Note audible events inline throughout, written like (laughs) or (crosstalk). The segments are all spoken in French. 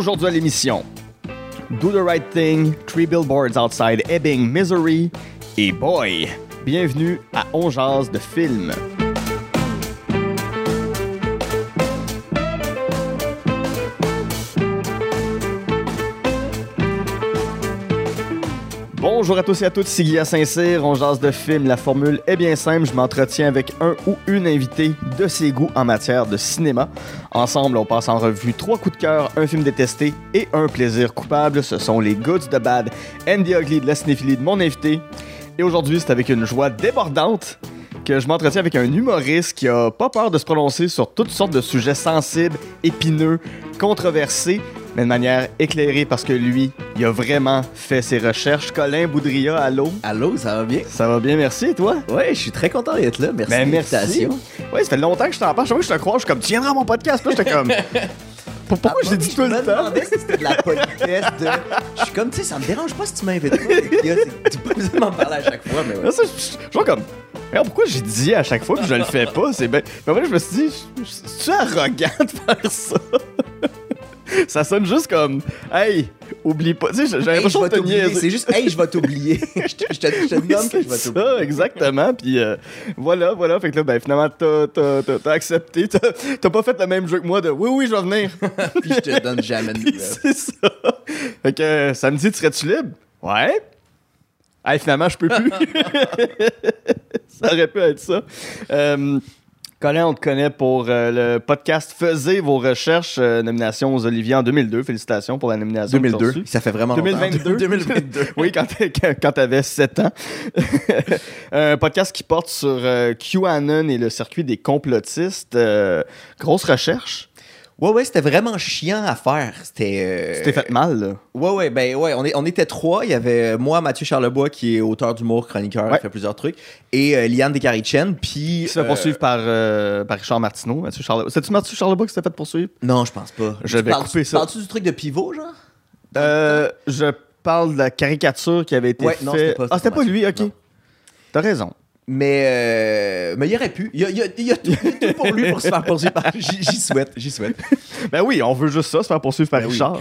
Aujourd'hui à l'émission, Do the Right Thing, Three Billboards Outside Ebbing, Misery et Boy. Bienvenue à On Jazz de film. Bonjour à tous et à toutes, c'est à Saint-Cyr, on jase de film. La formule est bien simple, je m'entretiens avec un ou une invitée de ses goûts en matière de cinéma. Ensemble, on passe en revue trois coups de cœur, un film détesté et un plaisir coupable. Ce sont les Goods de Bad and the Ugly de la cinéphilie de mon invité. Et aujourd'hui, c'est avec une joie débordante que je m'entretiens avec un humoriste qui a pas peur de se prononcer sur toutes sortes de sujets sensibles, épineux, controversés, mais de manière éclairée parce que lui, il a vraiment fait ses recherches. Colin Boudria, allô? Allô, ça va bien? Ça va bien, merci, et toi? Ouais, je suis très content d'être là. Merci. Ben, merci. Ouais, ça fait longtemps que je t'en parle. Je que je te crois, je suis comme, tu viendras à mon podcast. Là, j'étais comme, (laughs) Pour- pourquoi Ah, j'ai moi, dit tout je le temps? demandais si c'était de la politesse de. Je suis comme, tu sais, ça me dérange pas si tu m'invites pas. Tu peux pas besoin de m'en parler à chaque fois, mais ouais. Là, ça, je je vois comme, regarde, pourquoi j'ai dit à chaque fois que je le fais pas? C'est ben. Mais après, je me suis dit, c'est-tu arrogant de faire ça? (laughs) ça sonne juste comme, hey, oublie pas. Tu sais, je l'impression de te. C'est juste, hey, je vais t'oublier. (laughs) je te, je te, je te Oui, nomme que je vais ça, t'oublier. exactement. Puis euh, voilà, voilà. Fait que là, ben, finalement, t'as, t'as, t'as, t'as accepté. T'as, t'as pas fait le même jeu que moi de oui, oui, je vais venir. (laughs) Puis je te donne jamais de c'est ça. Fait que euh, samedi, tu serais-tu libre? Ouais. Hey, finalement, je peux plus. ça aurait pu être ça. Euh, Colin, on te connaît pour euh, le podcast Faisez vos recherches, euh, nomination aux Olivier en 2002. Félicitations pour la nomination. que t'as 2002. reçue. Ça fait vraiment longtemps. 2022. 2022. (laughs) oui, quand, t'avais 7 ans. (laughs) Un podcast qui porte sur euh, QAnon et le circuit des complotistes. Euh, grosse recherche. Ouais, ouais, c'était vraiment chiant à faire. C'était. euh, Tu t'es fait mal, là. Ouais, ouais, ben ouais, on, est, on était trois. Il y avait moi, Mathieu Charlebois, qui est auteur d'humour, chroniqueur, Ouais. il fait plusieurs trucs, et euh, Liane Descarichen, puis... Qui se fait euh, poursuivre par, euh, par Richard Martineau. Mathieu Charlebois. C'est-tu Mathieu Charlebois qui s'est fait poursuivre? Non, je pense pas. Je vais couper ça. Parles-tu du truc de pivot, genre? Euh, je parle de la caricature qui avait été Ouais, faite. c'était pas- ah, c'était c'était pas lui, ok. T'as raison. Mais, euh, mais il aurait pu. Il y a, y a- y a tout, pour lui pour se faire poursuivre par... J'y souhaite, j'y souhaite. (laughs) Ben oui, on veut juste ça, se faire poursuivre par Ben Richard.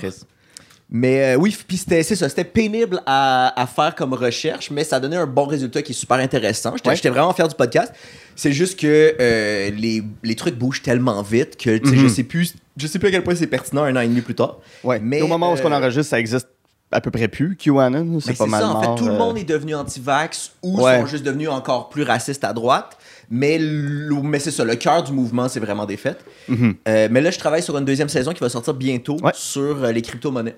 Mais euh, oui, puis c'était ça, c'était pénible à, à faire comme recherche, mais ça a donné un bon résultat qui est super intéressant. J'étais Ouais. vraiment fier du podcast. C'est juste que euh, les, les trucs bougent tellement vite que je Mhm. sais plus je sais plus à quel point c'est pertinent un an et demi plus tard. ouais. mais, Mais au moment où euh, on enregistre, ça existe à peu près plus. QAnon, c'est pas mal ça, en fait, tout le euh, monde est devenu anti-vax ou Ouais. sont juste devenus encore plus racistes à droite. Mais, mais c'est ça, le cœur du mouvement, c'est vraiment des faits. Mhm. Euh, mais là, je travaille sur une deuxième saison qui va sortir bientôt Ouais. sur euh, les crypto-monnaies.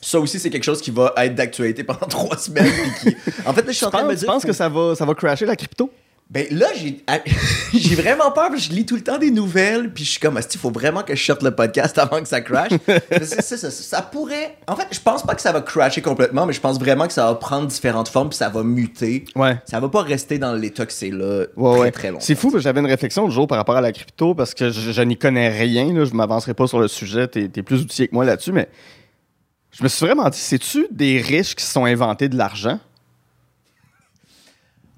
Ça aussi, c'est quelque chose qui va être d'actualité (laughs) pendant trois semaines. qui... En fait, là, je suis en train de me penses, tu dire. penses que ça va, ça va crasher la crypto? Ben là, j'ai (laughs) j'ai vraiment peur parce que je lis tout le temps des nouvelles. Puis je suis comme, il faut vraiment que je sorte le podcast (laughs) avant que ça crash. Ça, ça pourrait. En fait, je pense pas que ça va crasher complètement, mais je pense vraiment que ça va prendre différentes formes puis ça va muter. Ouais. Ça va pas rester dans l'état que c'est là Ouais, très ouais. très longtemps. C'est fou, j'avais une réflexion le jour par rapport à la crypto parce que je, je n'y connais rien. Là, je m'avancerai pas sur le sujet. T'es es plus outillé que moi là-dessus, mais je me suis vraiment dit, c'est-tu des riches qui se sont inventés de l'argent?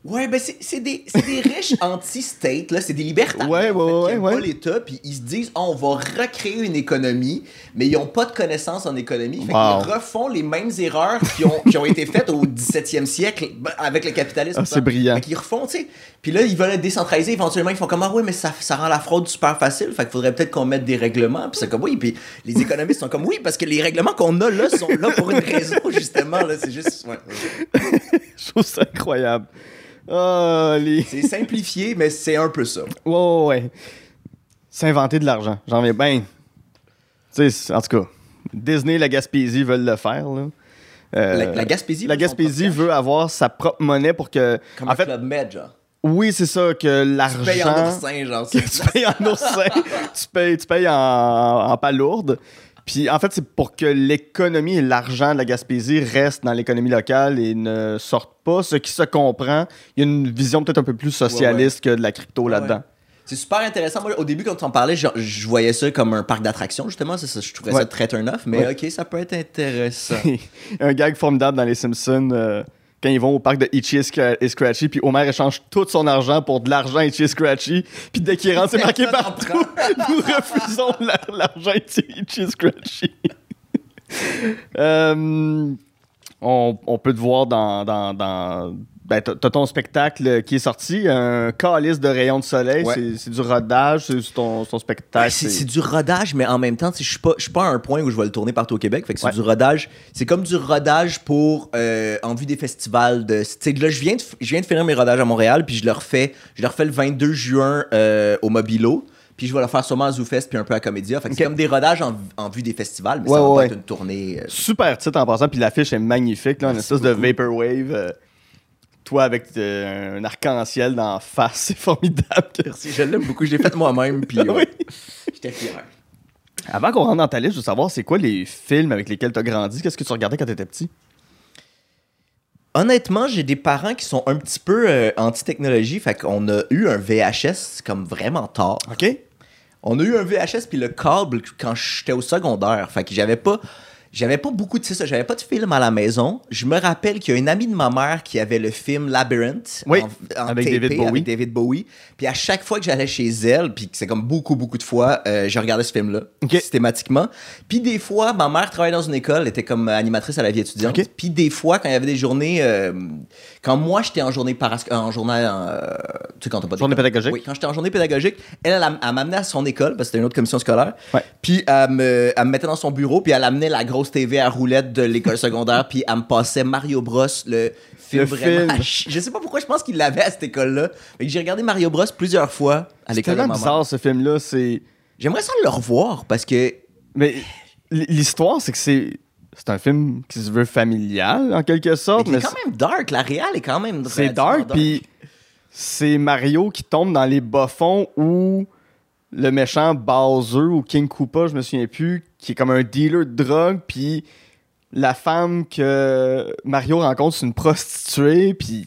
Ouais, ben c'est des, des riches (laughs) anti-state, là, c'est des libertariens Ouais, en ouais, fait, qui ouais, ouais. pas l'État, puis ils se disent, Ah, on va recréer une économie, mais ils ont pas de connaissances en économie, fait Wow. qu'ils refont les mêmes erreurs qui ont, qui ont été faites au 17e siècle ben, avec le capitalisme. Ah, c'est brillant. Fait qu'ils refont, tu sais. Puis là, ils veulent être décentralisés, éventuellement, ils font comme, ah ouais, mais ça, ça rend la fraude super facile, fait qu'il faudrait peut-être qu'on mette des règlements, puis c'est comme, oui, puis les économistes sont comme, oui, parce que les règlements qu'on a là sont là pour une raison, justement, là, c'est juste, ouais. (laughs) Je trouve ça incroyable. Ah, les... C'est simplifié, mais c'est un peu ça. Ouais, ouais, ouais. S'inventer de l'argent. J'en viens bien. Tu sais, en tout cas, Disney, la Gaspésie veulent le faire, là. Euh, La, la Gaspésie. la Gaspésie veut avoir sa propre monnaie pour que. Comme en un fait, Club Med, genre. oui, c'est ça, que Tu payes en l'argent. oursin, genre. (laughs) tu payes en oursin, (laughs) tu payes, tu payes en, en palourde. Puis en fait, c'est pour que l'économie et l'argent de la Gaspésie restent dans l'économie locale et ne sortent pas. Ce qui se comprend, il y a une vision peut-être un peu plus socialiste que de la crypto là-dedans. ouais. C'est super intéressant. Moi, au début, quand tu en parlais, je, je voyais ça comme un parc d'attractions, justement. Ça, je trouvais ça très turn-off. Mais ok, ça peut être intéressant. (laughs) un gag formidable dans Les Simpsons. euh, quand ils vont au parc de Itchy et Scra- et Scratchy, puis Homer échange tout son argent pour de l'argent Itchy et Scratchy, puis dès qu'il rentre, c'est marqué (laughs) partout. (laughs) Nous refusons la- l'argent Itchy Itchy et Scratchy. (laughs) Euh, on, on peut te voir dans. dans, dans ben, t'as ton spectacle qui est sorti, un calice de rayons de soleil. Ouais. C'est- du rodage, c'est ton, ton spectacle. C'est du rodage, mais en même temps, je suis pas, je suis pas à un point où je vais le tourner partout au Québec. Fait que c'est Ouais. du rodage. C'est comme du rodage pour euh, en vue des festivals. De, là, je viens, de, je viens de finir mes rodages à Montréal, puis je le refais. Je le refais le 22 juin euh, au Mobilo. Puis je vais le faire sûrement à ZooFest puis un peu à Comédia. Fait que c'est comme des rodages en, en vue des festivals, mais Ouais, ça va ouais, pas être une tournée. euh, Super titre en passant, puis l'affiche est magnifique, là, une espèce de vaporwave. euh, toi avec euh, un arc-en-ciel dans la face, (laughs) c'est formidable. Merci, je l'aime beaucoup. Je l'ai fait moi-même, puis (laughs) ouais, j'étais fier. Avant qu'on rentre dans ta liste, je veux savoir, c'est quoi les films avec lesquels tu as grandi? Qu'est-ce que tu regardais quand tu étais petit? Honnêtement, j'ai des parents qui sont un petit peu euh, anti-technologie, fait qu'on a eu un VHS comme vraiment tard. OK? On a eu un VHS puis le câble quand j'étais au secondaire. Fait que j'avais pas. J'avais pas beaucoup de c'est ça, j'avais pas de film à la maison. Je me rappelle qu'il y a une amie de ma mère qui avait le film Labyrinth Oui, en, en avec tapé, David Bowie. avec David Bowie. Puis à chaque fois que j'allais chez elle, puis c'est comme beaucoup beaucoup de fois, euh, je regardais ce film-là Ok. systématiquement. Puis des fois, ma mère travaillait dans une école, elle était comme animatrice à la vie étudiante. Ok. Puis des fois, quand il y avait des journées, euh, quand moi j'étais en journée paras en journée, euh, tu sais quand t'as pas Journée pédagogique. Oui, quand j'étais en journée pédagogique, elle, elle, elle m'amenait à son école, parce que c'était une autre commission scolaire. Ouais. Puis elle me, elle me mettait dans son bureau, puis elle amenait la grosse TV à roulette de l'école secondaire, (laughs) puis elle me passait Mario Bros, le film Le vraiment. film. Je sais pas pourquoi je pense qu'il l'avait à cette école-là. Mais j'ai regardé Mario Bros plusieurs fois à C'est l'école ma bizarre ce film-là. C'est. J'aimerais ça le revoir parce que. Mais l'histoire, c'est que c'est. C'est un film qui se veut familial, en quelque sorte. Mais est quand même dark. La réal est quand même. c'est relativement dark, puis c'est Mario qui tombe dans les bas-fonds où le méchant Bowser ou King Koopa, je me souviens plus, qui est comme un dealer de drogue, puis la femme que Mario rencontre, c'est une prostituée, puis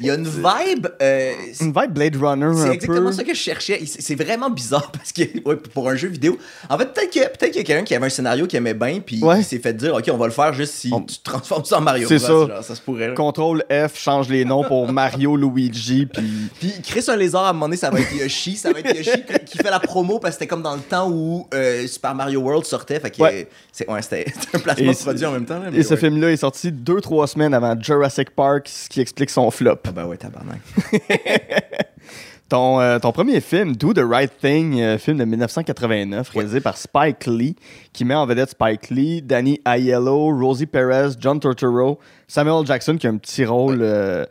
Il y a une vibe. euh, une vibe Blade Runner un C'est exactement peu. ça que je cherchais. C'est vraiment bizarre (laughs) parce que ouais, pour un jeu vidéo, en fait, peut-être que- peut-être qu'il y a quelqu'un qui avait un scénario qu'il aimait bien, puis Ouais. il s'est fait dire, OK, on va le faire juste si On- tu transformes ça en Mario C'est ça. genre, ça se pourrait. là. Contrôle F change les noms pour Mario, Luigi, (laughs) puis Puis Chris un lézard à un moment donné, ça va être Yoshi. Ça va être Yoshi (laughs) qui- fait la promo parce que c'était comme dans le temps où euh, Super Mario World sortait. Fait que Ouais. c'est ouais, c'était un placement de produit en même temps. là, mais Et ce film-là est sorti deux, trois semaines avant Jurassic Park, ce qui explique son flop. Ah ben ouais, tabarnak. (laughs) Ton, euh, ton premier film, Do the Right Thing, euh, film de 1989, réalisé par Spike Lee, qui met en vedette Spike Lee, Danny Aiello, Rosie Perez, John Turturro, Samuel Jackson, qui a un petit rôle. euh,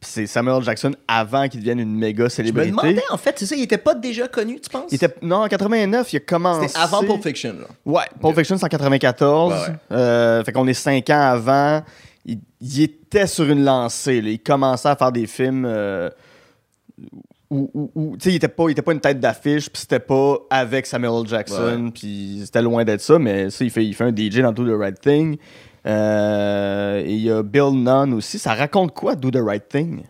c'est Samuel Jackson avant qu'il devienne une méga Je me célébrité. demandais, en fait, c'est ça, il était pas déjà connu, tu penses? Il était, non, en 89, il a commencé. C'était avant Pulp Fiction, là. Ouais, Pulp Fiction, c'est en 94. Ouais, ouais. Euh, fait qu'on est cinq ans avant. Il, il était sur une lancée. là. Il commençait à faire des films euh, où, où- où- tu sais, il était pas, il était pas une tête d'affiche, puis c'était pas avec Samuel Jackson, puis c'était loin d'être ça, mais ça, il fait, il fait un DJ dans Do the Right Thing. Euh, et il y a Bill Nunn aussi. Ça raconte quoi, Do the Right Thing?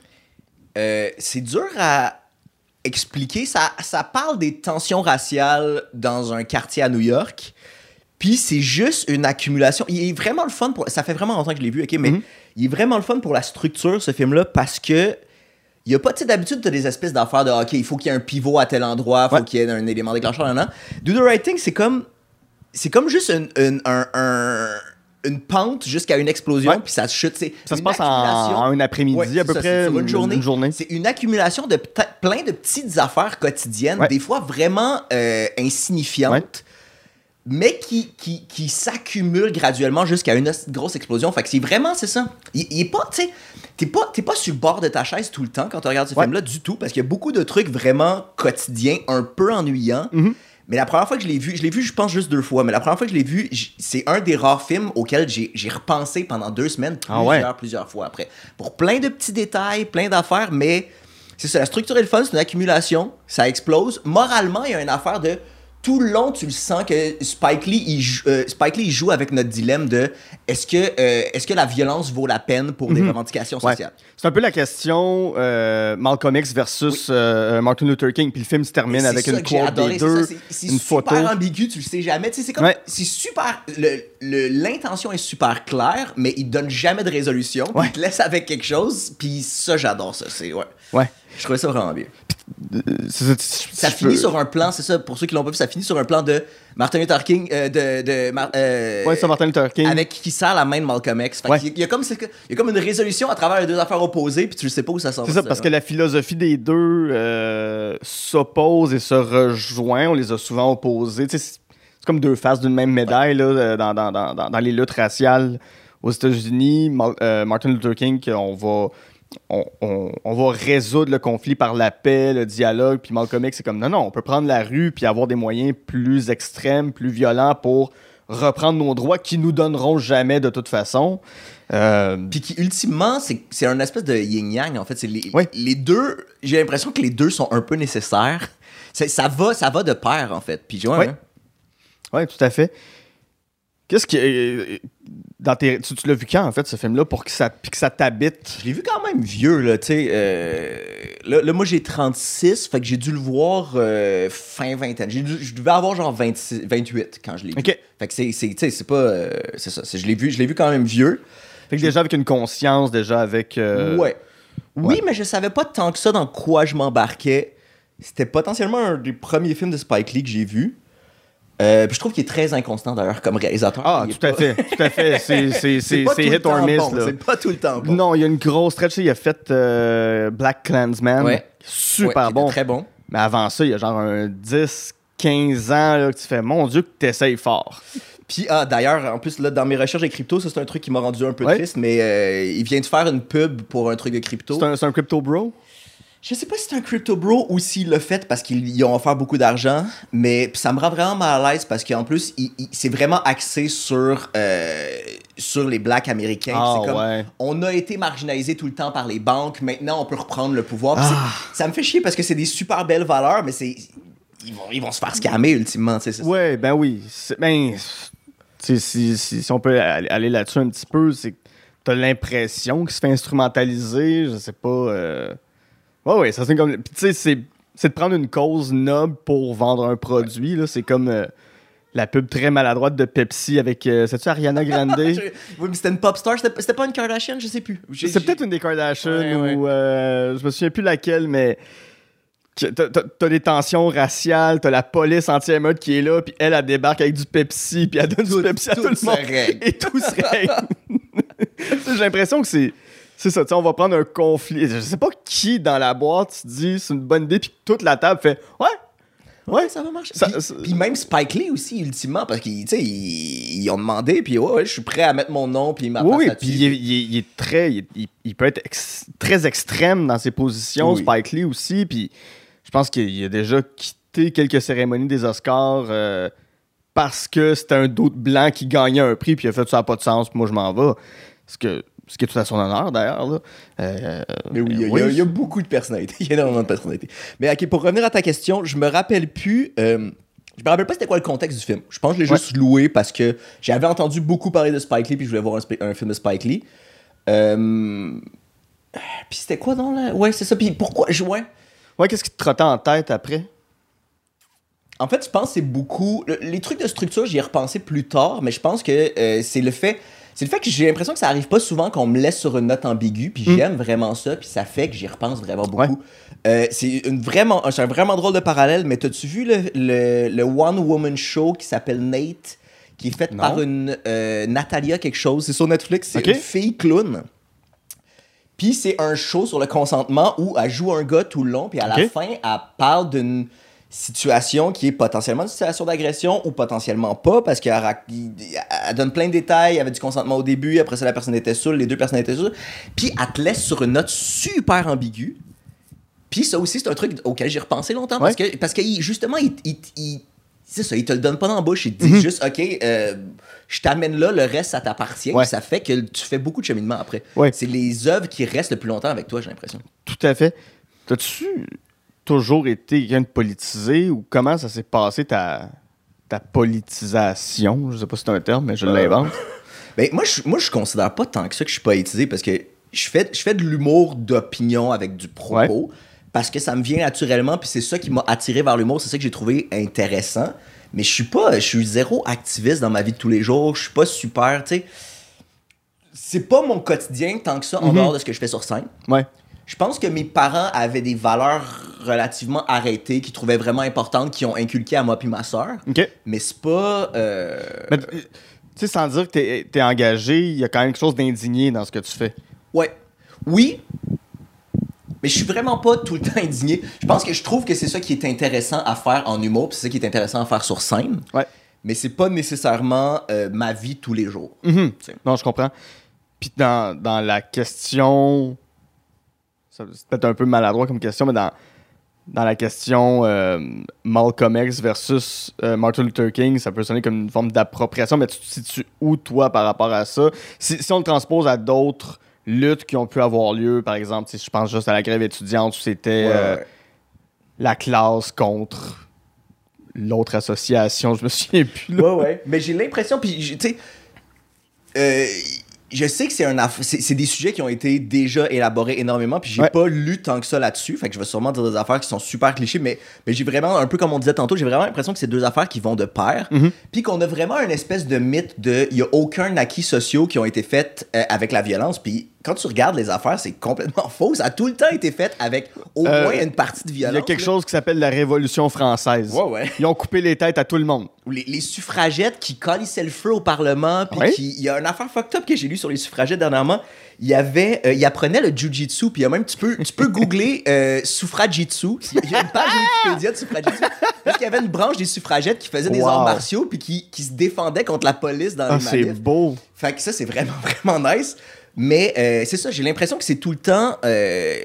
Euh, c'est dur à expliquer. Ça, ça parle des tensions raciales dans un quartier à New York. Puis c'est juste une accumulation. Il est vraiment le fun pour. Ça fait vraiment longtemps que je l'ai vu, ok, mais Mhm. il est vraiment le fun pour la structure, ce film-là, parce que. Il y a pas, tu sais, d'habitude, t'as des espèces d'affaires de, OK, il faut qu'il y ait un pivot à tel endroit, faut Ouais. qu'il y ait un élément déclencheur, nan, nan. Do the right thing, c'est comme. C'est comme juste une, une, un- un- une pente jusqu'à une explosion, puis ça chute. Ça se passe en, en un après-midi, Ouais, à peu ça, près une journée. Une journée. C'est une accumulation de plein de petites affaires quotidiennes, Ouais. des fois vraiment euh, insignifiantes, mais qui, qui, qui s'accumulent graduellement jusqu'à une os- grosse explosion. Fait que c'est vraiment, c'est ça. Il, il est pas, tu sais, t'es pas, t'es pas sur le bord de ta chaise tout le temps quand tu regardes ce Ouais. film-là du tout, parce qu'il y a beaucoup de trucs vraiment quotidiens, un peu ennuyants. Mhm. Mais la première fois que je l'ai vu, je l'ai vu, je pense, juste deux fois, mais la première fois que je l'ai vu, c'est un des rares films auxquels j'ai j'ai repensé pendant deux semaines, Ah plusieurs, ouais. plusieurs fois après. Pour plein de petits détails, plein d'affaires, mais c'est ça, la structure est le fun, c'est une accumulation, ça explose. Moralement, il y a une affaire de tout le long, tu le sens que Spike Lee, il joue, euh, Spike Lee, il joue avec notre dilemme de est-ce que, euh, est-ce que la violence vaut la peine pour des revendications Mhm. Ouais. sociales? C'est un peu la question euh, Malcolm X versus Martin Luther King. Puis le film se termine avec une quote des c'est une super photo. ambigu, tu le sais jamais. C'est comme, Ouais. c'est super, l'intention est super claire, mais il donne jamais de résolution. puis Ouais. Il te laisse avec quelque chose, puis ça, j'adore ça. C'est, ouais. Ouais. Je trouvais ça vraiment bien. Ça, finit sur un plan, c'est ça, pour ceux qui l'ont pas vu, ça finit sur un plan de Martin Luther King, euh, de, de Mar- euh, Ouais, c'est Martin Luther King. avec qui serre la main de Malcolm X. Fait Ouais. il, y a comme, il y a comme une résolution à travers les deux affaires opposées, puis tu ne sais pas où ça sort. C'est ça, parce que la philosophie des deux euh, s'oppose et se rejoint. On les a souvent opposés. C'est comme deux faces d'une même médaille là, euh, dans, dans, dans, dans- les luttes raciales aux États-Unis. Mar- Martin Luther King, on va, on, on- on va résoudre le conflit par la paix, le dialogue. Puis Malcolm X, c'est comme non, non, on peut prendre la rue puis avoir des moyens plus extrêmes, plus violents pour reprendre nos droits qui nous donneront jamais de toute façon. Euh, Puis qui, ultimement, c'est un espèce de yin-yang, en fait. C'est les, les deux, j'ai l'impression que les deux sont un peu nécessaires. Ça va, ça va de pair, en fait. Puis, ouais, Ouais. hein? Oui, tout à fait. Qu'est-ce qui. Dans tes, tu tu l'as vu quand, en fait, ce film-là, pour que ça, que ça t'habite? Je l'ai vu quand même vieux, là, tu sais. euh, là, là, moi, j'ai 36, fait que j'ai dû le voir euh, fin vingtaine. Je devais avoir genre 26, 28 quand je l'ai vu. OK. Fait que c'est, tu sais, c'est pas... euh, c'est ça, je l'ai vu, je l'ai vu quand même vieux. Fait que déjà avec une conscience, déjà avec. ouais. Oui, mais je savais pas tant que ça dans quoi je m'embarquais. C'était potentiellement un des premiers films de Spike Lee que j'ai vu. Euh, puis je trouve qu'il est très inconstant d'ailleurs comme réalisateur. Ah, tout à fait. Tout à fait. (laughs) C'est hit or miss, bon. C'est pas tout le temps bon. Non, il y a une grosse stretch. tu sais, Il a fait euh, Black Clansman. Ouais. Super Ouais, bon. Très bon. Mais avant ça, il y a genre un 10, 15 ans là, que tu fais, mon Dieu, que t'essayes fort. Puis, ah, d'ailleurs, en plus, là, dans mes recherches de crypto, ça, c'est un truc qui m'a rendu un peu Ouais. triste, mais euh, il vient de faire une pub pour un truc de crypto. C'est un, c'est un crypto bro? Je sais pas si c'est un crypto bro ou s'il l'a fait parce qu'ils ont offert beaucoup d'argent, mais ça me rend vraiment mal à l'aise parce qu'en plus, il, il- c'est vraiment axé sur, euh, sur les blacks américains. Ah, c'est comme, ouais. on a été marginalisé tout le temps par les banques, maintenant on peut reprendre le pouvoir. Ah. c'est- Ça me fait chier parce que c'est des super belles valeurs, mais c'est. Ils vont, ils vont se faire scammer ultimement, c'est ça. Ouais, ben oui. C'est- Ben, si, si, si on peut aller aller là-dessus un petit peu, c'est que t'as l'impression qu'il se fait instrumentaliser, je sais pas. euh, Ouais, ouais, ça c'est comme. Puis tu sais, c'est, de prendre une cause noble pour vendre un produit, là. C'est comme euh, la pub très maladroite de Pepsi avec. Euh, C'est-tu Ariana Grande? (laughs) Je- Oui, mais c'était une pop star, c'était c'était pas une Kardashian, je sais plus. J'ai- C'est peut-être une des Ouais, ouais. ou euh, je me souviens plus laquelle, mais que t'as- t'as t'as des tensions raciales, t'as la police anti-émeute qui est là, puis elle, elle débarque avec du Pepsi, puis elle donne du Pepsi à tout tout le se monde. règle. Et tout se règle. (laughs) J'ai l'impression que c'est. C'est ça, on va prendre un conflit. Je sais pas qui dans la boîte se dit c'est une bonne idée, puis toute la table fait Ouais, Ouais, ça va marcher. Ça- puis, ça- puis même Spike Lee aussi, ultimement, parce qu'ils ils, ils ont demandé, puis ouais, ouais, je suis prêt à mettre mon nom, puis ma Oui, puis il, est- il est- il est très, il, peut être ex- très extrême dans ses positions, Oui. Spike Lee aussi, puis je pense qu'il a déjà quitté quelques cérémonies des Oscars euh, parce que c'était un d'autre blanc qui gagnait un prix, puis il a fait ça n'a pas de sens, puis moi je m'en vais. Ce, que, ce qui est tout à son honneur d'ailleurs. Euh, Mais oui, il y, a- y y beaucoup de personnalités. (laughs) Il y a énormément de personnalités. Mais ok, pour revenir à ta question, je me rappelle plus. euh, je me rappelle pas c'était quoi le contexte du film. Je pense que je l'ai Ouais. juste loué parce que j'avais entendu beaucoup parler de Spike Lee puis je voulais voir un, film de Spike Lee. Euh, Puis c'était quoi dans la. Ouais, c'est ça. Puis pourquoi. Je, ouais. Ouais, qu'est-ce qui te trottait en tête après? En fait, je pense que c'est beaucoup. le- Les trucs de structure, j'y ai repensé plus tard, mais je pense que euh, c'est le fait. C'est le fait que j'ai l'impression que ça arrive pas souvent qu'on me laisse sur une note ambiguë, puis Mm. j'aime vraiment ça, puis ça fait que j'y repense vraiment beaucoup. Euh, c'est vraiment, un vraiment drôle de parallèle, mais t'as-tu vu le, le, le One Woman Show qui s'appelle Nate, qui est fait Non. par une euh, Natalia quelque chose, c'est sur Netflix, c'est une fille clown. Puis c'est un show sur le consentement où elle joue un gars tout le long, puis à la fin, elle parle d'une situation qui est potentiellement une situation d'agression ou potentiellement pas, parce qu'elle elle donne plein de détails, il y avait du consentement au début, après ça la personne était seule, les deux personnes étaient seules, puis elle te laisse sur une note super ambiguë. Puis ça aussi, c'est un truc auquel j'ai repensé longtemps, parce que, parce que justement, il, il- il- c'est ça, il te le donne pas dans la bouche, il te dit juste, OK, euh, je t'amène là, le reste, ça t'appartient, Ouais. ça fait que tu fais beaucoup de cheminement après. Ouais. C'est les œuvres qui restent le plus longtemps avec toi, j'ai l'impression. Tout à fait. T'as-tu. Toujours été quelqu'un de politisé ou comment ça s'est passé ta, ta politisation? Je sais pas si c'est un terme, mais je Euh, l'invente. (laughs) Ben, moi, je, moi, je considère pas tant que ça que je suis politisé parce que je fais, je fais de l'humour d'opinion avec du propos parce que ça me vient naturellement puis c'est ça qui m'a attiré vers l'humour. C'est ça que j'ai trouvé intéressant. Mais je suis pas, je suis zéro activiste dans ma vie de tous les jours. Je suis pas super, tu sais. C'est pas mon quotidien tant que ça en Mhm. dehors de ce que je fais sur scène. Ouais. Je pense que mes parents avaient des valeurs relativement arrêtées, qu'ils trouvaient vraiment importantes, qui ont inculqué à moi puis ma soeur. Mais c'est pas. euh, Mais, tu sais, sans dire que t'es es engagé, il y a quand même quelque chose d'indigné dans ce que tu fais. Ouais. Oui. Mais je suis vraiment pas tout le (laughs) temps indigné. Je pense que je trouve que c'est ça qui est intéressant à faire en humour, puis c'est ça qui est intéressant à faire sur scène. Ouais. Mais c'est pas nécessairement euh, ma vie tous les jours. Mhm. Sais. Non, je comprends. Puis dans, dans la question. C'est peut-être un peu maladroit comme question, mais dans, dans la question euh, Malcolm X versus euh, Martin Luther King, ça peut sonner comme une forme d'appropriation, mais tu te situes où, toi, par rapport à ça? Si, si on le transpose à d'autres luttes qui ont pu avoir lieu, par exemple, si je pense juste à la grève étudiante où c'était Ouais, euh, ouais. la classe contre l'autre association, je me souviens plus. là. Ouais, ouais. Mais j'ai l'impression, puis tu sais, euh, je sais que c'est un c'est des sujets qui ont été déjà élaborés énormément, puis j'ai Ouais. pas lu tant que ça là-dessus, fait que je vais sûrement dire des affaires qui sont super clichés, mais, mais j'ai vraiment, un peu comme on disait tantôt, j'ai vraiment l'impression que c'est deux affaires qui vont de pair, Mhm. puis qu'on a vraiment une espèce de mythe de, il y a aucun acquis sociaux qui ont été faits euh, avec la violence, puis quand tu regardes les affaires, c'est complètement (laughs) faux, ça a tout le temps été fait avec au Euh, moins une partie de Il violence. y a quelque là. chose qui s'appelle la Révolution française. Ouais, ouais. Ils ont coupé les têtes à tout le monde. Ou les, les suffragettes qui calissaient le feu au Parlement, puis Ouais. Il y a une affaire fucked up que j'ai lu sur les suffragettes dernièrement. Il y avait... euh, il apprenait le jujitsu, puis il y a même... Tu peux, tu peux (laughs) googler euh, suffragitsu. Il y a une page Wikipédia de suffragitsu. Parce qu'il y avait une branche des suffragettes qui faisait des Wow. arts martiaux, puis qui, qui se défendaient contre la police dans Ah, les c'est manifs. beau. Fait que ça, c'est vraiment, (laughs) vraiment nice. Mais euh, c'est ça, j'ai l'impression que c'est tout le temps. euh,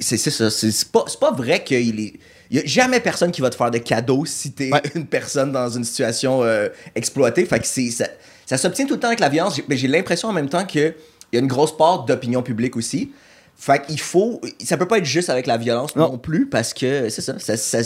c'est ça. C'est pas, c'est pas vrai qu'il est. Il y a jamais personne qui va te faire de cadeaux si t'es Ouais. (laughs) une personne dans une situation euh, exploitée. Fait que ça, ça s'obtient tout le temps avec la violence. Mais j'ai l'impression en même temps qu'il y a une grosse part d'opinion publique aussi. Fait qu'il faut. Ça peut pas être juste avec la violence non, Non. plus parce que c'est ça. Ça, ça,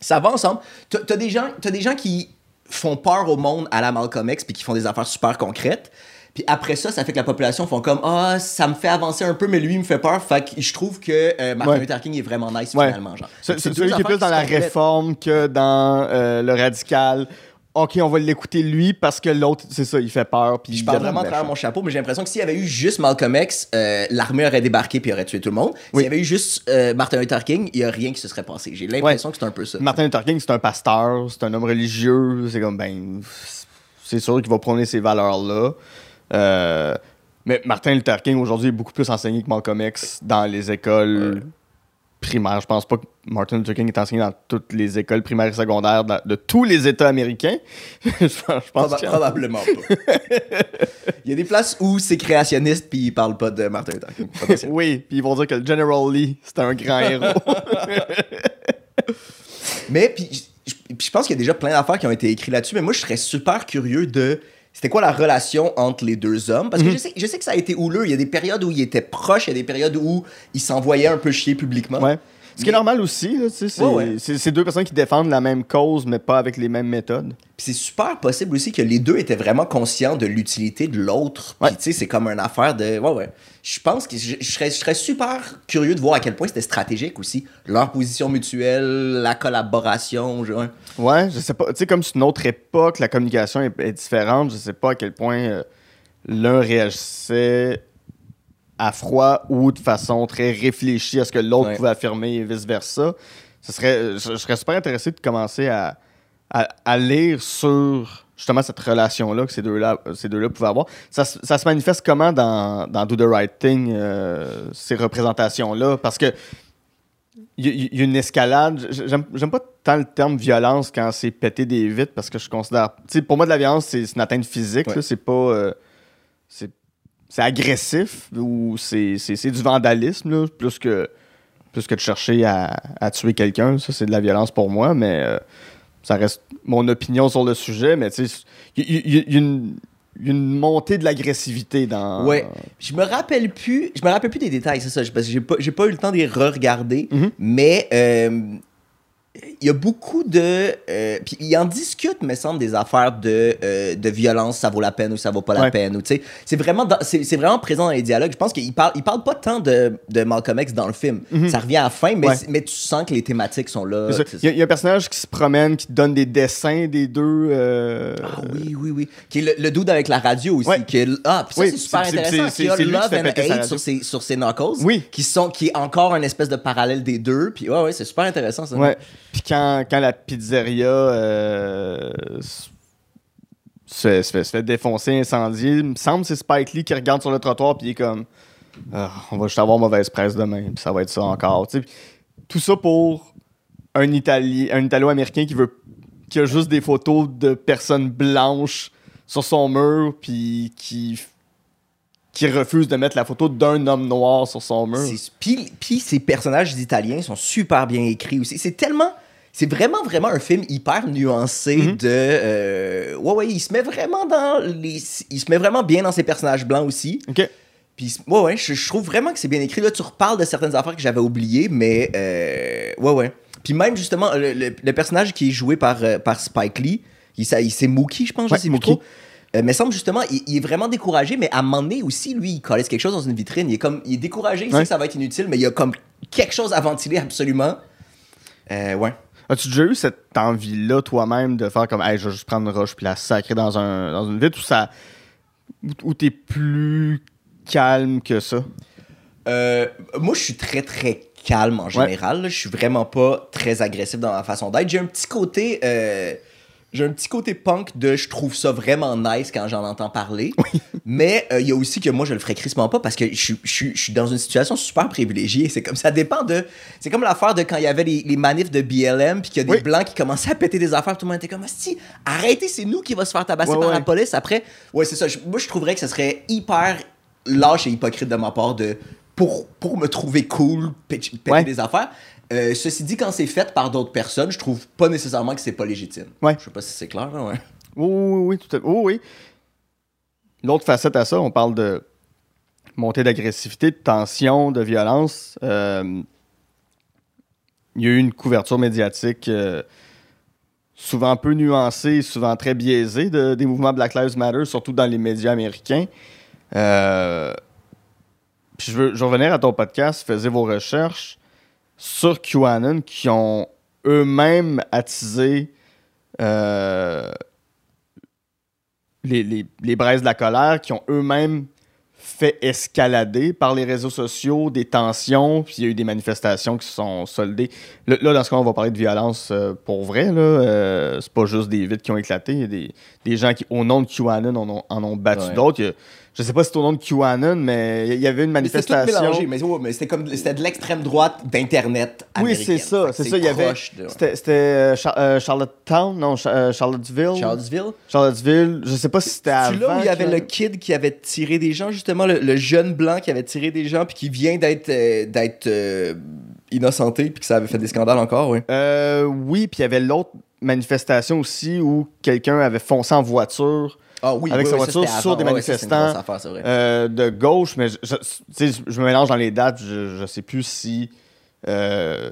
ça va ensemble. T'as t'as des, gens- des gens qui font peur au monde à la Malcolm X puis qui font des affaires super concrètes. Puis après ça, ça fait que la population font comme Ah, ça me fait avancer un peu, mais lui, il me fait peur. Fait que je trouve que euh, Martin Ouais. Luther King est vraiment nice Ouais. finalement. Genre. C'est celui qui est plus dans la réforme que dans euh, le radical. Ok, on va l'écouter lui parce que l'autre, c'est ça, il fait peur. Puis je parle vraiment à travers mon chapeau, mais j'ai l'impression que s'il y avait eu juste Malcolm X, euh, l'armée aurait débarqué puis aurait tué tout le monde. Oui. S'il y avait eu juste euh, Martin Luther King, il y a rien qui se serait passé. J'ai l'impression que c'est un peu ça. Martin Luther King, c'est un pasteur, c'est un homme religieux. C'est comme, ben, c'est sûr qu'il va prôner ces valeurs-là. Euh, mais Martin Luther King, aujourd'hui, est beaucoup plus enseigné que Malcolm X dans les écoles primaires. Je pense pas que Martin Luther King est enseigné dans toutes les écoles primaires et secondaires de, de tous les États américains. (laughs) je pense, je Proba- probablement pas. (laughs) il y a des places où c'est créationniste puis ils parlent pas de Martin Luther King. Oui, puis ils vont dire que le General Lee, c'est un grand héros. (laughs) Mais puis je pense qu'il y a déjà plein d'affaires qui ont été écrites là-dessus, mais moi je serais super curieux de c'était quoi la relation entre les deux hommes? Parce que Mhm. je, sais, je sais que ça a été houleux, il y a des périodes où ils étaient proches, il y a des périodes où ils s'envoyaient un peu chier publiquement. Ouais. Ce qui est normal aussi, là, tu sais, c'est Ouais, ouais. c'est- c'est deux personnes qui défendent la même cause, mais pas avec les mêmes méthodes. Puis c'est super possible aussi que les deux étaient vraiment conscients de l'utilité de l'autre. Puis Ouais. tu sais, c'est comme une affaire de. Ouais, ouais. Je pense que je, je serais, je serais super curieux de voir à quel point c'était stratégique aussi. Leur position mutuelle, la collaboration. Genre. Ouais, je sais pas. Tu sais, comme c'est une autre époque, la communication est, est différente. Je sais pas à quel point euh, l'un réagissait à froid ou de façon très réfléchie à ce que l'autre Ouais. pouvait affirmer et vice-versa. Ce serait, je, je serais super intéressé de commencer à, à, à lire sur justement cette relation-là que ces deux-là ces deux-là pouvaient avoir. Ça, se- ça se manifeste comment dans, dans Do the Right Thing, euh, ces représentations-là? Parce que il y, a- il y a une escalade. J'aime pas tant le terme violence quand c'est péter des vitres parce que je considère. Pour moi, de la violence, c'est une atteinte physique. Ouais. C'est pas. euh, c'est c'est agressif ou c'est du vandalisme, là, plus, que, plus que de chercher à, à tuer quelqu'un. Ça, c'est de la violence pour moi, mais euh, ça reste mon opinion sur le sujet. Mais tu sais, il y, a une- une montée de l'agressivité dans. Ouais. Je me rappelle plus. Je me rappelle plus des détails, c'est ça. Parce que j'ai pas, j'ai pas eu le temps de les re-regarder. Mhm. Mais euh, il y a beaucoup de. euh, puis il en discute, me semble, des affaires de, euh, de violence, ça vaut la peine ou ça vaut pas la Ouais. peine. Ou, tu sais, c'est, vraiment dans- c'est, c'est vraiment présent dans les dialogues. Je pense qu'il parle, il parle pas tant de, de Malcolm X dans le film. Ça revient à la fin, mais, Ouais. mais tu sens que les thématiques sont là. Il y, a- il y a un personnage qui se promène, qui te donne des dessins des deux. euh, Ah oui, oui, oui. Qui est le, le dude avec la radio aussi. Ouais. Qui est- ah, puis ça, Oui, c'est super c'est- intéressant. c'est- Qui a Love and Hate sur ses, sur ses knuckles. Oui. Qui, sont, qui est encore une espèce de parallèle des deux. Puis ouais, ouais, c'est super intéressant ça. Ouais. Puis quand, quand la pizzeria euh, se, fait, se fait défoncer, incendier, il me semble que c'est Spike Lee qui regarde sur le trottoir puis il est comme Ah, on va juste avoir mauvaise presse demain, puis ça va être ça encore. Tout ça pour un Italien, un Italo-américain qui veut qui a juste des photos de personnes blanches sur son mur puis qui qui refuse de mettre la photo d'un homme noir sur son mur. Puis ces personnages italiens sont super bien écrits aussi. C'est tellement. C'est vraiment, vraiment un film hyper nuancé Mhm. de. euh, ouais, ouais, il se met vraiment dans les. Il se met vraiment bien dans ses personnages blancs aussi. OK. Puis, ouais, ouais, je, je trouve vraiment que c'est bien écrit. Là, tu reparles de certaines affaires que j'avais oubliées, mais. euh, ouais, ouais. Puis, même justement, le, le- le personnage qui est joué par, euh, par Spike Lee, il, il- c'est Mookie, je pense, Ouais, je Mookie. trop. Euh, mais semble justement, il, il est vraiment découragé, mais à un moment donné aussi, lui, il collait quelque chose dans une vitrine. Il est comme, il est découragé, il sait Ouais. que ça va être inutile, mais il y a comme quelque chose à ventiler absolument. Euh, ouais. As-tu déjà eu cette envie-là toi-même de faire comme, hey, je vais juste prendre une roche puis la sacrer dans, un, dans une vitre ou ça. ou, t'es plus calme que ça? Euh, moi, je suis très, très calme en général. Je suis vraiment pas très agressif dans ma façon d'être. J'ai un petit côté. euh, j'ai un petit côté punk de je trouve ça vraiment nice quand j'en entends parler. (laughs) Mais euh, il y a aussi que moi, je le ferais crissement pas parce que je, suis- je, suis- je suis dans une situation super privilégiée. C'est comme ça dépend de. C'est comme l'affaire de quand il y avait les, les manifs de BLM puis qu'il y a des Oui. blancs qui commençaient à péter des affaires. Tout le monde était comme si arrêtez, c'est nous qui va se faire tabasser Ouais, par ouais. la police après. Ouais, c'est ça. Je- moi, je trouverais que ce serait hyper lâche et hypocrite de ma part de pour, pour me trouver cool, péter Ouais. des affaires. Euh, ceci dit, quand c'est fait par d'autres personnes, je trouve pas nécessairement que c'est pas légitime. Ouais. Je sais pas si c'est clair, là, ouais. Oui, oui, oui, tout à oui, oui. L'autre facette à ça, on parle de montée d'agressivité, de tension, de violence. Euh, il y a eu une couverture médiatique euh, souvent peu nuancée, souvent très biaisée de- des mouvements Black Lives Matter, surtout dans les médias américains. Puis je veux, je veux revenir à ton podcast, faisais vos recherches sur QAnon qui ont eux-mêmes attisé euh, les, les, les braises de la colère, qui ont eux-mêmes fait escalader par les réseaux sociaux des tensions, puis il y a eu des manifestations qui se sont soldées. Là, là, dans ce cas, on va parler de violence euh, pour vrai. Là. Euh, c'est pas juste des vides qui ont éclaté. Il y a des, des gens qui, au nom de QAnon, en ont, en ont battu Ouais. d'autres. Il y a- je sais pas si c'est au nom de QAnon, mais il y avait une Mais C'était tout manifestation. mélangé, mais, ouais, mais c'était comme c'était de l'extrême droite d'internet Oui, c'est ça. C'est ça. Il y avait. de- C'était euh, Char- euh, Charlottetown, non, euh, Charlottesville. Charlottesville? Charlottesville. Je sais pas si c'était avant. C'est là où il y avait le kid qui avait tiré des gens, justement, le, le jeune blanc qui avait tiré des gens, puis qui vient d'être d'être innocenté, puis que ça avait fait des scandales encore, oui. Euh, oui, puis il y avait l'autre manifestation aussi où quelqu'un avait foncé en voiture Ah oui, Avec oui, sa oui, voiture sur des Ouais, ça, manifestants. affaire, euh, de gauche, mais je, je- me mélange dans les dates. Je, je sais plus si euh,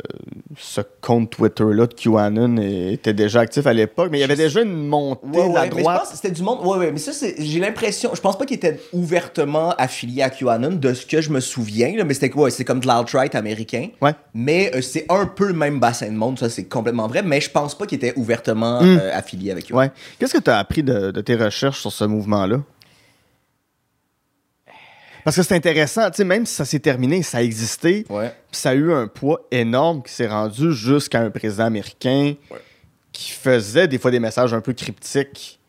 ce compte Twitter-là de QAnon était déjà actif à l'époque, mais il y avait déjà une montée Ouais, de la ouais, droite. c'était du monde. Ouais, ouais, mais ça, j'ai l'impression. Je pense pas qu'il était ouvertement affilié à QAnon, de ce que je me souviens, là, mais c'était quoi C'est comme de l'alt-right américain. Ouais. Mais euh, c'est un peu le même bassin de monde, ça, c'est complètement vrai, mais je pense pas qu'il était ouvertement Mm. euh, affilié avec QAnon. Ouais. Qu'est-ce que tu as appris de, de tes recherches sur ce mouvement-là? Parce que c'est intéressant, tu sais, même si ça s'est terminé, ça a existé, Ouais. puis ça a eu un poids énorme qui s'est rendu jusqu'à un président américain Ouais. qui faisait des fois des messages un peu cryptiques.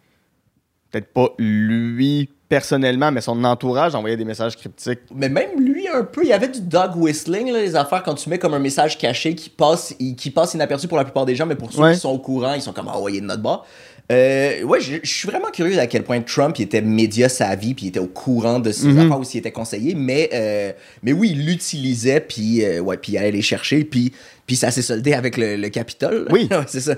Peut-être pas lui personnellement, mais son entourage envoyait des messages cryptiques. Mais même lui, un peu, il y avait du dog whistling, là, les affaires, quand tu mets comme un message caché qui passe, qui passe inaperçu pour la plupart des gens, mais pour ceux Ouais. qui sont au courant, ils sont comme, ah ouais, il est de notre bord. Euh, ouais, je, je suis vraiment curieux à quel point Trump il était média savvy puis il était au courant de ces Mhm. affaires ou s'il était conseillé, mais, euh, mais oui, il l'utilisait puis euh, ouais, puis il allait les chercher puis, puis ça s'est soldé avec le, le Capitole. Oui. (laughs) Ouais, c'est ça.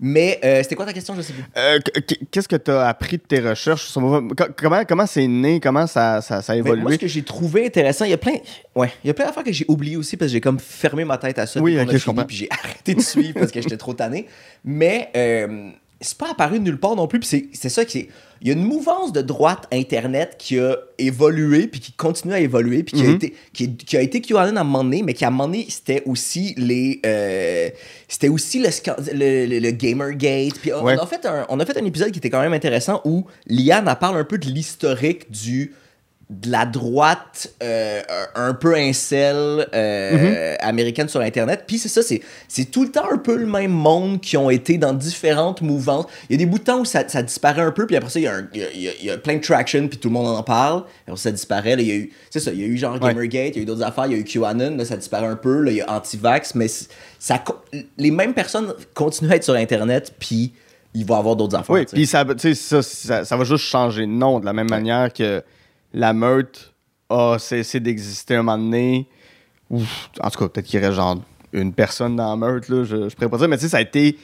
Mais euh, c'était quoi ta question? Je sais plus. Euh, qu- qu- Qu'est-ce que tu as appris de tes recherches? Comment comment c'est né? Comment ça, ça, ça a évolué? moi, ce que j'ai trouvé intéressant, il y a plein, ouais, il y a plein d'affaires que j'ai oubliées aussi parce que j'ai comme fermé ma tête à ça. Oui, dès qu'on ok, a je comprends. Puis j'ai (laughs) arrêté de suivre parce que j'étais trop tanné. Mais euh, c'est pas apparu nulle part non plus. Puis c'est- c'est ça qui est. Il y a une mouvance de droite Internet qui a évolué puis qui continue à évoluer puis qui, a, Mhm. été, qui, a été QAnon à un moment donné, mais qui à un moment donné, c'était aussi les. euh, c'était aussi le, le, le- le Gamergate. Puis on, Ouais. on a fait un, on a fait un épisode qui était quand même intéressant où Liane parle un peu de l'historique du de la droite euh, un peu incel euh, américaine sur internet. Puis c'est ça c'est tout le temps un peu le même monde qui ont été dans différentes mouvances. Il y a des bouts de temps où ça, ça disparaît un peu puis après ça il y, a un- il y a- il y a- plein de traction puis tout le monde en parle. Après ça disparaît. Là, il y a eu c'est ça il y a eu genre Ouais. Gamergate il y a eu d'autres affaires il y a eu QAnon là ça disparaît un peu. Là il y a Antivax mais ça les mêmes personnes continuent à être sur internet puis il va y avoir d'autres affaires Oui, puis ça, ça, ça, ça va juste changer de nom de la même manière que la meute a cessé d'exister un moment donné. En tout cas, peut-être qu'il y aurait genre une personne dans la meute, là, je, je pourrais pas dire, mais tu sais, ça a été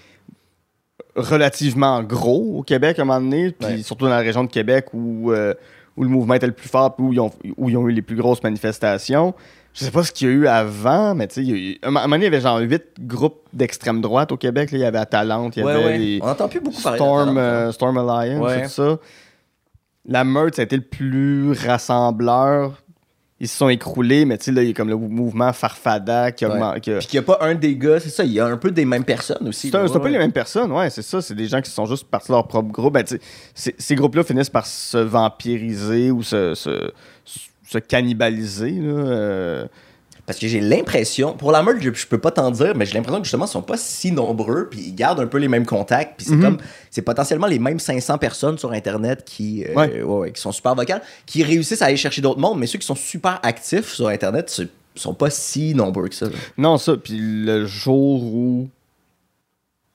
relativement gros au Québec à un moment donné, puis Ouais. surtout dans la région de Québec où, euh, où le mouvement était le plus fort, puis où ils, ont, où ils ont eu les plus grosses manifestations. Je sais pas ce qu'il y a eu avant, mais tu sais, eu- un moment donné, il y avait genre huit groupes d'extrême droite au Québec. là. Il y avait Atalante, il y Ouais, avait ouais. les- on entend plus beaucoup parler de Storm, Atalante, hein. euh, Storm Alliance, tout ça. La meute, ça a été le plus rassembleur. Ils se sont écroulés, mais tu sais, là, il y a comme le mouvement Farfada qui a Ouais. qui a- Puis qu'il n'y a pas un des gars, c'est ça, il y a un peu des mêmes personnes aussi. C'est un, peu ouais. les mêmes personnes, ouais, c'est ça. C'est des gens qui sont juste partis de leur propre groupe. Ben, ces groupes-là finissent par se vampiriser ou se, se, se cannibaliser. Là, euh. Parce que j'ai l'impression, pour la meute, je, je peux pas t'en dire, mais j'ai l'impression que justement, ils sont pas si nombreux, puis ils gardent un peu les mêmes contacts, puis c'est Mhm. comme, c'est potentiellement les mêmes 500 personnes sur Internet qui, euh, Ouais. ouais, ouais, qui sont super vocales, qui réussissent à aller chercher d'autres mondes, mais ceux qui sont super actifs sur Internet, ce- sont pas si nombreux que ça. là. Non, ça. Puis le jour où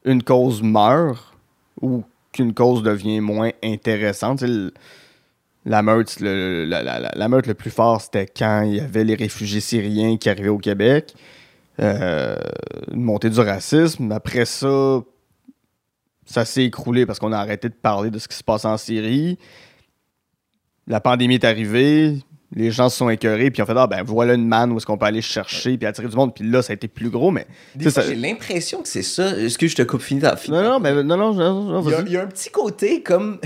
une cause meurt ou qu'une cause devient moins intéressante, le- la meute, le, la, la- la- la meute le plus fort, c'était quand il y avait les réfugiés syriens qui arrivaient au Québec. Euh, une montée du racisme. Après ça, ça s'est écroulé parce qu'on a arrêté de parler de ce qui se passe en Syrie. La pandémie est arrivée, les gens se sont écœurés, puis ont fait Ah, ben voilà une manne où est-ce qu'on peut aller chercher, puis attirer du monde. Puis là, ça a été plus gros, mais. Ça- j'ai l'impression que c'est ça. Est-ce que je te coupe fini ta Non, non, mais non, non, non, non, Il y, a, vas-y. il y a un petit côté comme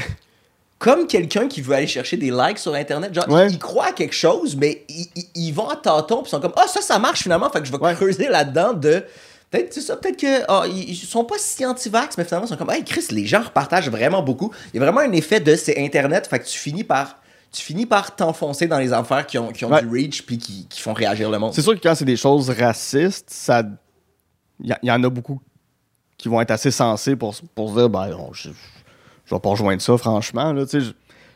comme quelqu'un qui veut aller chercher des likes sur internet genre Ouais. il, il croit à quelque chose mais ils il, ils vont à tâtons puis ils sont comme ah ça ça marche finalement fait que je vais Ouais. creuser là-dedans de peut-être c'est ça peut-être que ah, ils, ils sont pas si anti-vax mais finalement ils sont comme hey Chris les gens repartagent vraiment beaucoup il y a vraiment un effet de c'est internet fait que tu finis par tu finis par t'enfoncer dans les affaires qui ont, qui ont Ouais. du reach puis qui, qui font réagir le monde C'est sûr que quand c'est des choses racistes, ça. Il y, y en a beaucoup qui vont être assez sensés pour, pour se dire, ben, non, je, je vais pas rejoindre ça, franchement. Là, je, je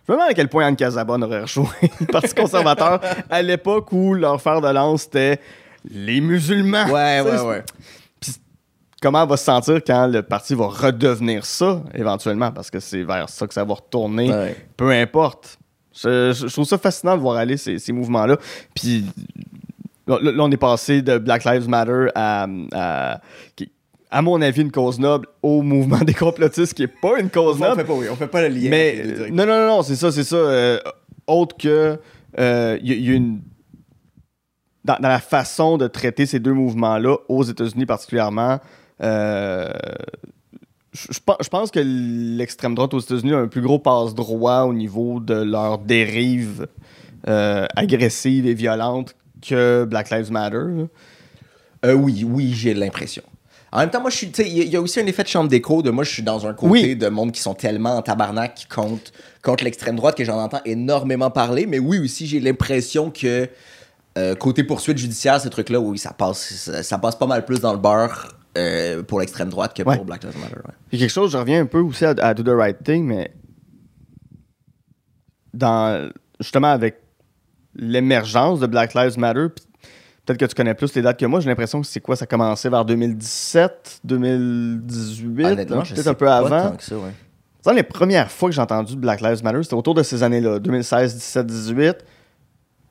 me demande à quel point Anne Casabonne aurait rejoint (laughs) le Parti conservateur à l'époque où leur fer de lance c'était les musulmans. ouais ouais ouais Comment elle va se sentir quand le parti va redevenir ça, éventuellement, parce que c'est vers ça que ça va retourner, Ouais. peu importe. Je, trouve ça fascinant de voir aller ces, ces mouvements-là. Puis là, là, on est passé de Black Lives Matter à, à, qui- à mon avis, une cause noble au mouvement (laughs) des complotistes, qui est pas une cause on noble. fait pas oui, on fait pas le lien Mais euh, non, non, non, c'est ça, c'est ça. euh, autre que euh, il y, il y a une dans, dans la façon de traiter ces deux mouvements-là, aux États-Unis particulièrement, euh, je je pense- que l'extrême droite aux États-Unis a un plus gros passe-droit au niveau de leur dérive euh, agressive et violente que Black Lives Matter. Euh, oui, oui, j'ai l'impression. En même temps, moi, je suis. Il y, a- il y a aussi un effet de chambre d'écho de moi, je suis dans un côté Oui. de monde qui sont tellement en tabarnak qui comptent contre l'extrême droite que j'en entends énormément parler. Mais oui, aussi, j'ai l'impression que euh, côté poursuite judiciaire, ces trucs-là, oui, ça passe, ça, ça passe pas mal plus dans le beurre euh, pour l'extrême droite que Ouais. pour Black Lives Matter. ouais. A quelque chose, je reviens un peu aussi à, à Do the Right Thing, mais dans justement avec l'émergence de Black Lives Matter, puis peut-être que tu connais plus les dates que moi, j'ai l'impression que c'est quoi, ça a commencé vers 2017, 2018, Honnêtement, hein, je peut-être un peu pas avant. tant que ça, ouais. Dans les premières fois que j'ai entendu Black Lives Matter, c'était autour de ces années-là, 2016, 17, 18.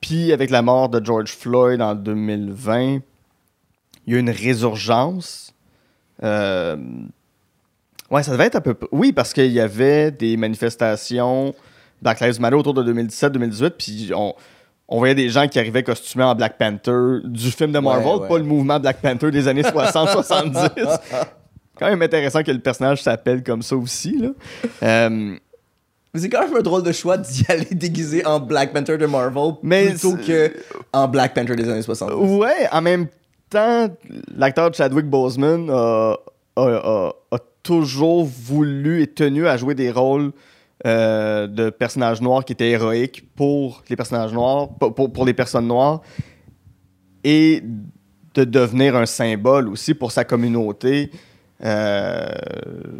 Puis avec la mort de George Floyd en 2020, il y a eu une résurgence. Euh, Ouais, ça devait être un peu. Oui, parce qu'il y avait des manifestations Black Lives Matter autour de 2017-2018, puis on, on voyait des gens qui arrivaient costumés en Black Panther du film de Marvel, Ouais, ouais. pas le mouvement Black Panther des années 60-70. (laughs) quand même intéressant que le personnage s'appelle comme ça aussi. Là. Euh, C'est quand même un drôle de choix d'y (laughs) aller déguisé en Black Panther de Marvel Mais plutôt que en Black Panther des années 60. ouais, en même temps, l'acteur Chadwick Boseman a, a- a- a toujours voulu et tenu à jouer des rôles euh, de personnages noirs qui étaient héroïques pour les personnages noirs, pour, pour- pour les personnes noires, et de devenir un symbole aussi pour sa communauté. Euh,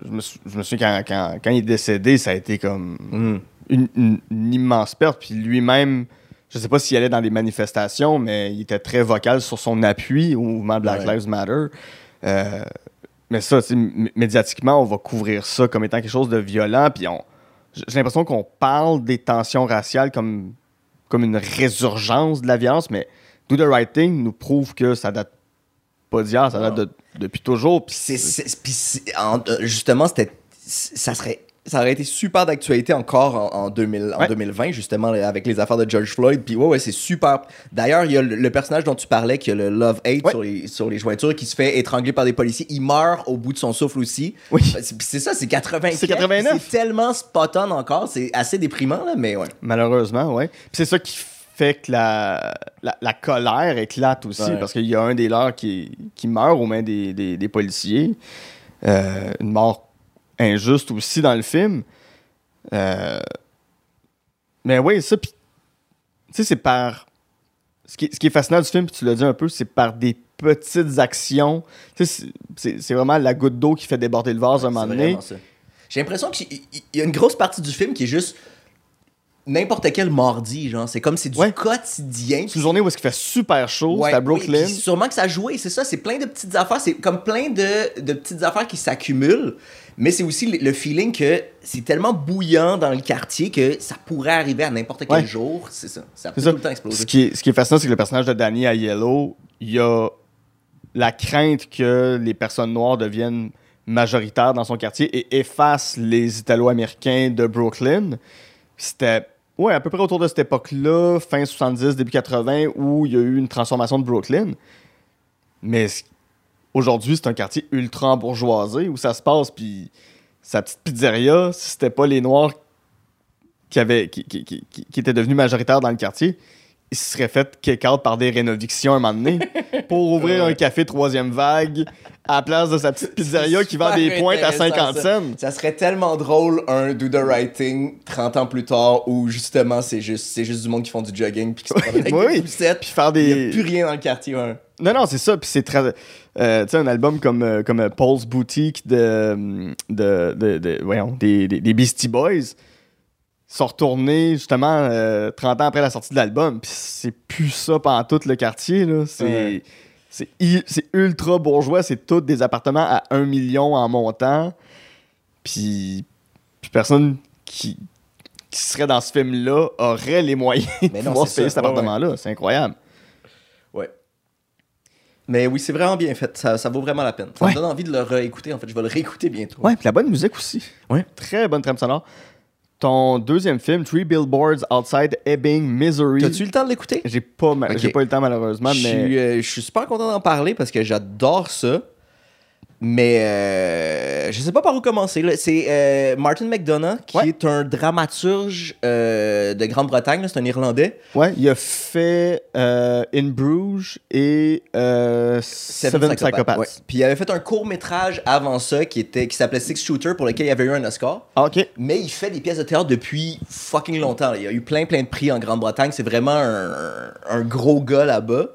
je, me sou- je me souviens quand, quand- quand il est décédé, ça a été comme Mm. une, une- une immense perte. Puis lui-même, je sais pas s'il allait dans des manifestations, mais il était très vocal sur son appui au mouvement Black Ouais. Lives Matter. Euh, mais ça, médiatiquement, on va couvrir ça comme étant quelque chose de violent. Puis on, j'ai l'impression qu'on parle des tensions raciales comme, comme une résurgence de la violence, mais Do the Right Thing nous prouve que ça date pas d'hier, ça date de- depuis toujours. Puis euh, justement, c'était, ça serait, ça aurait été super d'actualité encore en, en 2000 en Ouais. 2020, justement, avec les affaires de George Floyd. Puis ouais, ouais, c'est super. D'ailleurs, il y a le, le personnage dont tu parlais, qui a le Love Hate Ouais. sur, les, sur les jointures, qui se fait étrangler par des policiers. Il meurt au bout de son souffle aussi. Oui. C'est, ça, c'est 80. C'est 89. C'est tellement spot on encore. C'est assez déprimant, là, mais ouais. Malheureusement, oui. Puis c'est ça qui fait que la, la, la colère éclate aussi, Ouais. parce qu'il y a un des leurs qui, qui meurt aux mains des, des, des policiers. Euh, une mort injuste aussi dans le film. Euh, mais oui, ça, puis, tu sais, c'est par... Ce qui, ce qui est fascinant du film, puis tu l'as dit un peu, c'est par des petites actions. Tu sais, c'est- vraiment la goutte d'eau qui fait déborder le vase à un moment donné. J'ai l'impression qu'il il- il y a une grosse partie du film qui est juste n'importe quel mardi, genre. C'est comme c'est du Ouais. quotidien. C'est une journée où il fait super chaud, Ouais, c'est à oui, Brooklyn. puis sûrement que ça joué, c'est ça. C'est plein de petites affaires. C'est comme plein de, de petites affaires qui s'accumulent. Mais c'est aussi le, feeling que c'est tellement bouillant dans le quartier que ça pourrait arriver à n'importe quel Ouais. jour. C'est ça. Ça peut tout le temps exploser. Ce qui, est, ce qui est fascinant, c'est que le personnage de Danny à Yellow, il y a la crainte que les personnes noires deviennent majoritaires dans son quartier et effacent les Italo-Américains de Brooklyn. C'était ouais, à peu près autour de cette époque-là, fin 70, début 80, où il y a eu une transformation de Brooklyn. Mais c- aujourd'hui, c'est un quartier ultra bourgeoisé où ça se passe, puis sa petite pizzeria, si c'était pas les Noirs qui, avaient, qui, qui, qui, étaient devenus majoritaires dans le quartier, ils se seraient fait kick-out par des rénovictions un moment donné (laughs) pour ouvrir un café troisième vague à la place de sa petite pizzeria qui vend des pointes à intéressant, 50 ça. cents. Ça serait tellement drôle un Do the Right Thing 30 ans plus tard où justement c'est juste, c'est juste du monde qui font du jogging puis qui se promènent avec Oui, des poussettes. Puis faire Il n'y a des. plus rien dans le quartier. ouais. Non, non, c'est ça. Puis c'est très. euh, tu sais, un album comme, euh, comme euh, Paul's Boutique de, de, de, de- voyons, des, des, des Beastie Boys sont retournés justement euh, 30 ans après la sortie de l'album. Puis c'est plus ça pendant tout le quartier. là. C'est. Ouais. Ultra bourgeois, c'est tous des appartements à 1 million en montant. Puis, puis personne qui, qui serait dans ce film-là aurait les moyens de non, pouvoir payer ça. cet Ouais, appartement-là. C'est incroyable. Ouais. Mais oui, c'est vraiment bien fait. Ça, ça vaut vraiment la peine. Ça Ouais. me donne envie de le réécouter. En fait, je vais le réécouter bientôt. Ouais, puis la bonne musique aussi. Ouais. Très bonne trame sonore. Ton deuxième film, Three Billboards Outside Ebbing, Missouri. T'as-tu eu le temps de l'écouter? J'ai pas, j'ai pas eu le temps malheureusement, Je mais suis, euh, je suis super content d'en parler parce que j'adore ça. Mais euh, je sais pas par où commencer. C'est euh, Martin McDonough, qui Ouais. est un dramaturge euh, de Grande-Bretagne. C'est un Irlandais. ouais, il a fait euh, In Bruges et euh, Seven, Psychopaths. Ouais. Puis il avait fait un court métrage avant ça qui était qui s'appelait Six Shooter pour lequel il avait eu un Oscar. Ah, ok. Mais il fait des pièces de théâtre depuis fucking longtemps. Il y a eu plein plein de prix en Grande-Bretagne. C'est vraiment un, un gros gars là-bas.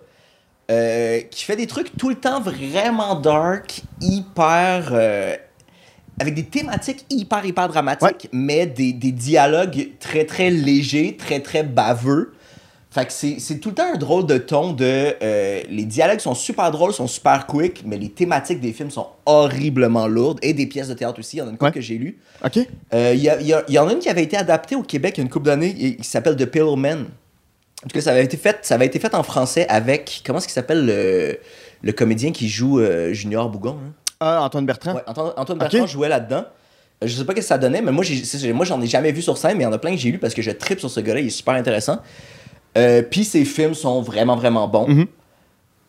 Euh, qui fait des trucs tout le temps vraiment dark, hyper. euh, avec des thématiques hyper hyper dramatiques, mais des, des dialogues très très légers, très très baveux. Fait que c'est tout le temps un drôle de ton de. euh, les dialogues sont super drôles, sont super quick, mais les thématiques des films sont horriblement lourdes. Et des pièces de théâtre aussi. Il y en a une couple Ouais. que j'ai lues. Ok. Euh, Il y, a- y a- il y en a une qui avait été adaptée au Québec il y a une couple d'années, qui s'appelle The Pillow Man. En tout cas, ça avait été fait, ça avait été fait en français avec, comment est-ce qu'il s'appelle le, le comédien qui joue euh, Junior Bougon? hein? Ah, Antoine Bertrand. Ouais, Antoine, Antoine Bertrand jouait là-dedans. Je sais pas ce que ça donnait, mais moi, moi j'en ai jamais vu sur scène, mais il y en a plein que j'ai lu parce que je tripe sur ce gars-là, il est super intéressant. Euh, Puis ses films sont vraiment, vraiment bons. Mhm.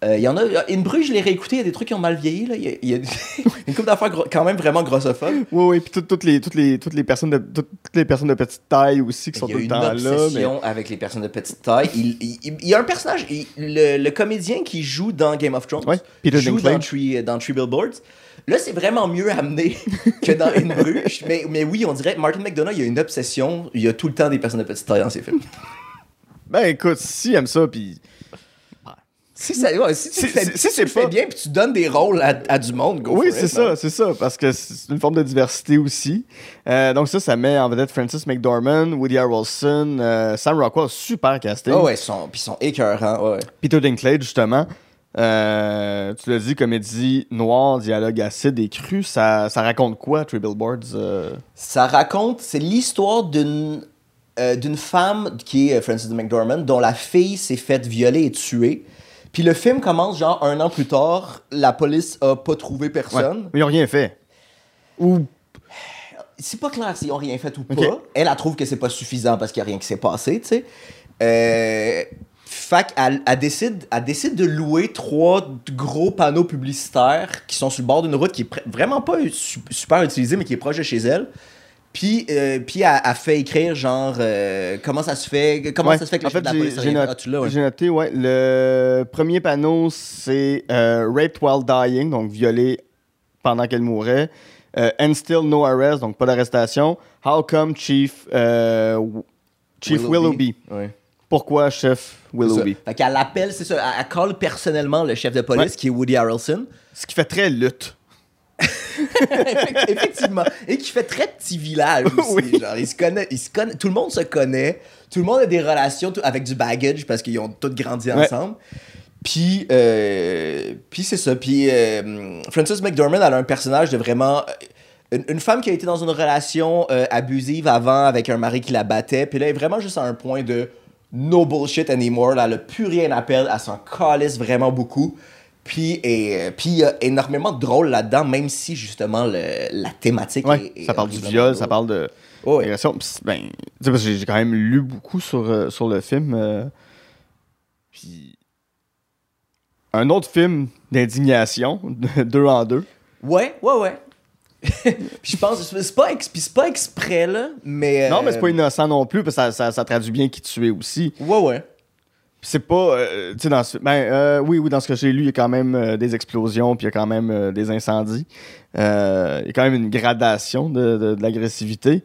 Il y en a. In Bruges, je l'ai réécouté, il y a des trucs qui ont mal vieilli. Là. Il, y a, il y a (laughs) une couple d'affaires quand même vraiment grossophobes. Oui, oui, puis toutes, toutes les, toutes, les, toutes, les personnes de, toutes, les personnes de petite taille aussi qui sont il y tout a le une temps là. Mais... obsession avec les personnes de petite taille. Il, il- il- il y a un personnage, il- le, le comédien qui joue dans Game of Thrones, Ouais, Peter joue dans. Tree, dans Tree Billboards. Là, c'est vraiment mieux amené (laughs) que dans Une Bruges. Mais, mais oui, on dirait Martin McDonough, il y a une obsession. Il y a tout le temps des personnes de petite taille dans ses films. Ben écoute, si aime ça, puis. Si, ça, si tu, fais, si- si si tu c'est le fais pas- bien puis tu donnes des rôles à, à du monde, go Oui, c'est ça, c'est ça, parce que c'est une forme de diversité aussi. Euh, donc ça, ça met en vedette Francis McDormand, Woody Harrelson, euh, Sam Rockwell, super casting. Ah ouais, ils sont, puis ils sont écœurants, ouais. Peter Dinklage, justement. Euh, tu l'as dit, comédie noire, dialogue acide et cru. Ça, ça raconte quoi, Three Billboards? Ça raconte, c'est l'histoire d'une d'une femme qui est Frances McDormand, dont la fille s'est faite violer et tuer. Puis le film commence genre un an plus tard, la police a pas trouvé personne. Ils n'ont rien fait. Ou. C'est pas clair s'ils ont rien fait ou pas. Elle, elle trouve que c'est pas suffisant parce qu'il y a rien qui s'est passé, tu sais. Euh, fait qu'elle elle décide, elle décide de louer trois gros panneaux publicitaires qui sont sur le bord d'une route qui est vraiment pas su- super utilisée, mais qui est proche de chez elle. Puis, euh, puis elle, elle fait écrire genre euh, comment ça se fait, comment Ouais. ça se fait que en fait, j'ai not- Ah, ouais. j'ai noté, ouais. Le premier panneau, c'est euh, Raped while dying, donc violé pendant qu'elle mourait. Euh, and still no arrest, donc pas d'arrestation. How come Chief, euh, Chief Willoughby? Ouais. Pourquoi chef Willoughby? Fait qu'elle appelle, c'est ça, elle, elle call personnellement le chef de police qui est Woody Harrelson. Ce qui fait très lutte. (laughs) Effectivement. Et qui fait très petit village (laughs) aussi. Oui. Genre, ils se connaissent, ils se connaissent- tout le monde se connaît. Tout le monde a des relations tout- avec du baggage parce qu'ils ont tous grandi Ouais. ensemble. Puis, euh, puis c'est ça. Puis, euh, Frances McDormand, elle a un personnage de vraiment. euh, Une, une femme qui a été dans une relation euh, abusive avant avec un mari qui la battait. Puis là, elle est vraiment juste à un point de no bullshit anymore. Là, elle a plus rien à perdre. Elle s'en calisse vraiment beaucoup. Puis, et, euh, puis il y a énormément de drôle là-dedans, même si justement le- la thématique Ouais, est, ça parle du viol, ça parle de Oh, ouais. Ben, tu sais, parce que j'ai quand même lu beaucoup sur, euh, sur le film. euh, puis un autre film d'indignation, de (laughs) deux en deux. Ouais, ouais, ouais. (laughs) puis je pense, c'est pas, ex- pas exprès, là, mais. Non, mais c'est pas innocent non plus, parce que ça, ça, ça traduit bien qui tu es aussi. Ouais, ouais. C'est pas. euh, tu sais, dans ce. Ben, euh, oui, oui, dans ce que j'ai lu, il y a quand même euh, des explosions, puis il y a quand même des incendies. Il y a quand même une gradation de, de- de l'agressivité.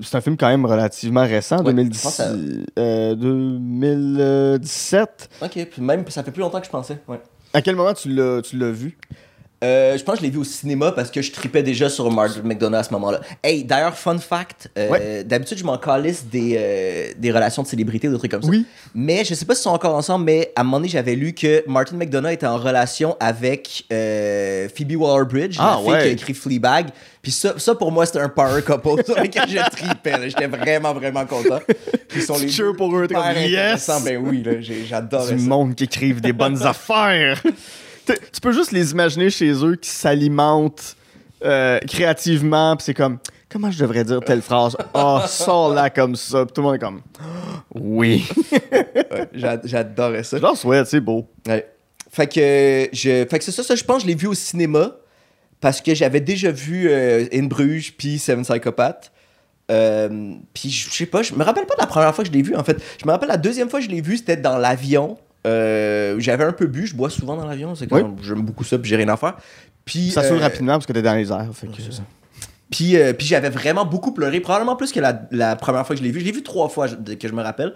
C'est un film quand même relativement récent, Ouais, 2010, je pense à- euh, 2017. Ok, puis même, ça fait plus longtemps que je pensais. Ouais. À quel moment tu l'as tu l'as vu? Euh, je pense que je l'ai vu au cinéma parce que je tripais déjà sur Martin McDonough à ce moment-là. Hey, d'ailleurs, fun fact, euh, Ouais. d'habitude, je m'en calisse des, euh, des relations de célébrité ou des trucs comme ça. Oui. Mais je sais pas s'ils sont encore ensemble, mais à un moment donné, j'avais lu que Martin McDonough était en relation avec Phoebe Waller-Bridge, Ah, la fille ouais. qui a écrit Fleabag. Puis ça, ça pour moi, c'était un power couple sur lequel je tripais. J'étais vraiment, vraiment content. Ils sont les deux pour eux, comme, yes! Ben oui, j'ai- j'adorais Du ça. monde qui écrivent des bonnes (laughs) affaires. Tu- peux juste les imaginer chez eux qui s'alimentent euh, créativement, puis c'est comme comment je devrais dire telle phrase? (laughs) Ah, sors là comme ça, puis tout le monde est comme oui. (laughs) Ouais, j'a- J'adorais ça. Je leur souhaite, c'est beau. Ouais. Fait que, je, fait que c'est ça, ça, je pense que je l'ai vu au cinéma parce que j'avais déjà vu euh, In Bruges puis Seven Psychopaths. Euh, puis je je sais pas, je me rappelle pas de la première fois que je l'ai vu en fait. Je me rappelle la deuxième fois que je l'ai vu, c'était dans l'avion. Euh, j'avais un peu bu, je bois souvent dans l'avion, c'est comme j'aime beaucoup ça, puis j'ai rien à faire. Puis Ça euh, rapidement parce que t'es dans les airs. Fait que, ça. Puis, euh, puis j'avais vraiment beaucoup pleuré, probablement plus que la, la première fois que je l'ai vu. Je l'ai vu trois fois que je me rappelle.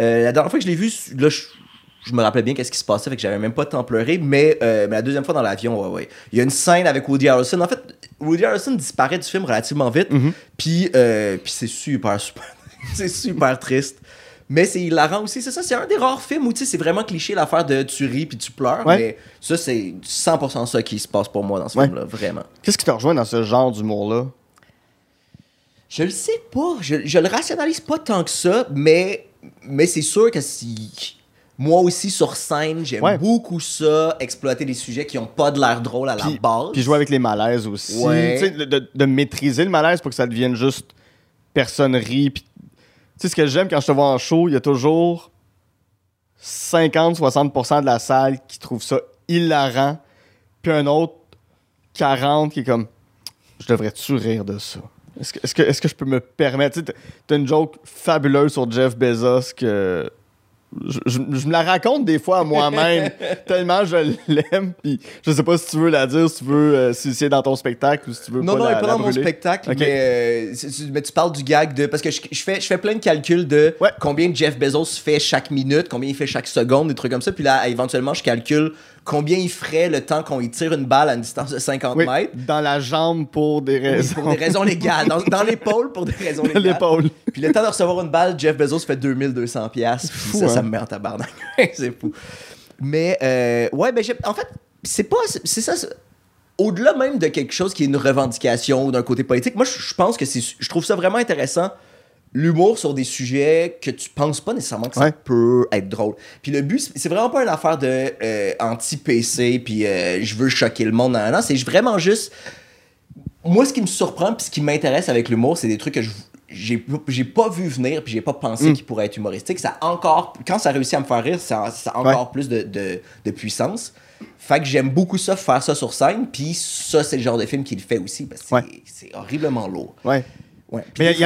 Euh, la dernière fois que je l'ai vu, là, je, je me rappelais bien qu'est-ce qui se passait, fait que j'avais même pas tant pleuré, mais, mais la deuxième fois dans l'avion, ouais, ouais. Il y a une scène avec Woody Harrelson. En fait, Woody Harrelson disparaît du film relativement vite, Mhm. puis, puis c'est super, super, (laughs) c'est super triste. Mais c'est hilarant aussi, c'est ça, c'est un des rares films où c'est vraiment cliché l'affaire de tu ris puis tu pleures, Ouais. mais ça, c'est 100% ça qui se passe pour moi dans ce Ouais. film-là, vraiment. Qu'est-ce qui te rejoint dans ce genre d'humour-là? Je le sais pas. Je, je le rationalise pas tant que ça, mais, mais c'est sûr que si. moi aussi sur scène, j'aime Ouais. beaucoup ça, exploiter des sujets qui ont pas de l'air drôle à la Puis, base. puis jouer avec les malaises aussi. De, de- de maîtriser le malaise pour que ça devienne juste personne rit. Puis, sais, ce que j'aime quand je te vois en show, il y a toujours 50-60% de la salle qui trouve ça hilarant. Puis un autre 40% qui est comme Je devrais-tu rire de ça? Est-ce que, je peux me permettre? Tu une joke fabuleuse sur Jeff Bezos que. Je, je- je me la raconte des fois à moi-même, (laughs) tellement je l'aime. Puis je sais pas si tu veux la dire, si tu veux, euh, si c'est dans ton spectacle ou si tu veux Non, pas non, la, pas la dans mon spectacle, mais, euh, mais tu parles du gag de. Parce que je, je fais, je fais plein de calculs de Ouais. combien Jeff Bezos fait chaque minute, combien il fait chaque seconde, des trucs comme ça. Puis là, éventuellement, je calcule combien il ferait le temps qu'on y tire une balle à une distance de 50 Oui, mètres? dans la jambe pour des raisons. Pour des raisons légales. Dans, dans l'épaule pour des raisons (laughs) légales. l'épaule. Puis le temps de recevoir une balle, Jeff Bezos fait 2200 pièces. Puis fou, ça, ça hein? me met en tabarnak. (laughs) c'est fou. Mais euh, ouais, ben en fait, c'est pas, c'est ça. Au-delà même de quelque chose qui est une revendication ou d'un côté politique, moi je pense que je trouve ça vraiment intéressant. L'humour sur des sujets que tu penses pas nécessairement que ça Ouais. peut être drôle. Puis le but, c'est vraiment pas une affaire de euh, anti-PC, puis euh, je veux choquer le monde. Non, non, c'est vraiment juste moi, ce qui me surprend puis ce qui m'intéresse avec l'humour, c'est des trucs que je j'ai j'ai pas vu venir puis j'ai pas pensé Mm. qu'ils pourraient être humoristiques. Ça a encore quand ça réussit à me faire rire, ça, ça a encore plus de, de, de puissance. Fait que j'aime beaucoup ça faire ça sur scène puis ça c'est le genre de film qui le fait aussi parce que Ouais. c'est horriblement lourd. Ouais. Ouais. Mais tu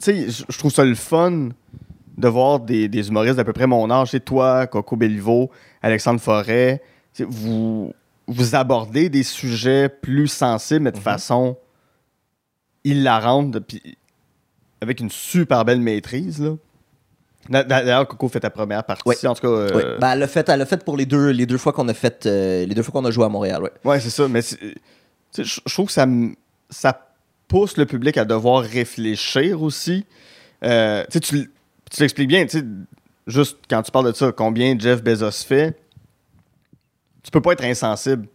sais, je trouve ça le fun de voir des, des humoristes d'à peu près mon âge. C'est toi, Coco Bellivo, Alexandre Forêt. Vous, vous abordez des sujets plus sensibles, mais de Mhm. façon hilarante, puis avec une super belle maîtrise. Là. D'a- D'ailleurs, Coco fait ta première partie. En tout cas, euh. Ben, elle l'a fait, elle fait pour les deux, les deux fois qu'on a fait, euh, les deux fois qu'on a joué à Montréal, ouais. Ouais, c'est ça. Mais je trouve que ça, ça pousse le public à devoir réfléchir aussi. Euh, tu tu l'expliques bien, juste quand tu parles de ça, combien Jeff Bezos fait, tu peux pas être insensible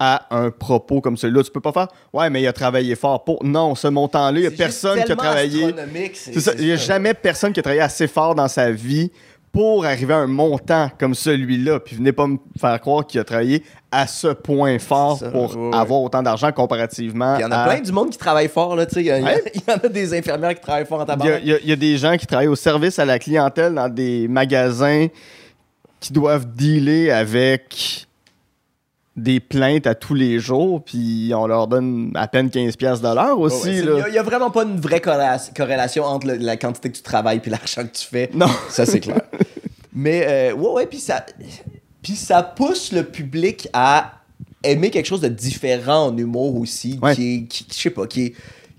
à un propos comme celui-là. Tu peux pas faire Ouais, mais il a travaillé fort pour. Non, ce montant-là, il y a personne qui a travaillé. C'est ça. Il n'y a jamais personne qui a travaillé assez fort dans sa vie pour arriver à un montant comme celui-là. Puis venez pas me faire croire qu'il a travaillé à ce point fort ça, pour avoir autant d'argent comparativement. Il y en a à- plein du monde qui travaille fort, là, tu sais. Il y, (laughs) il y en a des infirmières qui travaillent fort en tabac. il y a- il y a des gens qui travaillent au service à la clientèle dans des magasins qui doivent dealer avec des plaintes à tous les jours, puis on leur donne à peine 15$ piastres de l'heure aussi. Il n'y a, vraiment pas une vraie corréla- corrélation entre le- la quantité que tu travailles et l'argent que tu fais. Non. Ça, c'est clair. (laughs) Mais, euh, ouais, ouais, puis ça, puis ça pousse le public à aimer quelque chose de différent en humour aussi, Ouais. qui est, qui, je sais pas, qui est,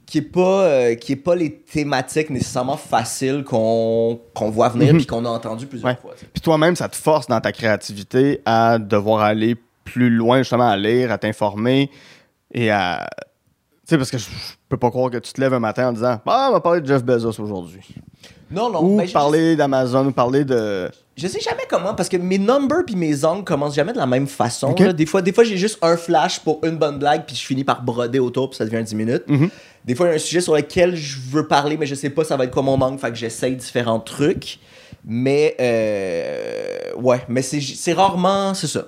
qui est pas, euh, qui est pas les thématiques nécessairement faciles qu'on qu'on voit venir Mhm. puis qu'on a entendu plusieurs Ouais. fois. Puis toi-même, ça te force dans ta créativité à devoir aller plus loin, justement, à lire, à t'informer et à. Tu sais, parce que je peux pas croire que tu te lèves un matin en disant Ah, on va parler de Jeff Bezos aujourd'hui. Non, non, Ou ben, je- parler d'Amazon, ou parler de. Je sais jamais comment, parce que mes numbers puis mes angles commencent jamais de la même façon. Ok. là. Des fois, des fois j'ai juste un flash pour une bonne blague, puis je finis par broder autour, puis ça devient 10 minutes. Mhm. Des fois, il y a un sujet sur lequel je veux parler, mais je sais pas ça va être quoi mon angle, fait que j'essaye différents trucs. Mais, euh, ouais, mais c'est c'est rarement, c'est ça.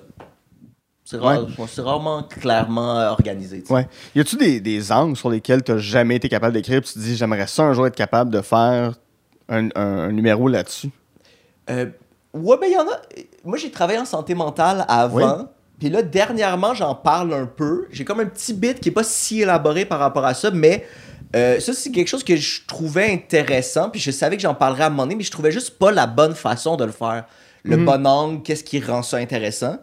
C'est rare- c'est rarement clairement organisé. tu sais. Ouais. Y a-tu des, des angles sur lesquels tu jamais été capable d'écrire puis tu te dis J'aimerais ça un jour être capable de faire un, un- un numéro là-dessus? Euh, ouais, ben il y en a. Moi, j'ai travaillé en santé mentale avant. Puis là, dernièrement, j'en parle un peu. J'ai comme un petit bit qui est pas si élaboré par rapport à ça, mais euh, ça, c'est quelque chose que je trouvais intéressant. Puis je savais que j'en parlerais à un moment donné, mais je trouvais juste pas la bonne façon de le faire. Le Mhm. bon angle, qu'est-ce qui rend ça intéressant.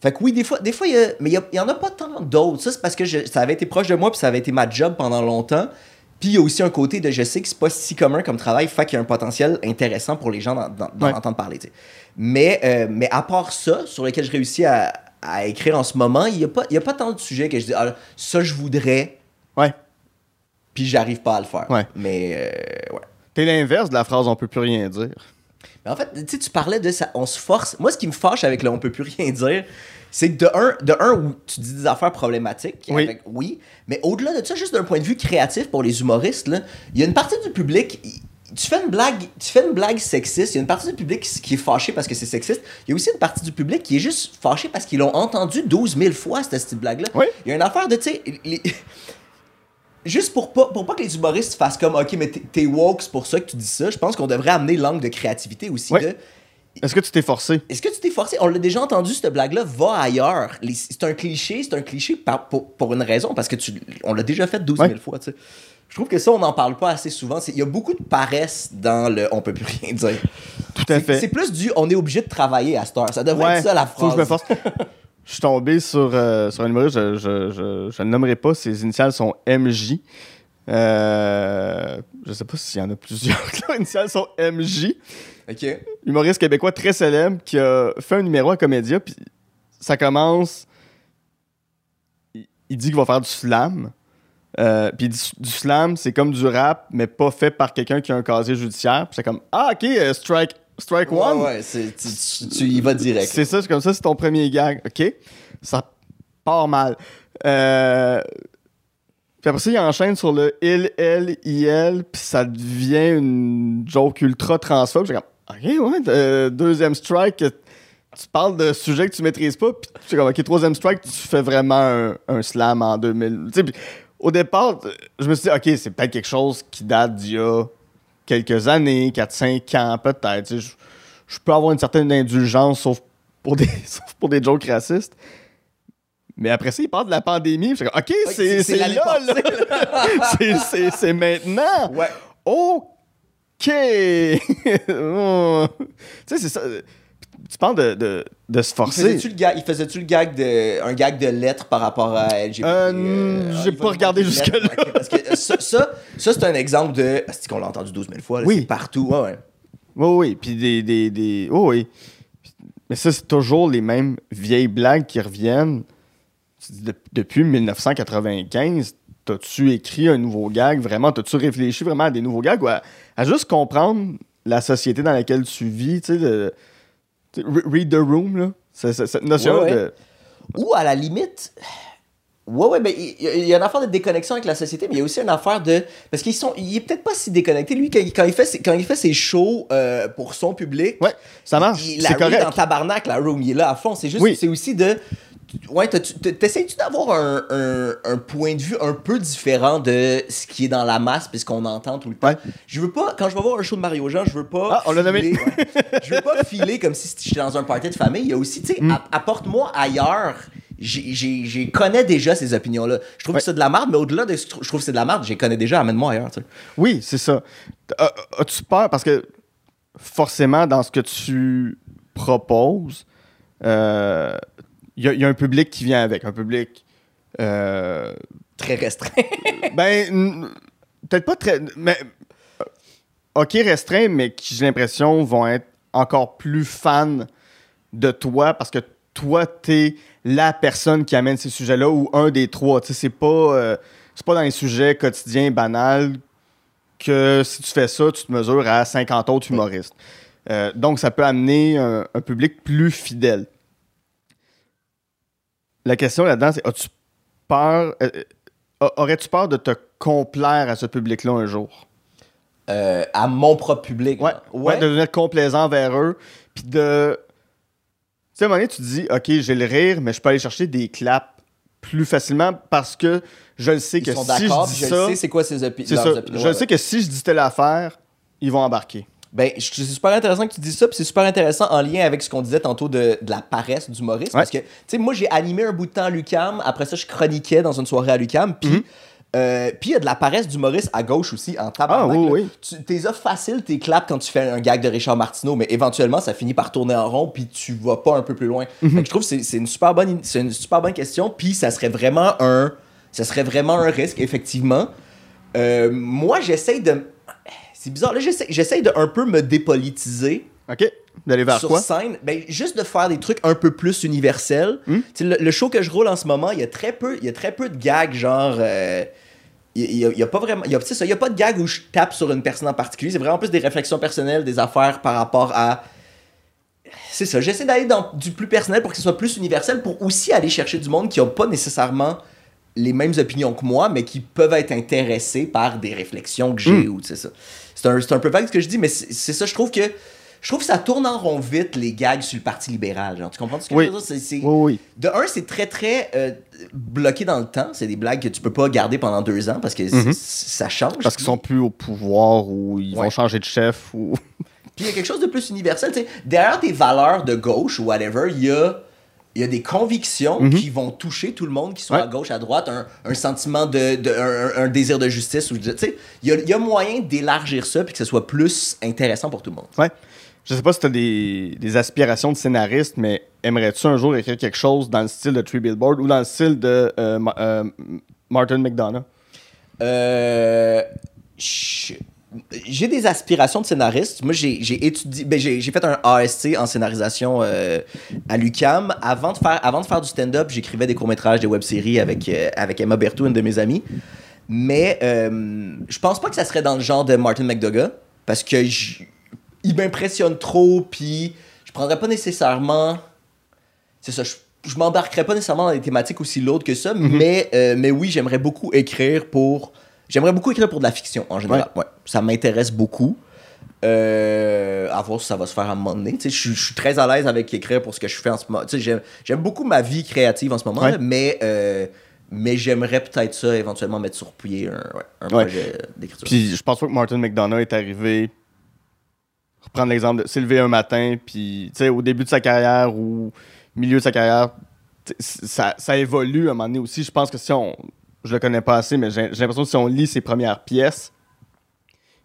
Fait que oui, des fois, des fois il y a- mais il y, a- il y en a pas tant d'autres. Ça, c'est parce que je- ça avait été proche de moi, puis ça avait été ma job pendant longtemps. Puis il y a aussi un côté de je sais que c'est pas si commun comme travail, fait qu'il y a un potentiel intéressant pour les gens d'en, d'en- d'en Ouais. entendre parler. Mais, euh, mais à part ça, sur lequel je réussis à, à écrire en ce moment, il n'y a, pas- y a pas tant de sujets que je dis ah, ça je voudrais, Ouais. puis j'arrive pas à le faire. Ouais. Mais euh, ouais. T'es l'inverse de la phrase On peut plus rien dire. Mais en fait, tu sais, tu parlais de ça, on se force. Moi, ce qui me fâche avec le on peut plus rien dire, c'est que de un, de un où tu dis des affaires problématiques, Oui. avec- oui, mais au-delà de ça, juste d'un point de vue créatif pour les humoristes, là, il y a une partie du public, tu fais une blague, tu fais une blague sexiste. Il y a une partie du public qui, est fâchée parce que c'est sexiste. Il y a aussi une partie du public qui est juste fâchée parce qu'ils l'ont entendu 12 000 fois cette, cette blague-là. Oui. Il y a une affaire de, tu sais, les- juste pour pas, pour pas que les humoristes fassent comme, ok, mais t'es- woke, c'est pour ça que tu dis ça. Je pense qu'on devrait amener l'angle de créativité aussi. De, Est-ce que tu t'es forcé? est-ce que tu t'es forcé? On l'a déjà entendu, cette blague-là, va ailleurs. Les- C'est un cliché, c'est un cliché par- pour, pour une raison, parce que tu, on l'a déjà fait 12 000 Ouais. fois, tu sais. Je trouve que ça, on n'en parle pas assez souvent. Il y a beaucoup de paresse dans le on peut plus rien dire. Tout à fait. C'est plus du on est obligé de travailler à cette heure. Ça devrait Ouais, être ça la faut phrase. que je me force. (laughs) Je suis tombé sur, euh, sur un humoriste, je, je, je, nommerai pas, ses initiales sont MJ. Euh, je sais pas s'il y en a plusieurs. (laughs) Les initiales sont MJ. Ok. Humoriste québécois très célèbre qui a fait un numéro à Comédia, puis ça commence. Il, il dit qu'il va faire du slam. Euh, puis il dit du slam, c'est comme du rap, mais pas fait par quelqu'un qui a un casier judiciaire. Puis c'est comme Ah, ok, euh, strike, strike Ouais, one. ouais, c'est- tu, tu- tu y vas direct. C'est ça, c'est comme ça, c'est ton premier gag. OK? Ça part mal. Euh, Puis après ça, il enchaîne sur le il, elle, il, puis ça devient une joke ultra transphobe. J'ai comme, OK, ouais, euh, deuxième strike, tu parles de sujets que tu maîtrises pas, puis tu comme, OK, troisième strike, tu fais vraiment un, un slam en 2000. Tu sais, puis au départ, je me suis dit, OK, c'est peut-être quelque chose qui date d'il y a quelques années, 4-5 ans peut-être. Je, je peux avoir une certaine indulgence, sauf pour des, (laughs) sauf pour des jokes racistes. Mais après ça, il parle de la pandémie. Je OK, c'est là, là. (laughs) C'est- maintenant. Ouais. OK! (laughs) Tu sais, c'est ça. Tu parles de, de, de se Il forcer. faisait-tu le gag, il faisait-tu le gag de, un gag de lettres par rapport à LGBT? Euh, j'ai il pas regardé il jusque-là. Parce que euh, ça, ça, ça, c'est un exemple de. C'est qu'on l'a entendu 12 000 fois, là, Oui. partout. Ouais, ouais. Oui, oui. Puis des. des, des... Oh, oui. Mais ça, c'est toujours les mêmes vieilles blagues qui reviennent. De- depuis 1995, t'as-tu écrit un nouveau gag? Vraiment, t'as-tu réfléchi vraiment à des nouveaux gags? Ou à, à juste comprendre la société dans laquelle tu vis? Tu sais, de- tu sais, re- read the room, là. C'est- cette notion Ouais, ouais. de. Ou à la limite. Ouais, ouais, ben, il y, a- il y a une affaire de déconnexion avec la société, mais il y a aussi une affaire de. Parce qu'ils sont. Il est peut-être pas si déconnecté. Lui, quand il, quand il, fait, ses, quand il fait ses shows euh, pour son public. Ouais, ça marche. il- la correct. dans tabarnak, la room, il est là à fond. C'est juste. Oui. C'est aussi de. Ouais, t'essayes-tu d'avoir un, un, un point de vue un peu différent de ce qui est dans la masse puis ce qu'on entend tout le temps? Ouais. Je veux pas, quand je vais voir un show de Mario Jean, je veux pas. Ah, on l'a nommé. ouais. je veux pas filer comme si j'étais dans un party de famille. Il y a aussi, tu sais, Mm. app- apporte-moi ailleurs. J'ai- connais déjà ces opinions-là. Je trouve Ouais. que c'est de la merde, mais au-delà de ce que je trouve que c'est de la merde, j'ai connais déjà, amène-moi ailleurs, tu sais. Oui, c'est ça. A- As-tu peur? Parce que forcément, dans ce que tu proposes, euh, il y, a- il y a un public qui vient avec. Un public. euh, Très restreint. (laughs) ben, peut-être pas très. Mais, euh, ok, restreint, mais qui, j'ai l'impression, vont être encore plus fans de toi parce que toi, t'es la personne qui amène ces sujets-là ou un des trois. Tu sais, c'est pas, euh, c'est pas dans les sujets quotidiens banals que si tu fais ça, tu te mesures à 50 autres humoristes. Euh, donc, ça peut amener un, un public plus fidèle. La question là-dedans, c'est as-tu peur, euh, aurais-tu peur de te complaire à ce public-là un jour? Euh, à mon propre public. Ouais, ouais. de devenir complaisant vers eux, puis de... Tu sais, à un moment donné, tu te dis, OK, j'ai le rire, mais je peux aller chercher des claps plus facilement parce que je le sais Ils que sont si d'accord, je dis je ça, sais c'est quoi opi- leurs ça. opinions. Je ouais, sais que si je dis telle affaire, ils vont embarquer. Ben, c'est super intéressant que tu dises ça, puis c'est super intéressant en lien avec ce qu'on disait tantôt de, de la paresse du Maurice. Parce que, tu sais, moi, j'ai animé un bout de temps à l'UCAM, après ça, je chroniquais dans une soirée à l'UCAM, puis. Euh, puis il y a de la paresse d'humoriste à gauche aussi, en tabarnak. Ah, oui, oui. T'es as facile, tes quand tu fais un gag de Richard Martineau, mais éventuellement, ça finit par tourner en rond, puis tu vas pas un peu plus loin. Mhm. Fait que je trouve que c'est- une, super bonne, une super bonne question, puis ça serait vraiment un, ça serait vraiment un risque, effectivement. Euh, moi, j'essaye de... C'est bizarre, là, j'essaye de un peu me dépolitiser OK? D'aller vers sur quoi? scène, ben, juste de faire des trucs un peu plus universels. Hmm? Tu sais, Le, le show que je roule en ce moment, il y a très peu, il y a très peu de gags, genre. euh, il il y a, il y a pas vraiment. Il y a, c'est ça, il y a pas de gag où je tape sur une personne en particulier. C'est vraiment plus des réflexions personnelles, des affaires par rapport à. C'est ça, j'essaie d'aller dans du plus personnel pour que ce soit plus universel, pour aussi aller chercher du monde qui n'a pas nécessairement les mêmes opinions que moi, mais qui peuvent être intéressés par des réflexions que j'ai Mm. ou c'est ça. C'est un, c'est un peu vague ce que je dis, mais c'est c'est ça, je trouve que je trouve que ça tourne en rond vite les gags sur le Parti libéral. Genre, tu comprends ce que Oui. je veux dire? Oui, oui. De un, c'est très très euh, bloqué dans le temps. C'est des blagues que tu peux pas garder pendant deux ans parce que Mhm. ça change. Parce qu'ils sont plus au pouvoir ou ils Ouais. vont changer de chef ou. (laughs) Puis il y a quelque chose de plus universel. tu sais. Derrière tes valeurs de gauche ou whatever, il y a, il y a des convictions Mhm. qui vont toucher tout le monde, qui soit Ouais. à gauche, à droite, un, un sentiment de. de- un, désir de justice. ou il y a, il y a moyen d'élargir ça puis que ce soit plus intéressant pour tout le monde. Ouais. Je sais pas si tu as des, aspirations de scénariste, mais aimerais-tu un jour écrire quelque chose dans le style de Three Billboard ou dans le style de euh, euh, Martin McDonough? Euh, je- j'ai des aspirations de scénariste. Moi, j'ai étudié, ben, j'ai fait un ASC en scénarisation à l'UCAM. Avant de faire, avant de faire du stand-up, j'écrivais des courts-métrages, des web-séries avec, avec Emma Berthoud, une de mes amies. Mais euh, je pense pas que ça serait dans le genre de Martin McDougall parce que j- il m'impressionne trop, puis je prendrais pas nécessairement. C'est ça, je, je m'embarquerais pas nécessairement dans des thématiques aussi lourdes que ça, mais, euh, mais oui, j'aimerais beaucoup écrire pour. J'aimerais beaucoup écrire pour de la fiction en général. Ouais. Ça m'intéresse beaucoup. Euh, à voir si ça va se faire à un moment donné. Tu sais, Je suis- je suis très à l'aise avec écrire pour ce que je fais en ce moment. Tu sais, J'aime beaucoup ma vie créative en ce moment, Ouais. là, mais, euh, mais j'aimerais peut-être ça éventuellement mettre sur pied un, ouais, un projet d'écriture. Puis je pense pas que Martin McDonough est arrivé. Reprendre l'exemple de s'élever un matin, puis tu sais, au début de sa carrière ou milieu de sa carrière, ça, ça évolue à un moment donné aussi. Je pense que si on. Je le connais pas assez, mais j'ai j'ai l'impression que si on lit ses premières pièces,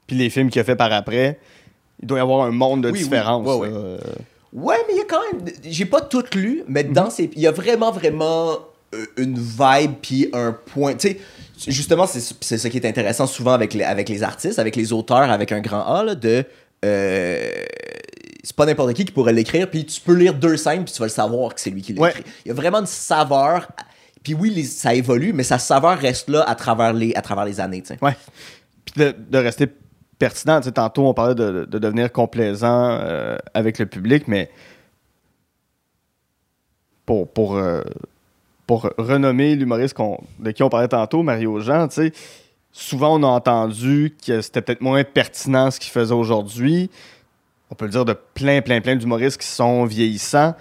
puis les films qu'il a fait par après, il doit y avoir un monde de Oui, oui. différence. Ouais, ouais. là. Euh, Ouais, mais il y a quand même. J'ai pas tout lu, mais Mhm. dans ces. Il y a vraiment, vraiment euh, une vibe puis un point. Tu sais, justement, c'est c'est ça qui est intéressant souvent avec les, avec les artistes, avec les auteurs, avec un grand A, là, de. Euh, c'est pas n'importe qui qui pourrait l'écrire, puis tu peux lire deux scènes, puis tu vas le savoir que c'est lui qui l'a Ouais. écrit. Il y a vraiment une saveur. Puis oui, les- ça évolue, mais sa saveur reste là à travers les, à travers les années. tu sais. Ouais. Puis de, de rester pertinent. Tu sais, tantôt, on parlait de, de devenir complaisant euh, avec le public, mais pour, pour, euh, pour renommer l'humoriste de qui on parlait tantôt, Mario Jean, tu sais, souvent on a entendu que c'était peut-être moins pertinent ce qu'il faisait aujourd'hui. On peut le dire de plein, plein, plein d'humoristes qui sont vieillissants.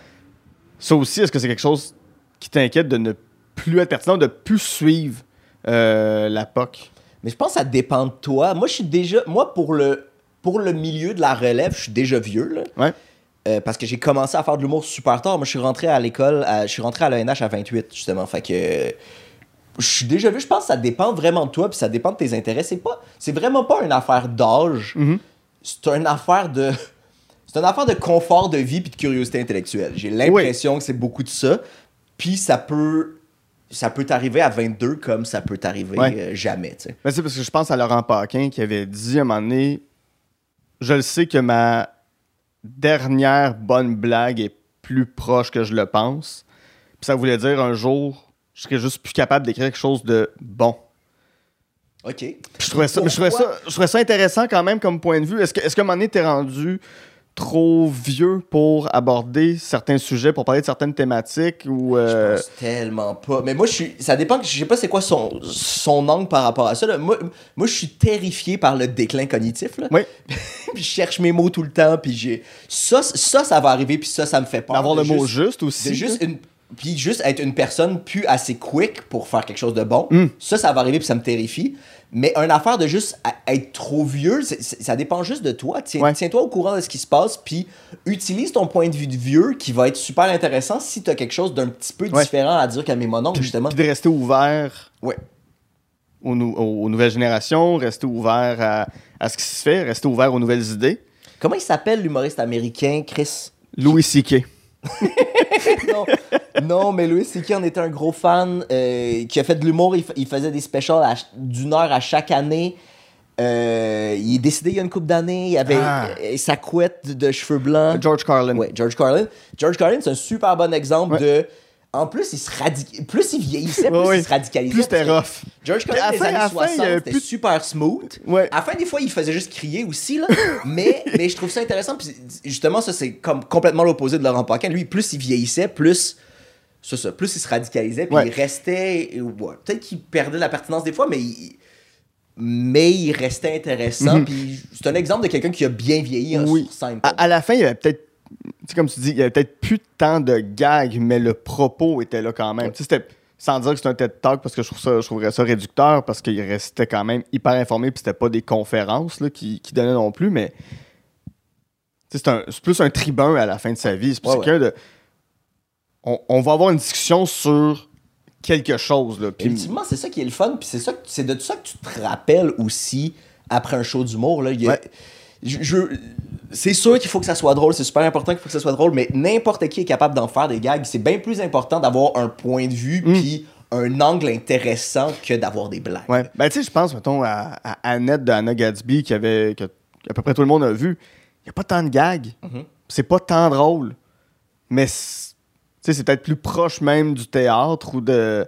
Ça aussi, est-ce que c'est quelque chose qui t'inquiète de ne plus être pertinent, de plus suivre euh, la POC? Mais je pense que ça dépend de toi. Moi, je suis déjà. Moi, pour le, pour le milieu de la relève, je suis déjà vieux. Là. Ouais. Euh, parce que j'ai commencé à faire de l'humour super tard. Moi, je suis rentré à l'école, à- je suis rentré à l'ENH à 28, justement. Fait que. Je suis déjà vu, je pense que ça dépend vraiment de toi, puis ça dépend de tes intérêts. C'est pas, c'est vraiment pas une affaire d'âge. Mhm. C'est une affaire de, (laughs) c'est une affaire de confort de vie puis de curiosité intellectuelle. J'ai l'impression que c'est beaucoup de ça. Puis ça peut, ça peut t'arriver à 22 comme ça peut t'arriver Ouais. euh, jamais. tu sais. Ben, c'est parce que je pense à Laurent Paquin qui avait dit à un moment donné Je le sais que ma dernière bonne blague est plus proche que je le pense. Puis ça voulait dire un jour, je serais juste plus capable d'écrire quelque chose de bon. OK. Puis je trouvais ça, je trouvais ça, Pourquoi? je trouvais ça intéressant quand même comme point de vue. Est-ce que, est-ce qu'à un moment donné, t'es rendu trop vieux pour aborder certains sujets, pour parler de certaines thématiques ou. euh, Je pense tellement pas. Mais moi, je suis. Ça dépend. que Je sais pas c'est quoi son, son angle par rapport à ça. là. Moi, moi, je suis terrifié par le déclin cognitif. Là. Oui. (laughs) puis je cherche mes mots tout le temps. Puis j'ai. Ça, ça, ça va arriver. Puis ça, ça me fait peur. D'avoir de le mot juste- aussi. de juste une puis juste être une personne plus assez quick pour faire quelque chose de bon Mm. ça ça va arriver puis ça me terrifie mais une affaire de juste être trop vieux ça dépend juste de toi Tiens- Ouais. tiens-toi au courant de ce qui se passe puis utilise ton point de vue de vieux qui va être super intéressant si tu as quelque chose d'un petit peu Ouais. différent à dire qu'à mes mononcles justement Puis de rester ouvert ouais aux, nou- aux- aux nouvelles générations, rester ouvert à, à ce qui se fait, rester ouvert aux nouvelles idées. comment il s'appelle l'humoriste américain Chris? Louis C.K. (laughs) non, non, mais Louis C.K. en était un gros fan euh, qui a fait de l'humour. Il, fa- il faisait des specials d'une heure à chaque année. Euh, il est décédé il y a une couple d'années. Il avait Ah. euh, sa couette de, de cheveux blancs. George Carlin. Ouais, George Carlin. George Carlin, c'est un super bon exemple Ouais. de. En plus, il se radic... plus il vieillissait, plus Ouais, il se radicalisait. Plus c'était rough. George la des années à la fin, 60, il y avait c'était plus- super smooth. Ouais. À la fin, des fois, il faisait juste crier aussi, là. (laughs) mais, mais je trouve ça intéressant. Puis justement, ça, c'est comme complètement l'opposé de Laurent Paquin. Lui, plus il vieillissait, plus ça. Plus il se radicalisait, puis Ouais. il restait. ouais, Peut-être qu'il perdait la pertinence des fois, mais il, mais il restait intéressant. Mhm. Puis c'est un exemple de quelqu'un qui a bien vieilli hein, Oui. sur scène. À, à la fin, il y avait peut-être. Tu sais, comme tu dis, il y avait peut-être plus tant de gags, mais le propos était là quand même. Ouais. C'était. Sans dire que c'était un TED Talk, parce que je, trouve ça, je trouverais ça réducteur, parce qu'il restait quand même hyper informé, puis c'était pas des conférences là, qui, qui donnaient non plus, mais. C'est plus un tribun à la fin de sa vie. C'est Ouais, ouais. de. On, on va avoir une discussion sur quelque chose. Là, puis- Ultimement, c'est ça qui est le fun, puis c'est de ça que tu te rappelles aussi après un show d'humour. Il y a- Ouais. Je- je- c'est sûr qu'il faut que ça soit drôle, c'est super important qu'il faut que ça soit drôle, mais n'importe qui est capable d'en faire des gags. C'est bien plus important d'avoir un point de vue Mm. puis un angle intéressant que d'avoir des blagues. Ouais. Ben, tu sais, je pense, mettons, à, à Annette de Anna Gatsby, qui avait, que à peu près tout le monde a vu. Il n'y a pas tant de gags. Mhm. C'est pas tant drôle. Mais, c'est- tu sais, c'est peut-être plus proche même du théâtre ou de.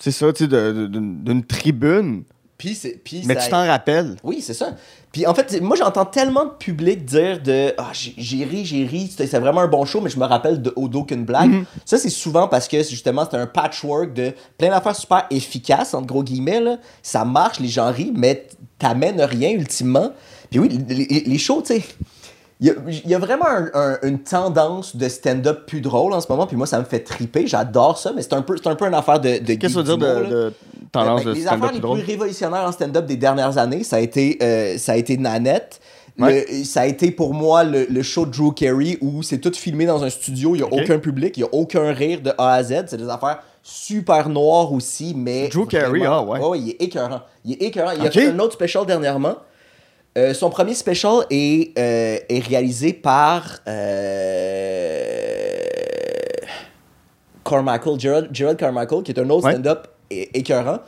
C'est ça, tu sais, d'une tribune. Puis c'est- Mais ça- tu t'en rappelles? Oui, c'est ça. Puis en fait, moi j'entends tellement de public dire de ah j'ai j'ai ri, j'ai ri, c'est vraiment un bon show, mais je me rappelle de au d'aucune blague. Mhm. Ça c'est souvent parce que justement c'était un patchwork de plein d'affaires super efficaces entre gros guillemets là. Ça marche, les gens rient, mais t'amènes rien ultimement. Puis oui, les shows, tu sais. Il y, a, il y a vraiment un- un- une tendance de stand-up plus drôle en ce moment, puis moi ça me fait triper, j'adore ça, mais c'est un peu, c'est un peu une affaire de, de Qu'est-ce que ça veut geek dire de, tendance Ben, de les stand-up affaires plus les drôle? plus révolutionnaires en stand-up des dernières années, ça a été, euh, ça a été Nanette. Le- ça a été pour moi le, le show de Drew Carey où c'est tout filmé dans un studio, il n'y a aucun public, il n'y a aucun rire de A à Z. C'est des affaires super noires aussi, mais. Drew Carey, ah ouais. il est écœurant. Il est écœurant. Il a Ok. fait un autre special dernièrement. Euh, son premier special est, euh, est réalisé par. Euh... Carmichael, Gerald, Gerald Carmichael, qui est un autre Ouais. stand-up écœurant.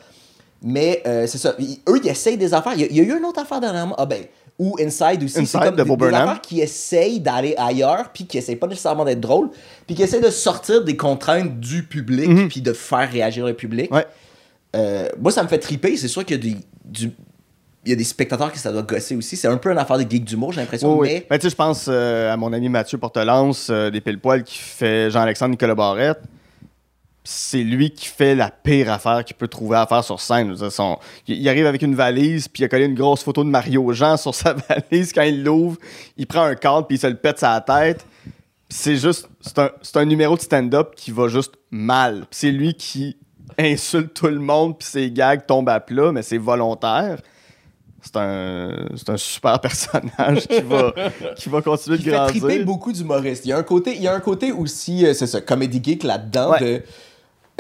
Mais c'est ça. Ils- eux, ils essayent des affaires. Il y, a, il y a eu une autre affaire dernièrement. Ah ben, ou Inside aussi. C'est comme de des, affaires qui essayent d'aller ailleurs, puis qui essayent pas nécessairement d'être drôles, puis qui essayent de sortir des contraintes du public, Mhm. puis de faire réagir le public. Ouais. Moi, ça me fait triper. C'est sûr qu'il y a du- il y a des spectateurs qui ça doit gosser aussi. C'est un peu une affaire de geek d'humour, j'ai l'impression. Oui, oui. mais Ben, tu sais, je pense euh, à mon ami Mathieu Portelance euh, des Pile-Poil qui fait Jean-Alexandre Nicolas Barrette. C'est lui qui fait la pire affaire qu'il peut trouver à faire sur scène. Dire, son- il arrive avec une valise, puis il a collé une grosse photo de Mario Jean sur sa (laughs) valise. Quand il l'ouvre, il prend un cadre, puis il se le pète la tête. C'est juste, c'est un, un numéro de stand-up qui va juste mal. C'est lui qui insulte tout le monde, puis ses gags tombent à plat, mais c'est volontaire. C'est un, un super (laughs) personnage qui va, qui va continuer qui de fait grandir. triper beaucoup d'humoristes. Il y a un côté, il y a un côté aussi, euh, c'est ça, comédie geek là-dedans. Ouais. De,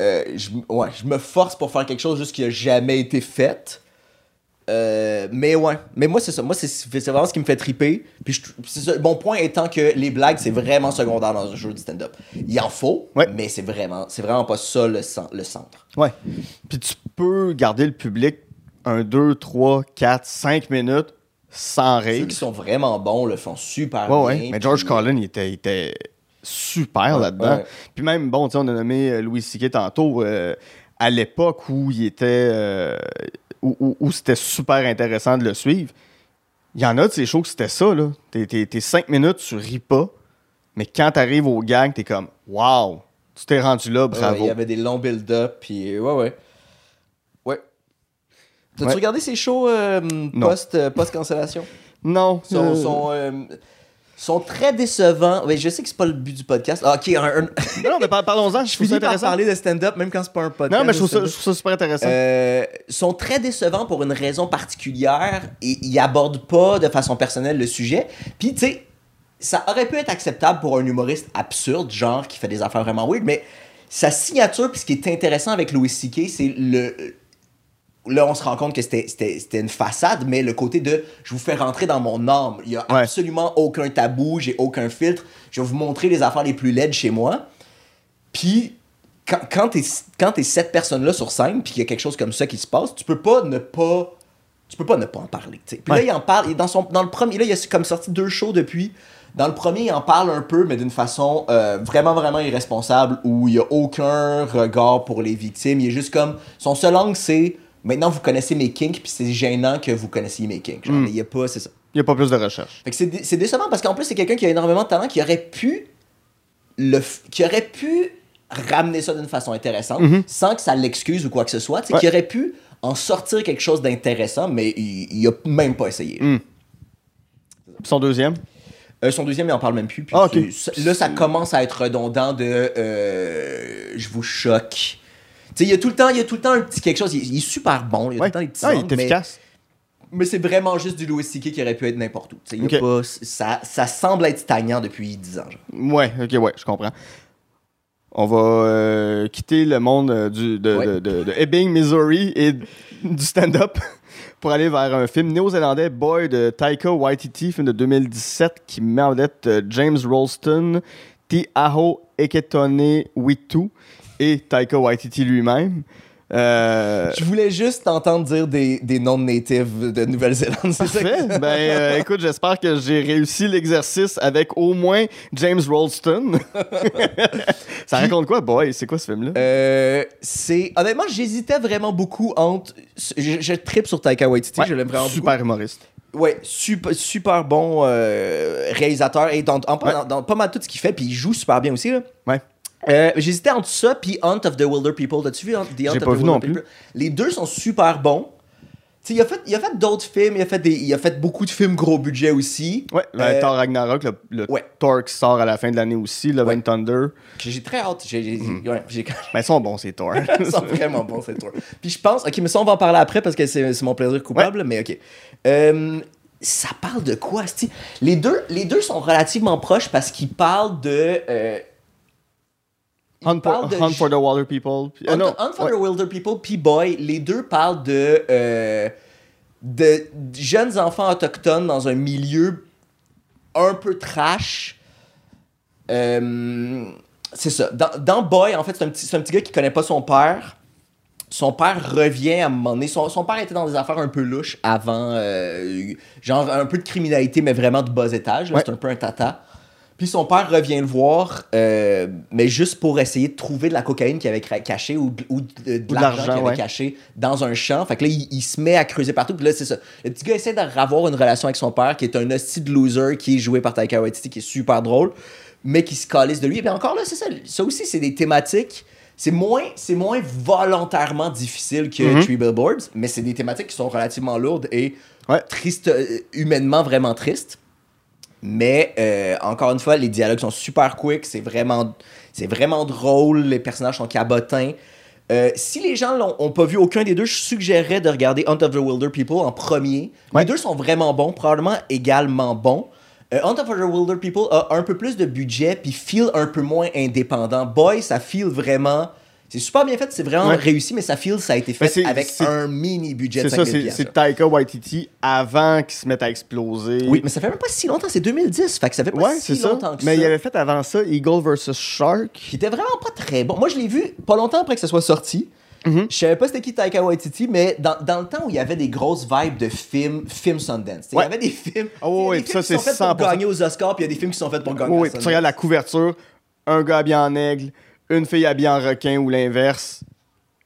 euh, je, ouais, je me force pour faire quelque chose juste qui a jamais été fait. Euh, mais ouais, mais moi c'est ça, moi c'est vraiment ce qui me fait triper. Puis je- ça, mon point étant que les blagues c'est vraiment secondaire dans un jeu de stand-up. Il en faut, Ouais. mais c'est vraiment, c'est vraiment pas ça le, le centre. Ouais. Puis tu peux garder le public un 2, 3, 4, 5 minutes sans Ceux rire. qui sont vraiment bons le font super Ouais, bien. ouais. Mais George puis- Collin, il était, il était super là-dedans. Puis même, bon, on a nommé euh, Louis C.K. tantôt. euh, à l'époque où il était. euh, où où- où c'était super intéressant de le suivre, il y en a de ces shows que c'était ça, là. T'es- T'es t'es 5 minutes, tu ris pas. Mais quand t'arrives au gang, t'es comme, wow, tu t'es rendu là, bravo. il y avait des longs build-up, puis ouais. Ouais. T'as-tu Ouais. regardé ces shows euh, post, euh, post-cancellation? (laughs) Non, Ils sont, euh, sont, euh, sont très décevants. Ouais, je sais que c'est pas le but du podcast. Ah, ok, un- un- (laughs) non, mais par- parlons-en, je je finis par parler de stand-up, même quand c'est pas un podcast. Non, mais je trouve, de ça, je stand-up. trouve ça super intéressant. Euh, sont très décevants pour une raison particulière et ils abordent pas de façon personnelle le sujet. Puis, tu sais, ça aurait pu être acceptable pour un humoriste absurde, genre qui fait des affaires vraiment weird, mais sa signature, puis ce qui est intéressant avec Louis C.K., c'est le. Là, on se rend compte que c'était- une façade, mais le côté de je vous fais rentrer dans mon âme. Il y a Ouais. absolument aucun tabou, j'ai aucun filtre. Je vais vous montrer les affaires les plus laides chez moi. Puis, quand, quand t'es quand t'es cette personne-là sur scène, puis qu'il y a quelque chose comme ça qui se passe, tu peux pas ne pas. Tu peux pas ne pas en parler. tu. Puis Ouais. là, il en parle. et Dans, son, dans le premier, là, il y a comme sorti deux shows depuis. Dans le premier, il en parle un peu, mais d'une façon euh, vraiment, vraiment irresponsable, où il y a aucun regard pour les victimes. Il est juste comme. Son seul angle, c'est. Maintenant, vous connaissez mes kinks, puis c'est gênant que vous connaissiez mes kinks. Genre, Mm. mais il y a pas. C'est ça. Il n'y a pas plus de recherche. Fait que c'est dé- c'est décevant parce qu'en plus, c'est quelqu'un qui a énormément de talent qui aurait pu le f- qui aurait pu ramener ça d'une façon intéressante, Mhm. sans que ça l'excuse ou quoi que ce soit, Ouais. qui aurait pu en sortir quelque chose d'intéressant, mais il, il a même pas essayé. Mm. Son deuxième? Euh, son deuxième, il en parle même plus. puis Ah, là, ça commence à être redondant de euh, je vous choque. Il y a tout le temps, il y a tout le temps un petit quelque chose. Il, il est super bon. Il y a Ouais. tout le temps des petits il angles, est mais, efficace. mais c'est vraiment juste du Louis C.K. qui aurait pu être n'importe où. Tu sais, il y a Ok. pas- ça, ça semble être stagnant depuis 10 ans. genre. Ouais, ok, ouais, je comprends. On va euh, quitter le monde euh, du, de, Ouais. de, de- de Ebbing, Missouri et du stand-up (laughs) pour aller vers un film néo-zélandais, Boy de Taika Waititi, film de 2017 qui met en vedette euh, James Rolston, Ti Aho Eketone Witu et Taika Waititi lui-même. Euh, Je voulais juste t'entendre dire des, des noms de natives de Nouvelle-Zélande. C'est Parfait. Ben, euh, (laughs) écoute, j'espère que j'ai réussi l'exercice avec au moins James Rolston. (laughs) Ça raconte quoi, boy? C'est quoi ce film-là? Euh, c'est honnêtement j'hésitais vraiment beaucoup entre je, je tripe sur Taika Waititi Ouais, je l'aime vraiment beaucoup super humoriste. Ouais, super, super bon réalisateur et dans, en- Ouais. dans- dans pas mal tout ce qu'il fait, puis il joue super bien aussi. Là. Ouais. Euh, J'hésitais entre ça puis Hunt of the Wilder People. T'as-tu vu Hunt- The Hunt of pas the vu Wilder non People? Les deux sont super bons. Tu sais, il a fait, il a fait d'autres films, il a fait, des, il a fait beaucoup de films gros budget aussi. Ouais, ben, Euh, Thor Ragnarok, le, le ouais. Thor qui sort à la fin de l'année aussi, Love Ouais. Thunder. J'ai très hâte. J'ai- Mhm. ouais, j'ai- Ben, ils sont bons, ces Thor. (laughs) Ils sont vraiment bons, ces tours. Puis je pense, ok, mais ça, on va en parler après parce que c'est mon plaisir coupable, mais ok. Euh, ça parle de quoi, les deux, les deux sont relativement proches parce qu'ils parlent de. euh, Hunt, de Hunt for the Water People. Euh, Hunt, non, Hunt for ouais. the Wilder People, puis Boy, les deux parlent de, euh, de jeunes enfants autochtones dans un milieu un peu trash. Euh, c'est ça. Dans, dans Boy, en fait, c'est un, petit, un petit gars qui connaît pas son père. Son père revient à un moment donné. Son, son père était dans des affaires un peu louches avant, euh, genre un peu de criminalité, mais vraiment de bas étage. Ouais. C'est un peu un tata. Puis son père revient le voir, euh, mais juste pour essayer de trouver de la cocaïne qu'il avait cachée ou, de- ou de, de de l'argent qu'il avait ouais. caché dans un champ. Fait que là, il, il se met à creuser partout. Puis là, c'est ça. Le petit gars essaie d'avoir une relation avec son père, qui est un hostie de loser, qui est joué par Taika Waititi, qui est super drôle, mais qui se calisse de lui. Et puis encore là, c'est ça. Ça aussi, c'est des thématiques. C'est moins, c'est moins volontairement difficile que Mhm. Three Billboards, mais c'est des thématiques qui sont relativement lourdes et Ouais. tristes, euh, humainement vraiment tristes. Mais euh, encore une fois, les dialogues sont super quick, c'est vraiment, c'est vraiment drôle, les personnages sont cabotins. Euh, si les gens l'ont ont pas vu aucun des deux, je suggérerais de regarder Hunt of the Wilder People en premier. Ouais. Les deux sont vraiment bons, probablement également bons. Euh, Hunt of the Wilder People a un peu plus de budget puis feel un peu moins indépendant. Boy, ça feel vraiment. C'est super bien fait, c'est vraiment Ouais. réussi, mais ça feel ça a été Mais fait avec un mini budget de C'est ça, 5000 c'est. Taika Waititi avant qu'il se mette à exploser. Oui, mais ça fait même pas si longtemps, c'est 2010, fait que ça fait pas Ouais, si c'est ça. longtemps que Mais ça. il avait fait avant ça Eagle vs Shark. Qui était vraiment pas très bon. Moi, je l'ai vu pas longtemps après que ça soit sorti. Mhm. Je savais pas c'était qui Taika Waititi, mais dans, dans le temps où il y avait des grosses vibes de films, film Sundance. Il y avait des films, Oh, oui, des films ça, qui sont faits pour 100%. gagner aux Oscars, puis il y a des films qui sont faits pour gagner Oui. Tu regardes la couverture, un gars habillé en aigle, une fille habillée en requin ou l'inverse.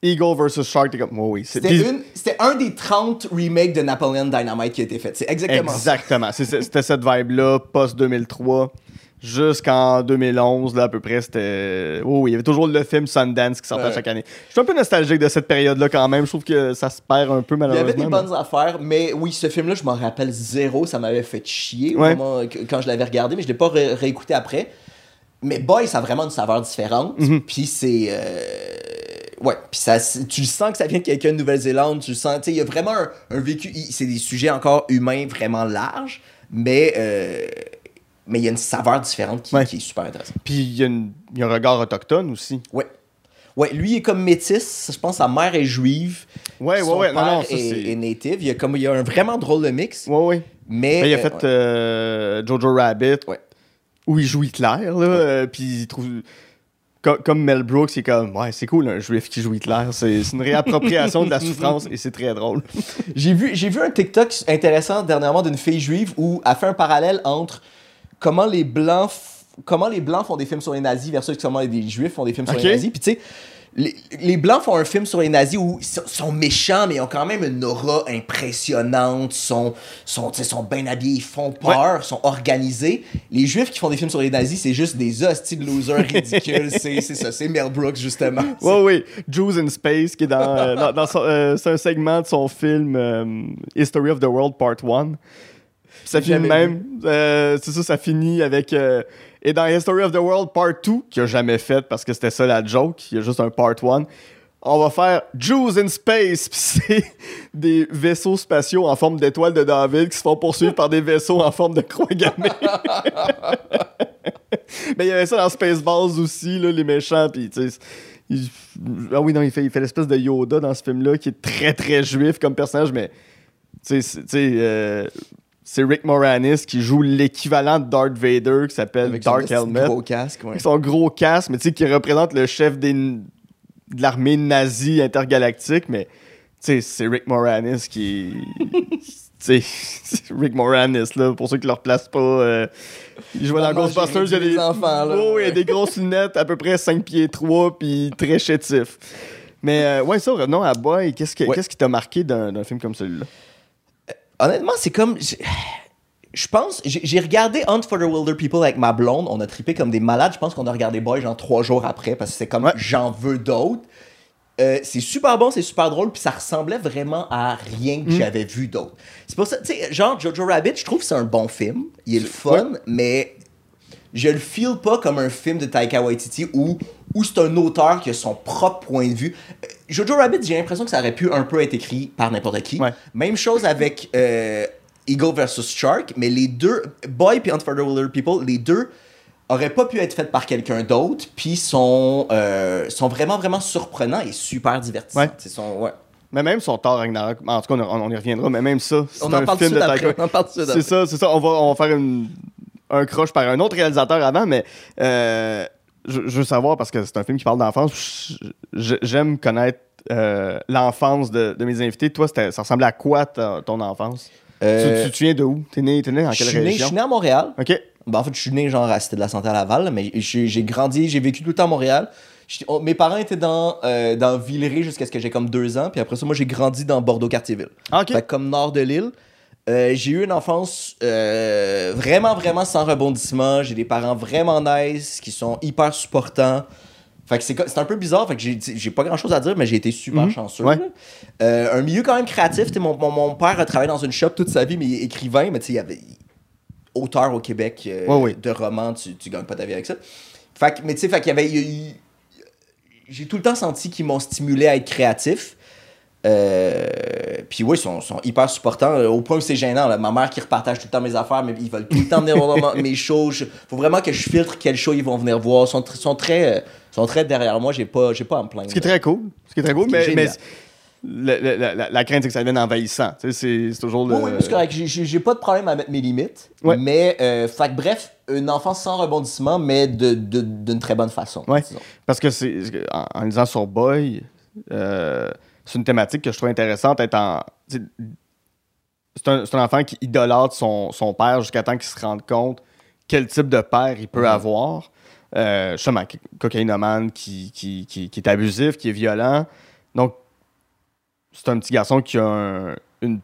Eagle vs Shark, t'es comme, oh oui. C'était un des 30 remakes de Napoleon Dynamite qui a été fait. C'est exactement ça. Exactement. C'était cette vibe-là, post-2003, jusqu'en 2011, là, à peu près. C'était. Oh, oui, il y avait toujours le film Sundance qui sortait Ouais. chaque année. Je suis un peu nostalgique de cette période-là quand même. Je trouve que ça se perd un peu Il y malheureusement. avait des mais- bonnes affaires, mais oui, ce film-là, je m'en rappelle zéro. Ça m'avait fait chier au moment quand je l'avais regardé, mais je l'ai pas ré- réécouté après. Mais Boy, ça a vraiment une saveur différente. Mhm. Puis c'est. euh, Ouais, puis ça, tu sens que ça vient de quelqu'un de Nouvelle-Zélande. Tu sens, tu sais, il y a vraiment un, un vécu. C'est des sujets encore humains vraiment larges, mais. euh, Mais il y a une saveur différente qui, Ouais. qui est super intéressante. Puis il y, a une- il y a un regard autochtone aussi. Ouais. Ouais, lui il est comme métis. Je pense que sa mère est juive. Ouais, son ouais, ouais. Père non, ça, est, native. Il y a comme il y a un vraiment drôle de mix. Ouais, ouais. Mais Ben, il a euh, fait ouais. euh, Jojo Rabbit, Ouais. Où il joue Hitler, là, euh, puis il trouve... co- Comme Mel Brooks, il est comme, ouais, c'est cool, un juif qui joue Hitler. C'est c'est une réappropriation de la souffrance et c'est très drôle. (laughs) J'ai vu, j'ai vu un TikTok intéressant dernièrement d'une fille juive où elle fait un parallèle entre comment les blancs, comment les blancs font des films sur les nazis versus comment les juifs font des films sur les nazis. Puis tu sais, les, les Blancs font un film sur les nazis où ils sont- méchants, mais ils ont quand même une aura impressionnante, sont, sont, sont bien habillés, ils font peur, sont organisés. Les Juifs qui font des films sur les nazis, c'est juste des hosties de losers ridicules. (laughs) c'est c'est ça, c'est Mel Brooks, justement. Oui, oui. Jews in Space, qui est dans. euh, dans- euh, c'est un segment de son film euh, History of the World Part 1. Ça finit même. c'est ça, ça finit avec. Et dans History of the World Part 2, qu'il a jamais fait parce que c'était ça la joke, il y a juste un Part 1. On va faire Jews in Space, (laughs) c'est des vaisseaux spatiaux en forme d'étoile de David qui se font poursuivre par des vaisseaux en forme de croix gammée. (laughs) Mais il y avait ça dans Spaceballs aussi, là, les méchants, puis tu sais. Ah oui, non, il fait, il fait l'espèce de Yoda dans ce film-là qui est très très juif comme personnage, mais tu sais, c'est Rick Moranis qui joue l'équivalent de Darth Vader qui s'appelle Avec son Dark de Helmet. gros casque, ouais. Avec son gros casque, mais tu sais, qui représente le chef des, de l'armée nazie intergalactique, mais tu sais, c'est Rick Moranis qui. (laughs) tu sais, c'est (laughs) Rick Moranis, là, pour ceux qui ne le replacent pas. euh, il jouait dans Ghostbusters, il y a des. enfants, là, Oh, il y a des grosses lunettes, à peu près 5 pieds 3, puis très chétif. Mais euh, ouais, ça, revenons à Boy. Qu'est-ce que- Ouais. qu'est-ce qui t'a marqué d'un d'un film comme celui-là? Honnêtement, c'est comme. Je pense, j'ai regardé Hunt for the Wilder People avec ma blonde. On a trippé comme des malades. Je pense qu'on a regardé Boy genre trois jours après parce que c'est comme Ouais. j'en veux d'autres. Euh, c'est super bon, c'est super drôle, puis ça ressemblait vraiment à rien que j'avais vu d'autre. C'est pour ça, tu sais, genre Jojo Rabbit, je trouve que c'est un bon film. Il est le fun, mais je le feel pas comme un film de Taika Waititi où, où c'est un auteur qui a son propre point de vue. Euh, Jojo Rabbit, j'ai l'impression que ça aurait pu un peu être écrit par n'importe qui. Ouais. Même chose avec euh, Eagle vs Shark, mais les deux, Boy et Hunt for the Wilder People, les deux auraient pas pu être faits par quelqu'un d'autre, puis sont, euh, sont vraiment, vraiment surprenants et super divertissants. Ouais. Son, ouais. Mais même son Thor Ragnarok, en tout cas, on, on y reviendra, mais même ça, c'est un parle film de après. On en parle C'est ça, c'est ça. On va, on va faire une- un croche par un autre réalisateur avant, mais euh, je, je veux savoir, parce que c'est un film qui parle d'enfance, j'aime connaître euh, l'enfance de, de mes invités. Toi, ça ressemblait à quoi ta- ton enfance? Euh, Tu, tu, tu viens de où? T'es né, t'es né dans quelle né, je région? suis né à Montréal. OK. Ben, en fait, je suis né genre à Cité de la Santé à Laval, mais j'ai grandi, j'ai vécu tout le temps à Montréal. On- mes parents étaient dans, euh, dans Villeray jusqu'à ce que j'ai comme deux ans, puis après ça, moi, j'ai grandi dans Bordeaux-Cartierville. Ah, OK. Fait comme nord de l'île. Euh, j'ai eu une enfance euh, vraiment, vraiment sans rebondissement. J'ai des parents vraiment nice, qui sont hyper supportants. Fait que c'est un peu bizarre, fait que j'ai pas grand chose à dire, mais j'ai été super Mhm. chanceux. Ouais. Euh, un milieu quand même créatif. Mon, mon, mon père a travaillé dans une shop toute sa vie, mais il est écrivain, mais tu sais, il y avait auteur au Québec Ouais, de romans, tu, tu gagnes pas ta vie avec ça. Fait que, mais tu sais, fait qu'il y avait. J'ai tout le temps senti qu'ils m'ont stimulé à être créatif. Euh, puis oui, ils sont, sont hyper supportants, au point où c'est gênant. là. Ma mère qui repartage tout le temps mes affaires, mais ils veulent tout le temps venir voir (laughs) mes shows. Il faut vraiment que je filtre quel show ils vont venir voir. Ils sont, sont, très, euh, sont très derrière moi, j'ai pas, j'ai pas à me plaindre. Ce qui est très cool. Ce qui est très cool, est mais, le- la, la- la crainte, c'est que ça devienne envahissant. C'est toujours le. Oui, oui, c'est correct. J'ai- pas de problème à mettre mes limites. Ouais. Mais, euh, fait bref, une enfance sans rebondissement, mais de- de- d'une très bonne façon. Ouais. Parce que c'est en, en lisant sur Boy, euh, c'est une thématique que je trouve intéressante. Étant, c'est c'est un, c'est un enfant qui idolâtre son, son père jusqu'à temps qu'il se rende compte quel type de père il peut avoir. Euh, justement, co- cocaïnomane qui, qui, qui, qui est abusif, qui est violent. Donc, c'est un petit garçon qui a un- une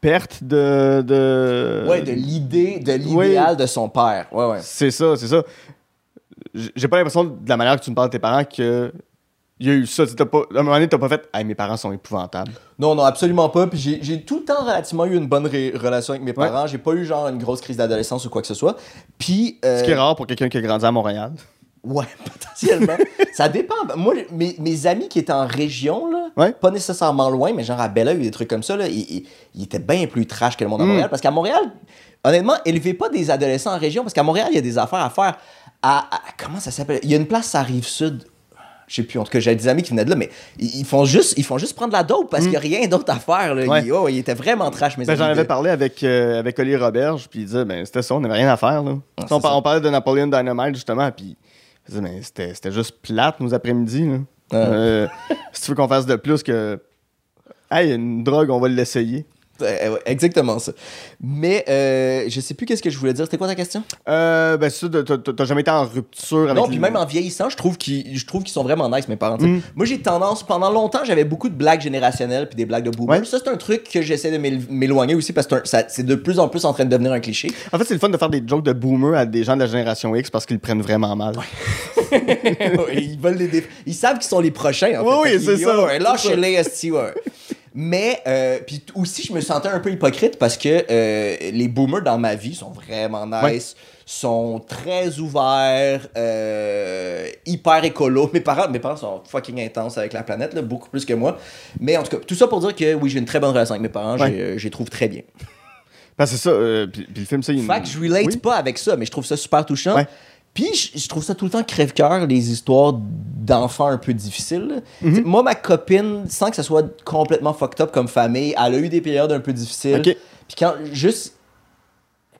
perte de. de Ouais, de l'idée, de l'idéal de son père. Ouais, ouais. c'est ça, c'est ça. J'ai pas l'impression, de la manière que tu me parles de tes parents, que il y a eu ça. Pas, à un moment donné, t'as pas fait Hey, mes parents sont épouvantables. Non, non, absolument pas. Puis j'ai- j'ai tout le temps relativement eu une bonne relation avec mes Ouais. parents. J'ai pas eu genre une grosse crise d'adolescence ou quoi que ce soit. Puis. euh, Ce qui est rare pour quelqu'un qui a grandi à Montréal. Ouais, (laughs) potentiellement. ça dépend. Moi, mes, mes amis qui étaient en région, là, Ouais. pas nécessairement loin, mais genre à Belleuil ou des trucs comme ça, là, ils, ils- ils étaient bien plus trash que le monde à Mm. Montréal. Parce qu'à Montréal, honnêtement, élevez pas des adolescents en région, parce qu'à Montréal, il y a des affaires à faire. À, à- comment ça s'appelle? Il y a une place à Rive-Sud. Je sais plus, en tout cas, j'ai des amis qui venaient de là, mais ils, font juste, ils font juste prendre la dope parce qu'il y a rien d'autre à faire. Là. Mm. Ouais. Ils, oh, ils étaient vraiment trash, mes Ben. J'en avais parlé avec, euh, avec Olivier Roberge, puis il disait ben, c'était ça, on n'avait rien à faire. Là. Ah, on, parlait de Napoleon Dynamite, justement, puis il disait ben, c'était c'était juste plate nos après-midi. Ah. Euh, si tu veux qu'on fasse de plus que. Hey, une drogue, on va l'essayer. Ouais, exactement ça. Mais euh, je sais plus qu'est-ce que je voulais dire. C'était quoi ta question? Euh, ben, ça, t'as- jamais été en rupture avec Non, puis même en vieillissant, je trouve qu'ils je trouve qu'ils sont vraiment nice, mes parents. Mm. Moi, j'ai tendance, pendant longtemps, j'avais beaucoup de blagues générationnelles puis des blagues de boomer. Ouais. Ça, c'est un truc que j'essaie de m'él- m'éloigner aussi parce que c'est de plus en plus en train de devenir un cliché. En fait, c'est le fun de faire des jokes de boomer à des gens de la génération X parce qu'ils le prennent vraiment mal. Ouais, (laughs) ils veulent les Ils savent qu'ils sont les prochains. En Oui, fait. oui, qu'ils- c'est ça. ouais, Lâchez-les. Mais, euh, puis aussi, je me sentais un peu hypocrite parce que euh, les boomers dans ma vie sont vraiment nice, Ouais. sont très ouverts, euh, hyper écolo. Mes parents, mes parents sont fucking intenses avec la planète, là, beaucoup plus que moi. Mais en tout cas, tout ça pour dire que oui, j'ai une très bonne relation avec mes parents, Ouais. euh, je les trouve très bien. Ben, c'est ça. puis, puis le film, ça, il Fait que je relate Oui. pas avec ça, mais je trouve ça super touchant. Ouais. Puis je, trouve ça tout le temps crève-cœur, les histoires d'enfants un peu difficiles. Mhm. Moi, ma copine, sans que ça soit complètement fucked up comme famille, elle a eu des périodes un peu difficiles. Puis quand juste.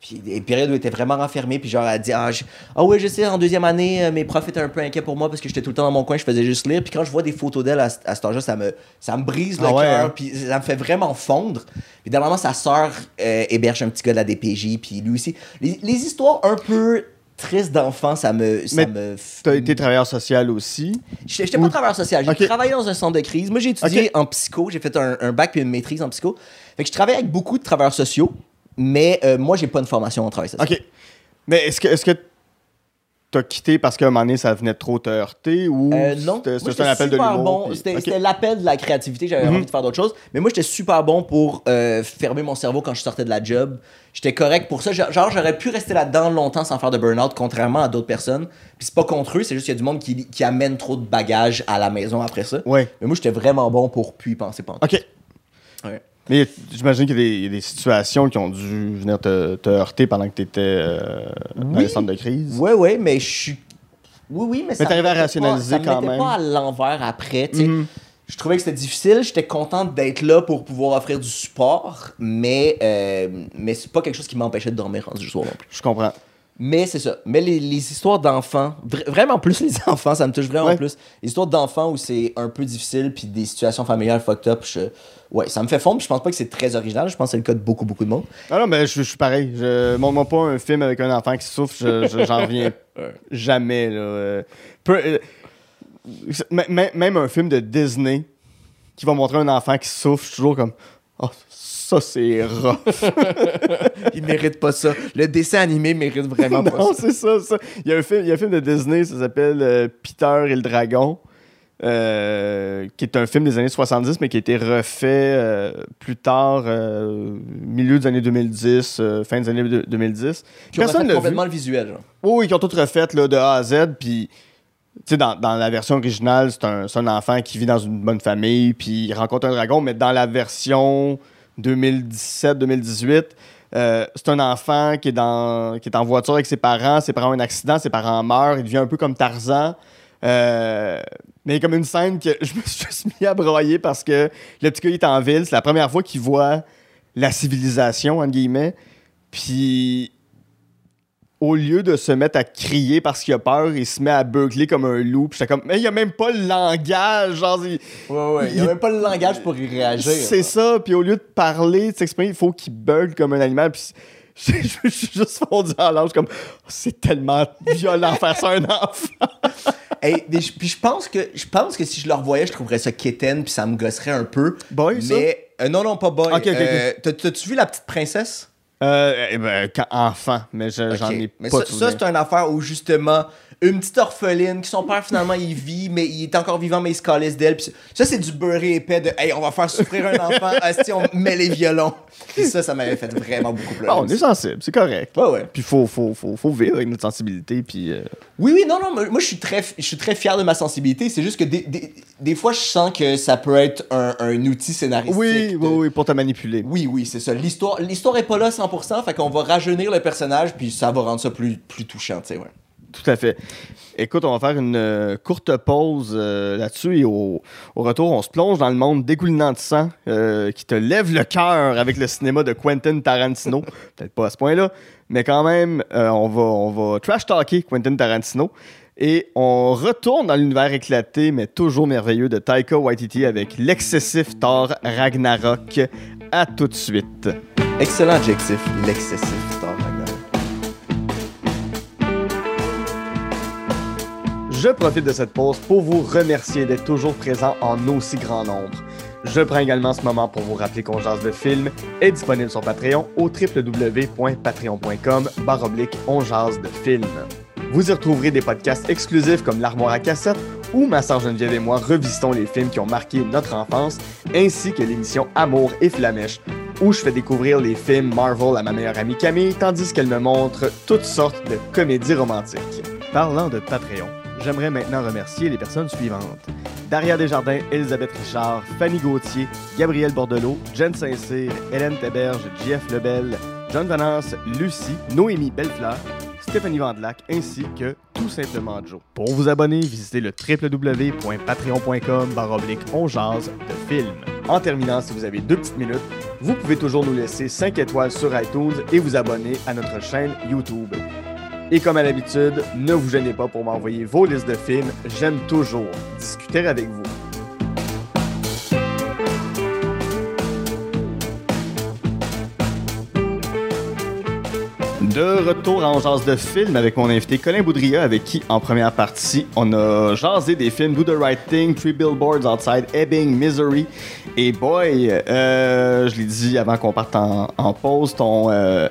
Puis des périodes où elle était vraiment renfermée, puis genre elle a dit Ah, je- ah ouais, je sais, en deuxième année, euh, mes profs étaient un peu inquiets pour moi parce que j'étais tout le temps dans mon coin, je faisais juste lire. Puis quand je vois des photos d'elle à, ce- à cet âge-là, ça me, ça me brise le Ah ouais, cœur, hein? puis ça me fait vraiment fondre. Puis dernièrement, sa sœur euh, héberge un petit gars de la DPJ, puis lui aussi. Les, les histoires un peu tristes d'enfants, ça me. Ça Mais me T'as été travailleur social aussi? J'étais pas Ou- travailleur social. J'ai travaillé dans un centre de crise. Moi, j'ai étudié en psycho. J'ai fait un, un bac puis une maîtrise en psycho. Fait que je travaille avec beaucoup de travailleurs sociaux, mais euh, moi, j'ai pas une formation en travail social. OK. Mais est-ce que est-ce que t'as quitté parce qu'à un moment donné, ça venait trop te heurter ou Euh, non, c'était un appel de l'humour? bon. puis- C'était l'appel de la créativité. J'avais Mhm. envie de faire d'autres choses. Mais moi, j'étais super bon pour euh, fermer mon cerveau quand je sortais de la job. J'étais correct pour ça. Genre, j'aurais pu rester là-dedans longtemps sans faire de burn-out, contrairement à d'autres personnes. Puis c'est pas contre eux, c'est juste qu'il y a du monde qui, qui amène trop de bagages à la maison après ça. Ouais. Mais moi, j'étais vraiment bon pour y penser pendant. OK. Ouais. Mais j'imagine qu'il y, a des- il y a des situations qui ont dû venir te, te heurter pendant que tu étais dans Oui. les centres de crise. Ouais, ouais, mais je suis. Oui, oui, mais, ça t'arrives me à rationaliser pas, ça quand même. pas à l'envers après, tu sais. Mhm. Je trouvais que c'était difficile, j'étais contente d'être là pour pouvoir offrir du support, mais, euh, mais c'est pas quelque chose qui m'empêchait de dormir rendu le soir non plus. Je comprends. Mais c'est ça. Mais les, les histoires d'enfants, vra- vraiment plus les (laughs) enfants, ça me touche vraiment Ouais. plus. Les histoires d'enfants où c'est un peu difficile, puis des situations familiales fucked up, je- ouais, ça me fait fondre. Je pense pas que c'est très original, je pense que c'est le cas de beaucoup, beaucoup de monde. Ah non, mais je, je suis pareil. Je montre-moi pas un film avec un enfant qui souffre, je- je- j'en (laughs) reviens jamais. Là. Euh, peu- euh, même un film de Disney qui va montrer un enfant qui souffre, je suis toujours comme Oh, ça c'est rough. (laughs) Ils méritent pas ça. Le dessin animé mérite vraiment (laughs) pas non, ça. c'est ça, ça. Il y, a un film, il y a un film de Disney, ça s'appelle euh, Peter et le dragon. Euh, qui est un film des années 70, mais qui a été refait euh, plus tard, euh, milieu des années 2010, euh, fin des années de- 2010. Puis on a Personne fait l'a vu. complètement le visuel, genre. Oui, oui, qui ont toutes refaites là, de A à Z. Puis, tu sais, dans, dans la version originale, c'est un, un enfant qui vit dans une bonne famille, puis il rencontre un dragon. Mais dans la version 2017-2018, euh, c'est un enfant qui est, dans, qui est en voiture avec ses parents. Ses parents ont un accident, ses parents meurent. Il devient un peu comme Tarzan. Euh, mais comme une scène que je me suis juste mis à broyer parce que le petit gars il est en ville. C'est la première fois qu'il voit la civilisation, entre guillemets. Puis au lieu de se mettre à crier parce qu'il a peur, il se met à beugler comme un loup. Puis j'étais comme, mais il a même pas le langage. Genre, il- Ouais, ouais. Il y a même pas le langage pour y réagir. c'est ça. Puis au lieu de parler, de s'exprimer, il faut qu'il beugle comme un animal. Puis (laughs) je suis juste fondu en large comme, oh, c'est tellement violent faire ça à un enfant. Hey, mais je- puis je pense que je pense que si je le revoyais, je trouverais ça quétaine puis ça me gosserait un peu. Boy, ça? mais euh, non non pas boy. Ok, ok, ok. Euh, t'as- T'as-tu vu la petite princesse? Euh, eh ben, quand enfant, mais je- j'en ai Mais pas ça, ça, c'est une affaire où justement une petite orpheline qui son père finalement il vit mais il est encore vivant mais il se calisse d'elle. Puis ça c'est du beurré épais de hey on va faire souffrir un enfant (laughs) si on met les violons. Ça ça m'avait fait vraiment beaucoup pleurer. Ah, on est sensible, c'est correct. Ouais ouais. Puis faut, faut, faut, faut vivre avec notre sensibilité. Puis euh, Oui, oui, non, non, moi je suis très, je suis très fier de ma sensibilité. C'est juste que des, des, des fois, je sens que ça peut être un, un outil scénaristique. oui, de- oui, oui, pour te manipuler. Oui, oui, c'est ça. L'histoire, l'histoire est pas là à 100%, fait qu'on va rajeunir le personnage, puis ça va rendre ça plus, plus touchant, tu sais, ouais. Tout à fait. Écoute, on va faire une euh, courte pause euh, là-dessus et au, retour, on se plonge dans le monde dégoulinant de sang euh, qui te lève le cœur avec le cinéma de Quentin Tarantino. (laughs) Peut-être pas à ce point-là, mais quand même, on, va, on va trash-talker Quentin Tarantino et on retourne dans l'univers éclaté mais toujours merveilleux de Taika Waititi avec l'excessif Thor Ragnarok. À tout de suite. Excellent adjectif, l'excessif Je profite de cette pause pour vous remercier d'être toujours présent en aussi grand nombre. Je prends également ce moment pour vous rappeler qu'on jase de film est disponible sur Patreon au www.patreon.com baroblique de film. Vous y retrouverez des podcasts exclusifs comme l'armoire à cassette où ma sœur Geneviève et moi revisitons les films qui ont marqué notre enfance, ainsi que l'émission Amour et Flamèche, où je fais découvrir les films Marvel à ma meilleure amie Camille, tandis qu'elle me montre toutes sortes de comédies romantiques. Parlant de Patreon, j'aimerais maintenant remercier les personnes suivantes. Daria Desjardins, Elisabeth Richard, Fanny Gauthier, Gabriel Bordelot, Jen Saint-Cyr, Hélène Teberge, Jeff Lebel, John Vanance, Lucie, Noémie Bellefleur, Stéphanie Vandelac ainsi que tout simplement Joe. Pour vous abonner, visitez le www.patreon.com baroblique on de film. En terminant, si vous avez deux petites minutes, vous pouvez toujours nous laisser 5 étoiles sur iTunes et vous abonner à notre chaîne YouTube. Et comme à l'habitude, ne vous gênez pas pour m'envoyer vos listes de films, j'aime toujours discuter avec vous. De retour en jase de film avec mon invité Colin Boudria, avec qui, en première partie, on a jasé des films Do the Right Thing, Three Billboards Outside Ebbing, Misery. Et boy, euh, je l'ai dit avant qu'on parte en, en pause, ton. euh,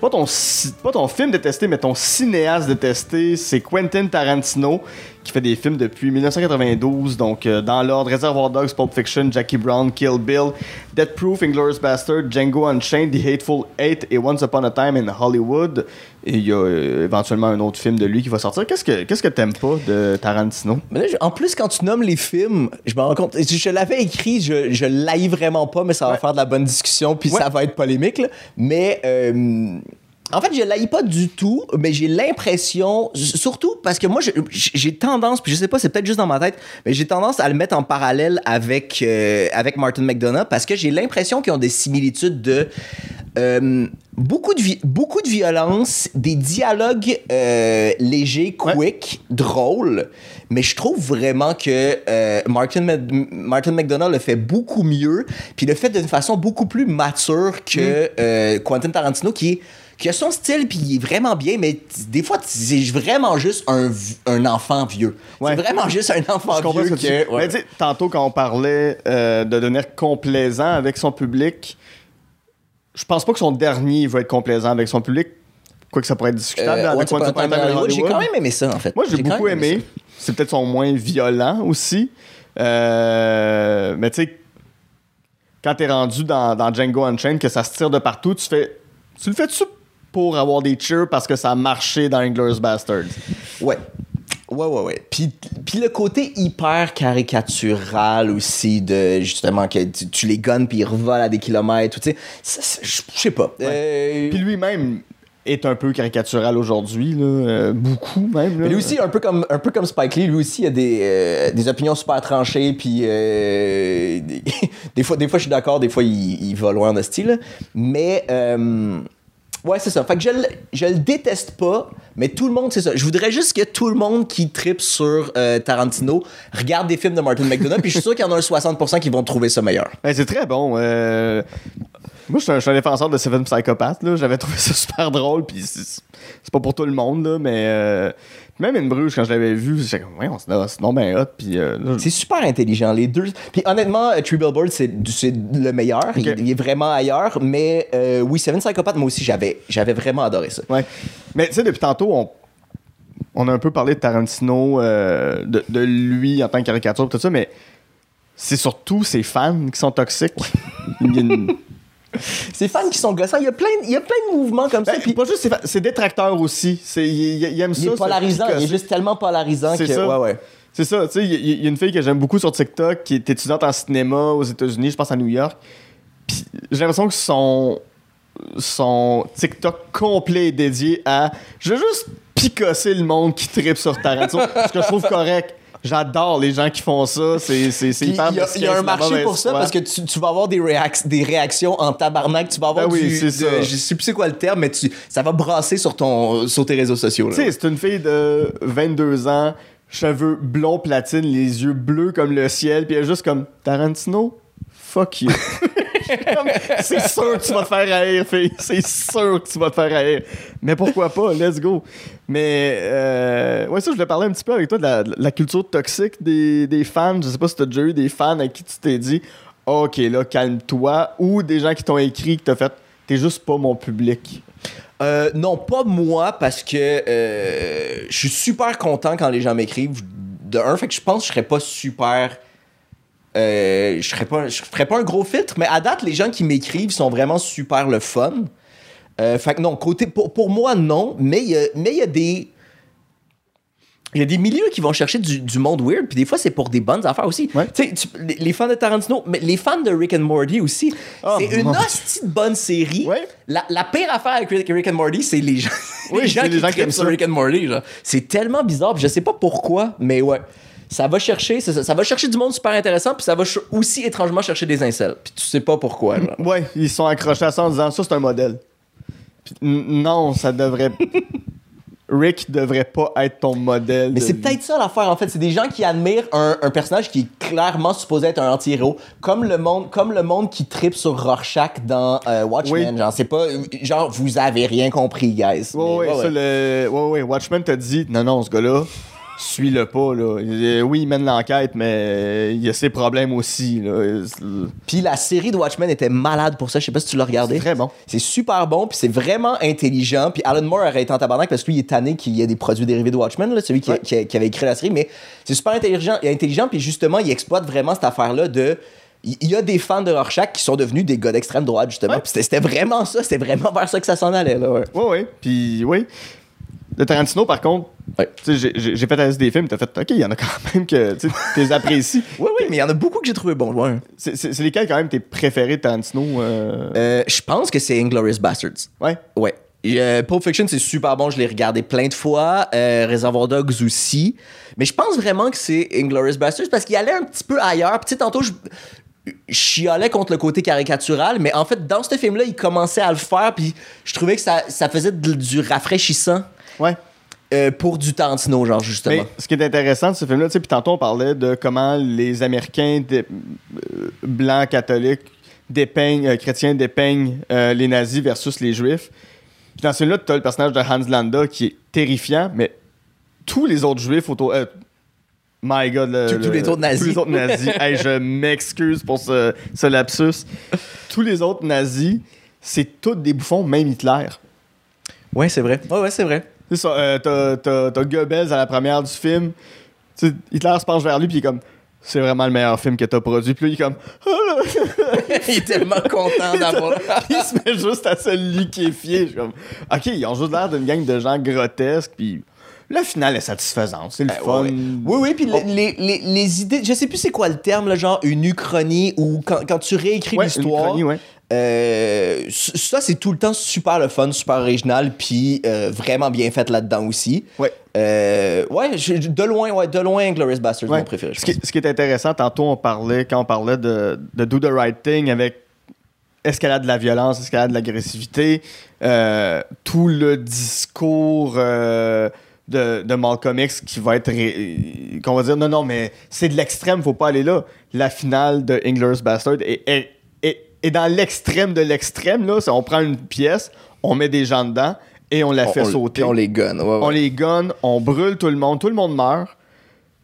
pas ton, film détesté, mais ton cinéaste détesté, c'est Quentin Tarantino, qui fait des films depuis 1992, donc euh, dans l'ordre Reservoir Dogs, Pulp Fiction, Jackie Brown, Kill Bill, Death Proof, Inglourious Bastard, Django Unchained, The Hateful Eight et Once Upon a Time in Hollywood. Et il y a euh, éventuellement un autre film de lui qui va sortir. Qu'est-ce que qu'est-ce que t'aimes pas de Tarantino? Mais là, je- en plus, quand tu nommes les films, je me rends compte. Je, je l'avais écrit, je, je l'haïs vraiment pas, mais ça va Ouais. faire de la bonne discussion, puis Ouais. ça va être polémique. là. Mais. euh, en fait, je l'haïs pas du tout, mais j'ai l'impression, surtout parce que moi, j'ai tendance, puis je sais pas, c'est peut-être juste dans ma tête, mais j'ai tendance à le mettre en parallèle avec, euh, avec Martin McDonough parce que j'ai l'impression qu'ils ont des similitudes de euh, beaucoup, de vi- beaucoup de violence, des dialogues euh, légers, Ouais. quick, drôles, mais je trouve vraiment que Martin, Martin McDonough le fait beaucoup mieux, puis le fait d'une façon beaucoup plus mature que euh, Quentin Tarantino qui est qui a son style puis il est vraiment bien mais des fois c'est vraiment juste un, un enfant vieux Ouais. c'est vraiment juste un enfant Je vieux que tu ouais. Mais tantôt, quand on parlait euh, de devenir complaisant avec son public, je pense pas que son dernier va être complaisant avec son public. Quoique ça pourrait être discutable Euh, avec Once Upon a j'ai quand même aimé ça en fait Moi, j'ai beaucoup aimé. C'est peut-être son moins violent aussi. Euh, mais tu sais, quand t'es rendu dans, dans Django Unchained, que ça se tire de partout, tu fais. Tu le fais-tu pour avoir des cheers parce que ça a marché dans Inglourious Bastards? Ouais. Ouais, ouais, ouais. Puis, puis le côté hyper caricatural aussi de justement que tu, tu les gonnes puis ils revolent à des kilomètres. Tu sais, je sais pas. Euh, Puis lui-même est un peu caricatural aujourd'hui, là, euh, beaucoup même. là. mais lui aussi, un peu comme, un peu comme Spike Lee, lui aussi il a des, euh, des opinions super tranchées, puis euh, des, (laughs) des fois, des fois je suis d'accord, des fois il, il va loin de style. Mais euh, ouais, c'est ça. Fait que je, je le déteste pas, mais tout le monde, c'est ça. Je voudrais juste que tout le monde qui tripe sur euh, Tarantino regarde des films de Martin McDonough, puis je suis sûr qu'il y en a un 60% qui vont trouver ça meilleur. Ben, c'est très bon. euh, Moi, je suis un, je suis un défenseur de Seven Psychopath. là. J'avais trouvé ça super drôle. Puis c'est c'est pas pour tout le monde, là, mais euh, même une bruge, quand je l'avais vu, j'étais comme, ouais, c'est non ben hot. Puis euh, là, C'est super intelligent, les deux. Puis honnêtement, euh, Three Billboards, c'est c'est le meilleur. Il, est vraiment ailleurs. Mais euh, oui, Seven Psychopath, moi aussi, j'avais j'avais vraiment adoré ça. Ouais. Mais tu sais, depuis tantôt, on, on a un peu parlé de Tarantino, euh, de, de lui en tant que caricature, tout ça, mais c'est surtout ses fans qui sont toxiques. Il y a une- (laughs) (laughs) Ces fans qui sont gossants, il y a plein, il y a plein de mouvements comme ça. Ben, Puis pas juste ses détracteurs aussi. C'est, il, il- il aime il ça. est se polarisant, il est juste tellement polarisant C'est que. ça. Ouais, ouais. C'est ça, tu sais, il y, il y a une fille que j'aime beaucoup sur TikTok qui est étudiante en cinéma aux États-Unis, je pense à New York. Puis j'ai l'impression que son, son TikTok complet est dédié à. Je veux juste picosser le monde qui tripe sur Tarantino, (laughs) ce que je trouve correct. J'adore les gens qui font ça, c'est il y a, y a un marché pour ça parce que tu, tu vas avoir des, réac- des réactions en tabarnak. Tu vas avoir Ben oui, du. de- ça. je sais plus c'est quoi le terme, mais tu, ça va brasser sur, ton, sur tes réseaux sociaux. Tu sais, c'est une fille de 22 ans, cheveux blonds platine, les yeux bleus comme le ciel, puis elle est juste comme Tarantino, fuck you. (laughs) C'est sûr que tu vas te faire haïr, fille. C'est sûr que tu vas te faire haïr. Mais pourquoi pas? Let's go. Mais, euh, ouais, ça, je voulais parler un petit peu avec toi de la, culture toxique des, fans. Je sais pas si t'as déjà eu des fans à qui tu t'es dit, OK, là, calme-toi. Ou des gens qui t'ont écrit, qui t'ont fait, t'es juste pas mon public. Euh, non, pas moi, parce que euh, je suis super content quand les gens m'écrivent. De un, fait que je pense que je serais pas super. Euh, je serais pas, je ferais pas un gros filtre, mais à date, les gens qui m'écrivent sont vraiment super le fun. Euh, fait que non, côté, pour, pour moi, non, mais il y a, des. Il y a des milieux qui vont chercher du, du monde weird, puis des fois, c'est pour des bonnes affaires aussi. Ouais. Tu les, les fans de Tarantino, mais les fans de Rick and Morty aussi. Oh, c'est une hostie de bonne série. Ouais. La, la pire affaire avec Rick, and Morty, c'est les gens, Oui, les gens qui les gens qui aiment sur ça. Rick and Morty. C'est tellement bizarre, puis je sais pas pourquoi, mais ouais. Ça va chercher, ça, ça va chercher du monde super intéressant, puis ça va aussi étrangement chercher des incels. Puis tu sais pas pourquoi. genre. Ouais, ils sont accrochés à ça en disant, ça, c'est un modèle. Puis, n- non, ça devrait. (laughs) Rick devrait pas être ton modèle. Mais c'est peut-être ça l'affaire en fait, c'est des gens qui admirent un, un personnage qui est clairement supposé être un anti-héros, comme le monde, comme le monde qui tripe sur Rorschach dans euh, Watchmen. Oui. Genre c'est pas, genre vous avez rien compris, guys. Ouais, Mais ouais, ça, le... ouais, ouais, Watchmen t'a dit, non, non, ce gars-là, suis-le pas, là. Il- Oui, il mène l'enquête, mais il y a ses problèmes aussi, là. C'est Puis la série de Watchmen était malade pour ça. Je sais pas si tu l'as regardé. très bon. C'est super bon, puis c'est vraiment intelligent. Puis Alan Moore aurait été en tabarnak parce que lui, il est tanné qu'il y ait des produits dérivés de Watchmen, là, celui qui, Ouais. qui- qui avait écrit la série. Mais c'est super intelligent, intelligent, puis justement, il exploite vraiment cette affaire-là de. Il y a des fans de Rorschach qui sont devenus des gars d'extrême droite, justement. Ouais. Puis c'était- vraiment ça, c'était vraiment vers ça que ça s'en allait, là. Ouais, ouais. Puis, oui. De Tarantino, par contre, Ouais. j'ai- fait la liste des films, t'as fait, OK, il y en a quand même que tu apprécies. (laughs) Oui, oui, mais il y en a beaucoup que j'ai trouvé bons, ouais. C'est lesquels, quand même, tes préférés de Tarantino? euh? Euh, je pense que c'est Inglorious Bastards. Ouais. Ouais. Euh, Pulp Fiction, c'est super bon. Je l'ai regardé plein de fois. Euh, Reservoir Dogs aussi. Mais je pense vraiment que c'est Inglourious Basterds parce qu'il allait un petit peu ailleurs. Puis, tantôt, je chialais contre le côté caricatural, mais en fait, dans ce film-là, il commençait à le faire, puis je trouvais que ça, ça faisait du rafraîchissant Ouais. euh, pour du Tarantino, genre, justement. Mais ce qui est intéressant de ce film-là, tu sais, puis tantôt on parlait de comment les Américains euh, blancs catholiques dépeignent, euh, chrétiens dépeignent euh, les nazis versus les juifs. Puis dans ce film-là, tu as le personnage de Hans Landa qui est terrifiant, mais tous les autres juifs autour. my god, le- Tous- tous le- les autres nazis. Tous les autres nazis. (laughs) Hey, je m'excuse pour ce, ce lapsus. Tous les autres nazis, c'est tous des bouffons, même Hitler. Ouais, c'est vrai. Ouais, ouais, c'est vrai. Ça, euh, t'as- Goebbels à la première du film. Sais, Hitler se penche vers lui, puis il est comme, c'est vraiment le meilleur film que t'as produit. Puis là, il est comme, (laughs) il est tellement content d'avoir. il se met juste à se liquéfier. Je suis comme, ok, ils ont juste l'air d'une gang de gens grotesques, puis le final est satisfaisant. C'est le Ouais, fun. ouais. Oui, oui, puis Oh. les, les, les idées, je sais plus c'est quoi le terme, là, genre une uchronie ou quand, quand tu réécris Ouais, une l'histoire. uchronie, ouais. Euh, ça, c'est tout le temps super le fun, super original, puis euh, vraiment bien fait là-dedans aussi. Ouais. Euh, ouais, de loin, ouais, de loin, Glorious Bastards, Ouais. mon préféré. Ce qui, pense. ce qui est intéressant, tantôt, on parlait, quand on parlait de, de Do the Right Thing avec escalade de la violence, escalade de l'agressivité, euh, tout le discours de, de Malcolm X qui va être. qu'on va dire non, non, mais c'est de l'extrême, faut pas aller là. La finale de Inglourious Bastard est, est, est dans l'extrême de l'extrême. là. On prend une pièce, on met des gens dedans et on la fait on, sauter. puis on les ouais, ouais. On les gonne, on brûle tout le monde, tout le monde meurt,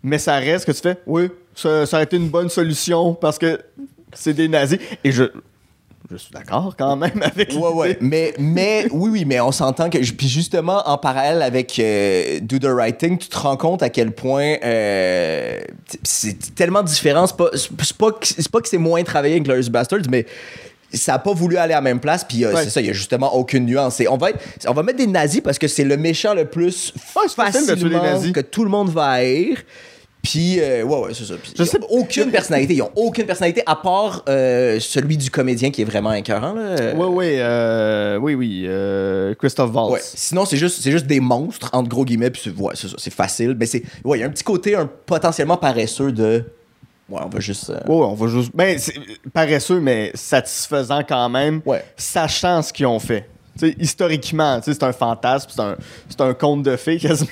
mais ça reste que tu fais, oui, ça, ça a été une bonne solution parce que c'est des nazis. Et je, je suis d'accord quand même (laughs) avec Ouais, ouais. Mais, mais, oui, oui, mais on s'entend que. Puis justement, en parallèle avec euh, Do the Right Thing, tu te rends compte à quel point euh, c'est tellement différent. C'est pas, c'est pas, que- c'est pas que c'est moins travaillé avec Glorious Bastards, mais ça a pas voulu aller à la même place. Puis euh, Ouais. c'est ça, il y a justement aucune nuance. Et on, va être- on va mettre des nazis parce que c'est le méchant le plus Ouais, facilement que tout le monde va haïr. Puis, euh, ouais, ouais, c'est ça. Puis, Je ils sais- ont aucune personnalité. Ils ont aucune personnalité à part euh, celui du comédien qui est vraiment écœurant. Là. Ouais, ouais, euh, oui, oui, euh, Christophe. Ouais. Sinon, c'est juste, c'est juste des monstres, entre gros guillemets, puis c'est, ouais, c'est ça, c'est facile. Mais c'est, ouais, il y a un petit côté un, potentiellement paresseux de. Ouais, on va juste. euh, Ouais, ouais, on va juste. Ben, c'est paresseux, mais satisfaisant quand même, Ouais. sachant ce qu'ils ont fait. Historiquement, c'est un fantasme, c'est un, c'est un conte de fées (laughs) quasiment.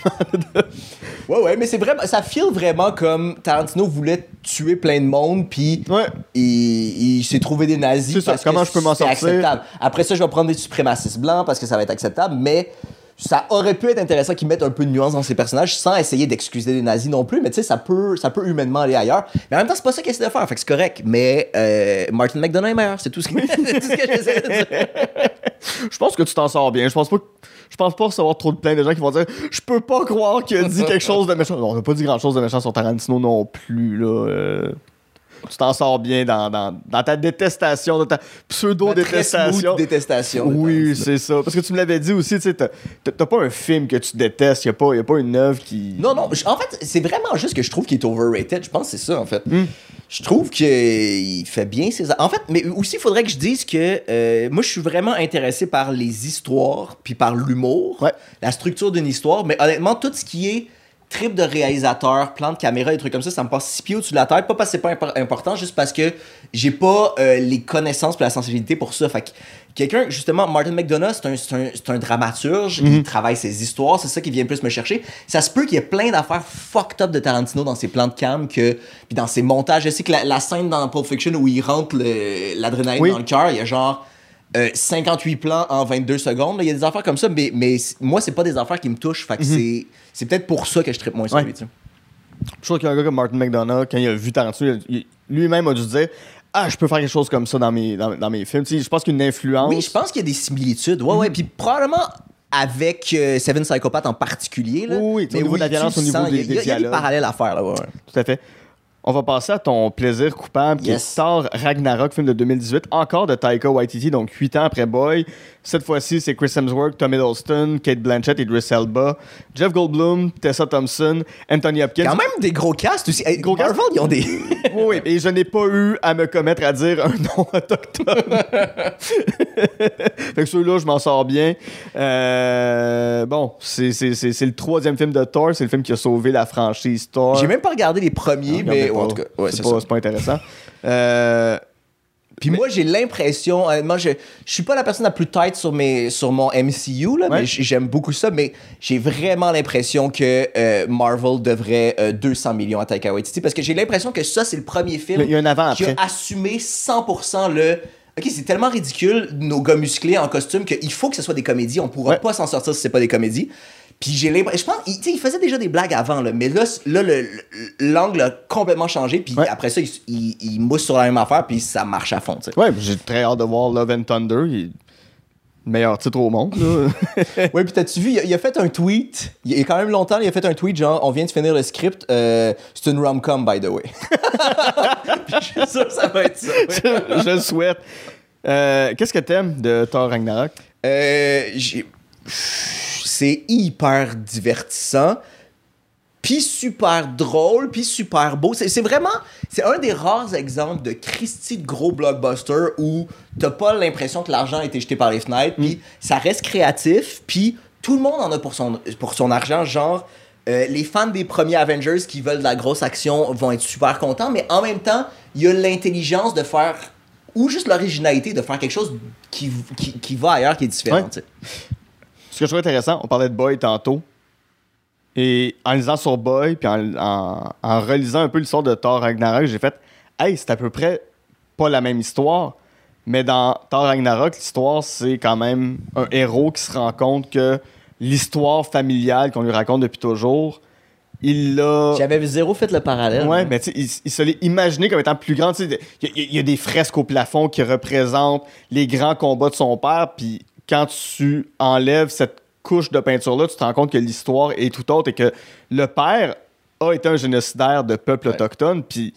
Ouais, ouais, mais c'est vraiment. Ça file vraiment comme Tarantino voulait tuer plein de monde, puis ouais. il, il s'est trouvé des nazis. C'est ça, parce comment que je peux m'en c'est sortir? acceptable. Après ça, je vais prendre des suprémacistes blancs parce que ça va être acceptable, mais ça aurait pu être intéressant qu'ils mettent un peu de nuance dans ces personnages sans essayer d'excuser les nazis non plus, mais tu sais, ça peut, ça peut humainement aller ailleurs. Mais en même temps, c'est pas ça qu'il essaie de faire, c'est correct. Mais euh, Martin McDonough est meilleur, c'est tout ce que, (laughs) tout ce. (laughs) Je pense que tu t'en sors bien. Je pense pas Je pense pas recevoir trop de plaintes de gens qui vont dire Je peux pas croire qu'il a dit quelque chose de méchant. Non, on a pas dit grand chose de méchant sur Tarantino non plus, là. euh. Tu t'en sors bien dans, dans, dans ta détestation, dans ta pseudo-détestation. détestation. Oui, c'est ça. Parce que tu me l'avais dit aussi, tu sais, t'as pas un film que tu détestes, y a pas, y a pas une œuvre qui. Non, non, en fait, c'est vraiment juste que je trouve qu'il est overrated. Je pense que c'est ça, en fait. Hmm. Je trouve qu'il fait bien ses... En fait, mais aussi, il faudrait que je dise que euh, moi, je suis vraiment intéressé par les histoires, puis par l'humour, Ouais. la structure d'une histoire, mais honnêtement, tout ce qui est trip de réalisateur, plan de caméra, des trucs comme ça, ça me passe six pieds au-dessus de la tête. Pas parce que c'est pas impor- important, juste parce que j'ai pas euh, les connaissances puis la sensibilité pour ça. Fait que quelqu'un, justement, Martin McDonough, c'est un, un, dramaturge, il travaille ses histoires, c'est ça qui vient plus me chercher. Ça se peut qu'il y ait plein d'affaires fucked up de Tarantino dans ses plans de cam, que, puis dans ses montages. Je sais que la, la scène dans Pulp Fiction où il rentre l'adrénaline Oui. dans le cœur, il y a genre. Euh, 58 plans en 22 secondes. Il y a des affaires comme ça, mais, mais moi, c'est pas des affaires qui me touchent. Fait que c'est- c'est peut-être pour ça que je tripe moins sur Ouais. lui. tu sais. Je trouve qu'un gars comme Martin McDonough, quand il a vu Tarantino, lui-même a dû se dire Ah, je peux faire quelque chose comme ça dans mes, dans, dans mes films. Tu sais, je pense qu'une influence. Oui, je pense qu'il y a des similitudes. Ouais, Mhm. ouais. Puis probablement avec euh, Seven Psychopath en particulier. Là. Oui, oui, tu sais, au niveau de la violence, le au niveau sens. des- Il y a- il y a, des dialogues. parallèles à faire. Là, ouais, ouais. Tout à fait. On va passer à ton plaisir coupable, qui est Thor Ragnarok, film de 2018, encore de Taika Waititi, donc 8 ans après Boy. Cette fois-ci, c'est Chris Hemsworth, Tom Hiddleston, Kate Blanchett, Idris Elba, Jeff Goldblum, Tessa Thompson, Anthony Hopkins. Quand même des gros castes aussi. Gros cast. Marvel, ils ont des. (laughs) Oui, et je n'ai pas eu à me commettre à dire un nom (laughs) autochtone. fait que celui-là, je m'en sors bien. Euh, bon, c'est c'est- c'est- c'est le troisième film de Thor, c'est le film qui a sauvé la franchise Thor. J'ai même pas regardé les premiers, Non, mais ouais, en tout cas, ouais, c'est pas, pas intéressant. Euh, Puis moi, j'ai l'impression, honnêtement, je, je suis pas la personne la plus tight sur, mes, sur mon MCU, là, Ouais. mais j'aime beaucoup ça, mais j'ai vraiment l'impression que euh, Marvel devrait euh, 200 millions à Taika Waititi, parce que j'ai l'impression que ça, c'est le premier film il y a un avant qui après. a assumé 100% le... Ok, c'est tellement ridicule, nos gars musclés en costume, qu'il faut que ce soit des comédies. On pourra Ouais. pas s'en sortir si c'est pas des comédies. Puis j'ai l'impression... Je pense... Il, il faisait déjà des blagues avant, là, mais là, là le- le- l'angle a complètement changé. Puis Ouais. après ça, il, il, il mousse sur la même affaire, puis ça marche à fond, tu sais. Ouais, j'ai très hâte de voir Love and Thunder. Il meilleur titre au monde. (laughs) Ouais, puis t'as-tu vu, il a, il a fait un tweet, il y a quand même longtemps, il a fait un tweet genre, on vient de finir le script, euh, c'est une rom-com, by the way. (laughs) Puis je suis sûr que ça va être ça. (laughs) je le souhaite. Euh, Qu'est-ce que t'aimes de Thor Ragnarok? Euh, j'ai- c'est hyper divertissant, puis super drôle, puis super beau. C'est vraiment, c'est un des rares exemples de Christie de gros blockbuster où t'as pas l'impression que l'argent a été jeté par les fenêtres, puis ça reste créatif, puis tout le monde en a pour son, pour son argent, genre... euh, les fans des premiers Avengers qui veulent de la grosse action vont être super contents, mais en même temps, il y a l'intelligence de faire, ou juste l'originalité de faire quelque chose qui, qui, qui va ailleurs, qui est différent. Ouais. Ce que je trouve intéressant, on parlait de Boy tantôt. Et en lisant sur Boy, puis en, en- en relisant un peu l'histoire de Thor Ragnarok, j'ai fait Hey, c'est à peu près pas la même histoire. Mais dans Thor Ragnarok, l'histoire, c'est quand même un héros qui se rend compte que l'histoire familiale qu'on lui raconte depuis toujours, il l'a. J'avais zéro fait le parallèle. Ouais, hein. mais tu sais, il, il se l'est imaginé comme étant plus grand. Il y, y a des fresques au plafond qui représentent les grands combats de son père. Puis quand tu enlèves cette couche de peinture-là, tu te rends compte que l'histoire est tout autre et que le père a été un génocidaire de peuples Ouais. autochtones. Puis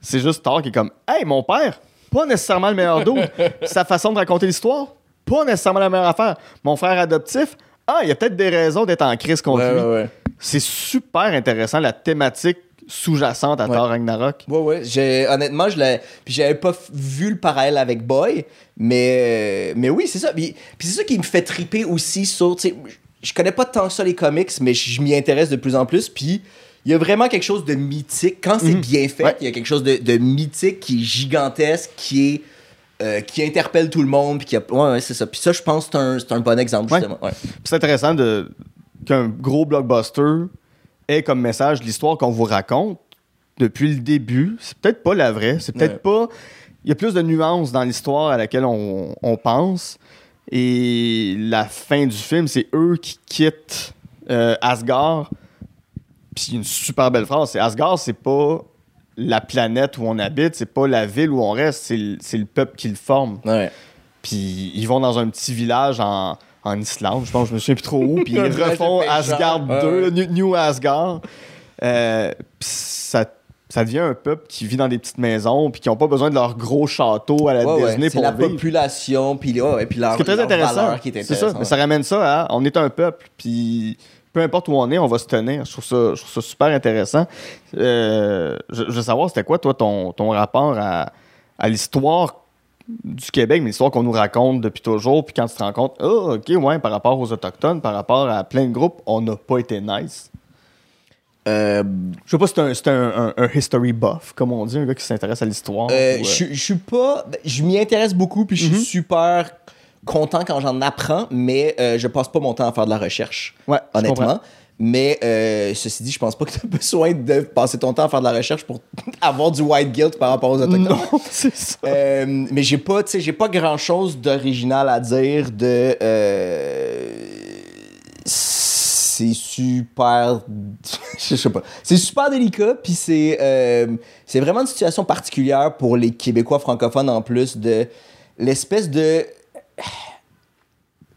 c'est juste Thor qui est comme Hey, mon père, pas nécessairement le meilleur dos. (laughs) Sa façon de raconter l'histoire, pas nécessairement la meilleure affaire. Mon frère adoptif, ah, il y a peut-être des raisons d'être en crise contre Ouais, lui. ouais. C'est super intéressant, la thématique sous-jacente à Ouais. Thor Ragnarok. Ouais, ouais. J'ai, honnêtement, je l'ai. Puis j'avais pas vu le parallèle avec Boy, mais, mais oui, c'est ça. Puis, puis c'est ça qui me fait triper aussi sur. Je connais pas tant que ça les comics, mais je m'y intéresse de plus en plus. Puis il y a vraiment quelque chose de mythique. Quand c'est Mhm. bien fait, Ouais. il y a quelque chose de, de mythique qui est gigantesque, qui est. euh, qui interpelle tout le monde. Puis qui a... Ouais, ouais, c'est ça. Puis ça, je pense que c'est un, c'est un bon exemple, justement. C'est intéressant de qu'un gros blockbuster ait comme message l'histoire qu'on vous raconte depuis le début. C'est peut-être pas la vraie. C'est peut-être pas. Il y a plus de nuances dans l'histoire à laquelle on, on pense. Et la fin du film, c'est eux qui quittent euh, Asgard. Puis une super belle phrase. C'est Asgard, c'est pas la planète où on habite, c'est pas la ville où on reste, c'est le, c'est le peuple qui le forme. Ouais. Puis ils vont dans un petit village en, en Islande, je pense, je me souviens plus trop où, puis (laughs) ils refont. Asgard Ouais, 2, ouais. New, New Asgard. Euh, ça, ça devient un peuple qui vit dans des petites maisons, puis qui n'ont pas besoin de leur gros château à la Ouais, ouais. Disney C'est pour la vivre. population, puis ouais, ouais, puis leur, Ce qui est très leur intéressant. qui est C'est ça, mais ça ramène ça à on est un peuple, puis peu importe où on est, on va se tenir. Je trouve ça, je trouve ça super intéressant. Euh, je, je veux savoir, c'était quoi, toi, ton, ton rapport à, à l'histoire du Québec, mais l'histoire qu'on nous raconte depuis toujours, puis quand tu te rends compte, oh, ok, ouais, par rapport aux Autochtones, par rapport à plein de groupes, on n'a pas été nice. Euh, Je sais pas si c'est un, un, un- un history buff, comme on dit, un gars qui s'intéresse à l'histoire. Euh, ou, euh, je je suis pas. ben, Je m'y intéresse beaucoup, puis je suis Mhm. super content quand j'en apprends, mais euh, je passe pas mon temps à faire de la recherche, ouais, je honnêtement. Mais euh, ceci dit, je pense pas que tu as (laughs) besoin de passer ton temps à faire de la recherche pour (laughs) avoir du white guilt par rapport aux autochtones. Non, (laughs) c'est ça. Euh, mais j'ai pas, j'ai pas grand chose d'original à dire de. euh, c'est super. je sais pas. C'est super délicat, puis c'est. c'est vraiment une situation particulière pour les Québécois francophones en plus de l'espèce de.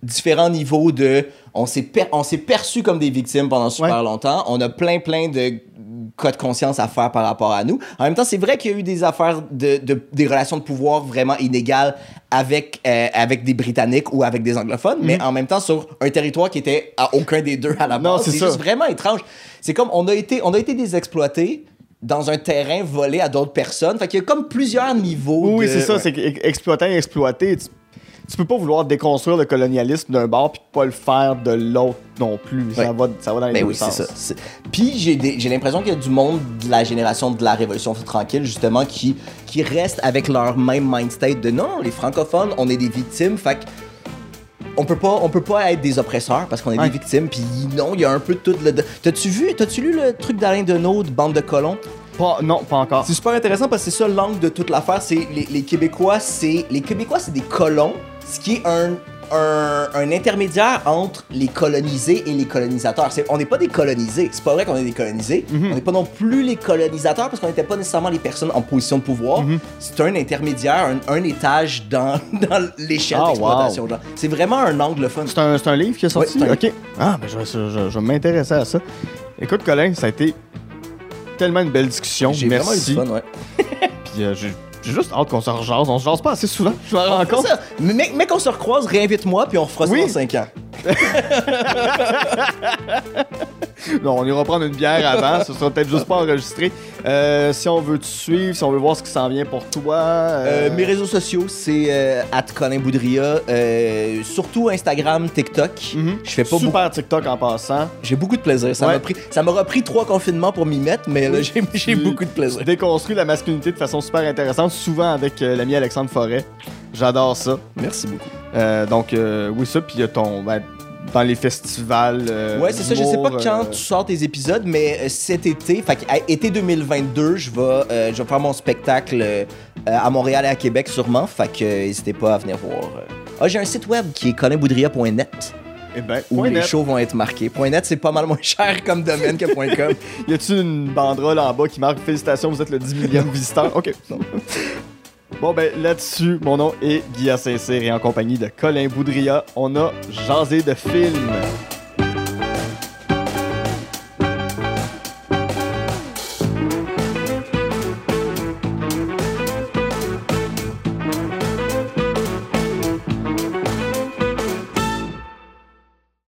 Différents niveaux de. On s'est per- on s'est perçu comme des victimes pendant super Ouais. longtemps. On a plein, plein de cas de conscience à faire par rapport à nous. En même temps, c'est vrai qu'il y a eu des affaires de, de- des relations de pouvoir vraiment inégales avec, euh, avec des Britanniques ou avec des anglophones, mais en même temps sur un territoire qui était à aucun des deux à la Mhm. Non, base. c'est juste vraiment étrange. C'est comme on a été, on a été des exploités dans un terrain volé à d'autres personnes. Fait qu'il y a comme plusieurs niveaux. Oui, de- c'est ça, ouais. c'est qu'exploitant et exploité, tu, peux pas vouloir déconstruire le colonialisme d'un bord puis pas le faire de l'autre non plus. Ça, va, ça va dans les Ben deux oui, sens. ça. Puis j'ai l'impression qu'il y a du monde de la génération de la Révolution tranquille, justement, qui, qui reste avec leur même mind state de non, les francophones, on est des victimes, fait on peut pas, on peut pas être des oppresseurs parce qu'on est Ouais. des victimes. Puis non, il y a un peu de tout le. T'as-tu vu, t'as-tu lu le truc d'Alain Deneau de Bande de colons? Pas- non, pas encore. C'est super intéressant parce que c'est ça l'angle de toute l'affaire. C'est les, les Québécois, c'est les Québécois, c'est des colons, ce qui est un, un, un intermédiaire entre les colonisés et les colonisateurs. On n'est pas des colonisés. C'est pas vrai qu'on est des colonisés. Mhm. On n'est pas non plus les colonisateurs parce qu'on n'était pas nécessairement les personnes en position de pouvoir. Mhm. C'est un intermédiaire, un, un étage dans, (laughs) dans l'échelle Ah, d'exploitation. C'est vraiment un angle fun. C'est un, livre qui est sorti? Ok. Ah, ben je, vais- je- je- m'intéresser à ça. Écoute, Colin, ça a été tellement une belle discussion. J'ai vraiment eu Merci. du fun, ouais. (laughs) Puis euh, j'ai j'ai juste hâte qu'on se rejase. On se jase pas assez souvent. Je me rends compte. ça. Mais mec, mec, on se recroise, réinvite-moi, puis on refera Oui. ça dans 5 ans. (laughs) Non, on ira prendre une bière avant. Ce sera peut-être juste pas enregistré. Euh, si on veut te suivre, si on veut voir ce qui s'en vient pour toi. euh, Euh, mes réseaux sociaux, c'est Colin Boudria. euh, surtout Instagram, TikTok. mhm. Je fais pas beaucoup. Super TikTok en passant. J'ai beaucoup de plaisir. Ça Ouais. m'a pris, ça m'aura pris trois confinements pour m'y mettre, mais là j'ai, (laughs) beaucoup de plaisir. Déconstruit la masculinité de façon super intéressante, souvent avec l'ami Alexandre Forêt. J'adore ça. Merci beaucoup. Euh, donc, euh, oui, ça, puis il y a ton. ben, dans les festivals. euh, ouais, c'est ça. Je sais pas quand euh, tu sors tes épisodes, mais euh, cet été, fait été 2022, je vais, euh, je vais faire mon spectacle à Montréal et à Québec sûrement. Fait que n'hésitez pas à venir voir. Ah, j'ai un site web qui est colinboudria.net Eh ben, où point les net. shows vont être marqués. .net, c'est pas mal moins (laughs) cher comme domaine que .com. (laughs) Y a-tu une banderole en bas qui marque Félicitations, vous êtes le 10 millième (laughs) visiteur Ok. Bon, ben là-dessus, mon nom est Guillaume Saint-Cyr et en compagnie de Colin Boudria, on a jasé de films.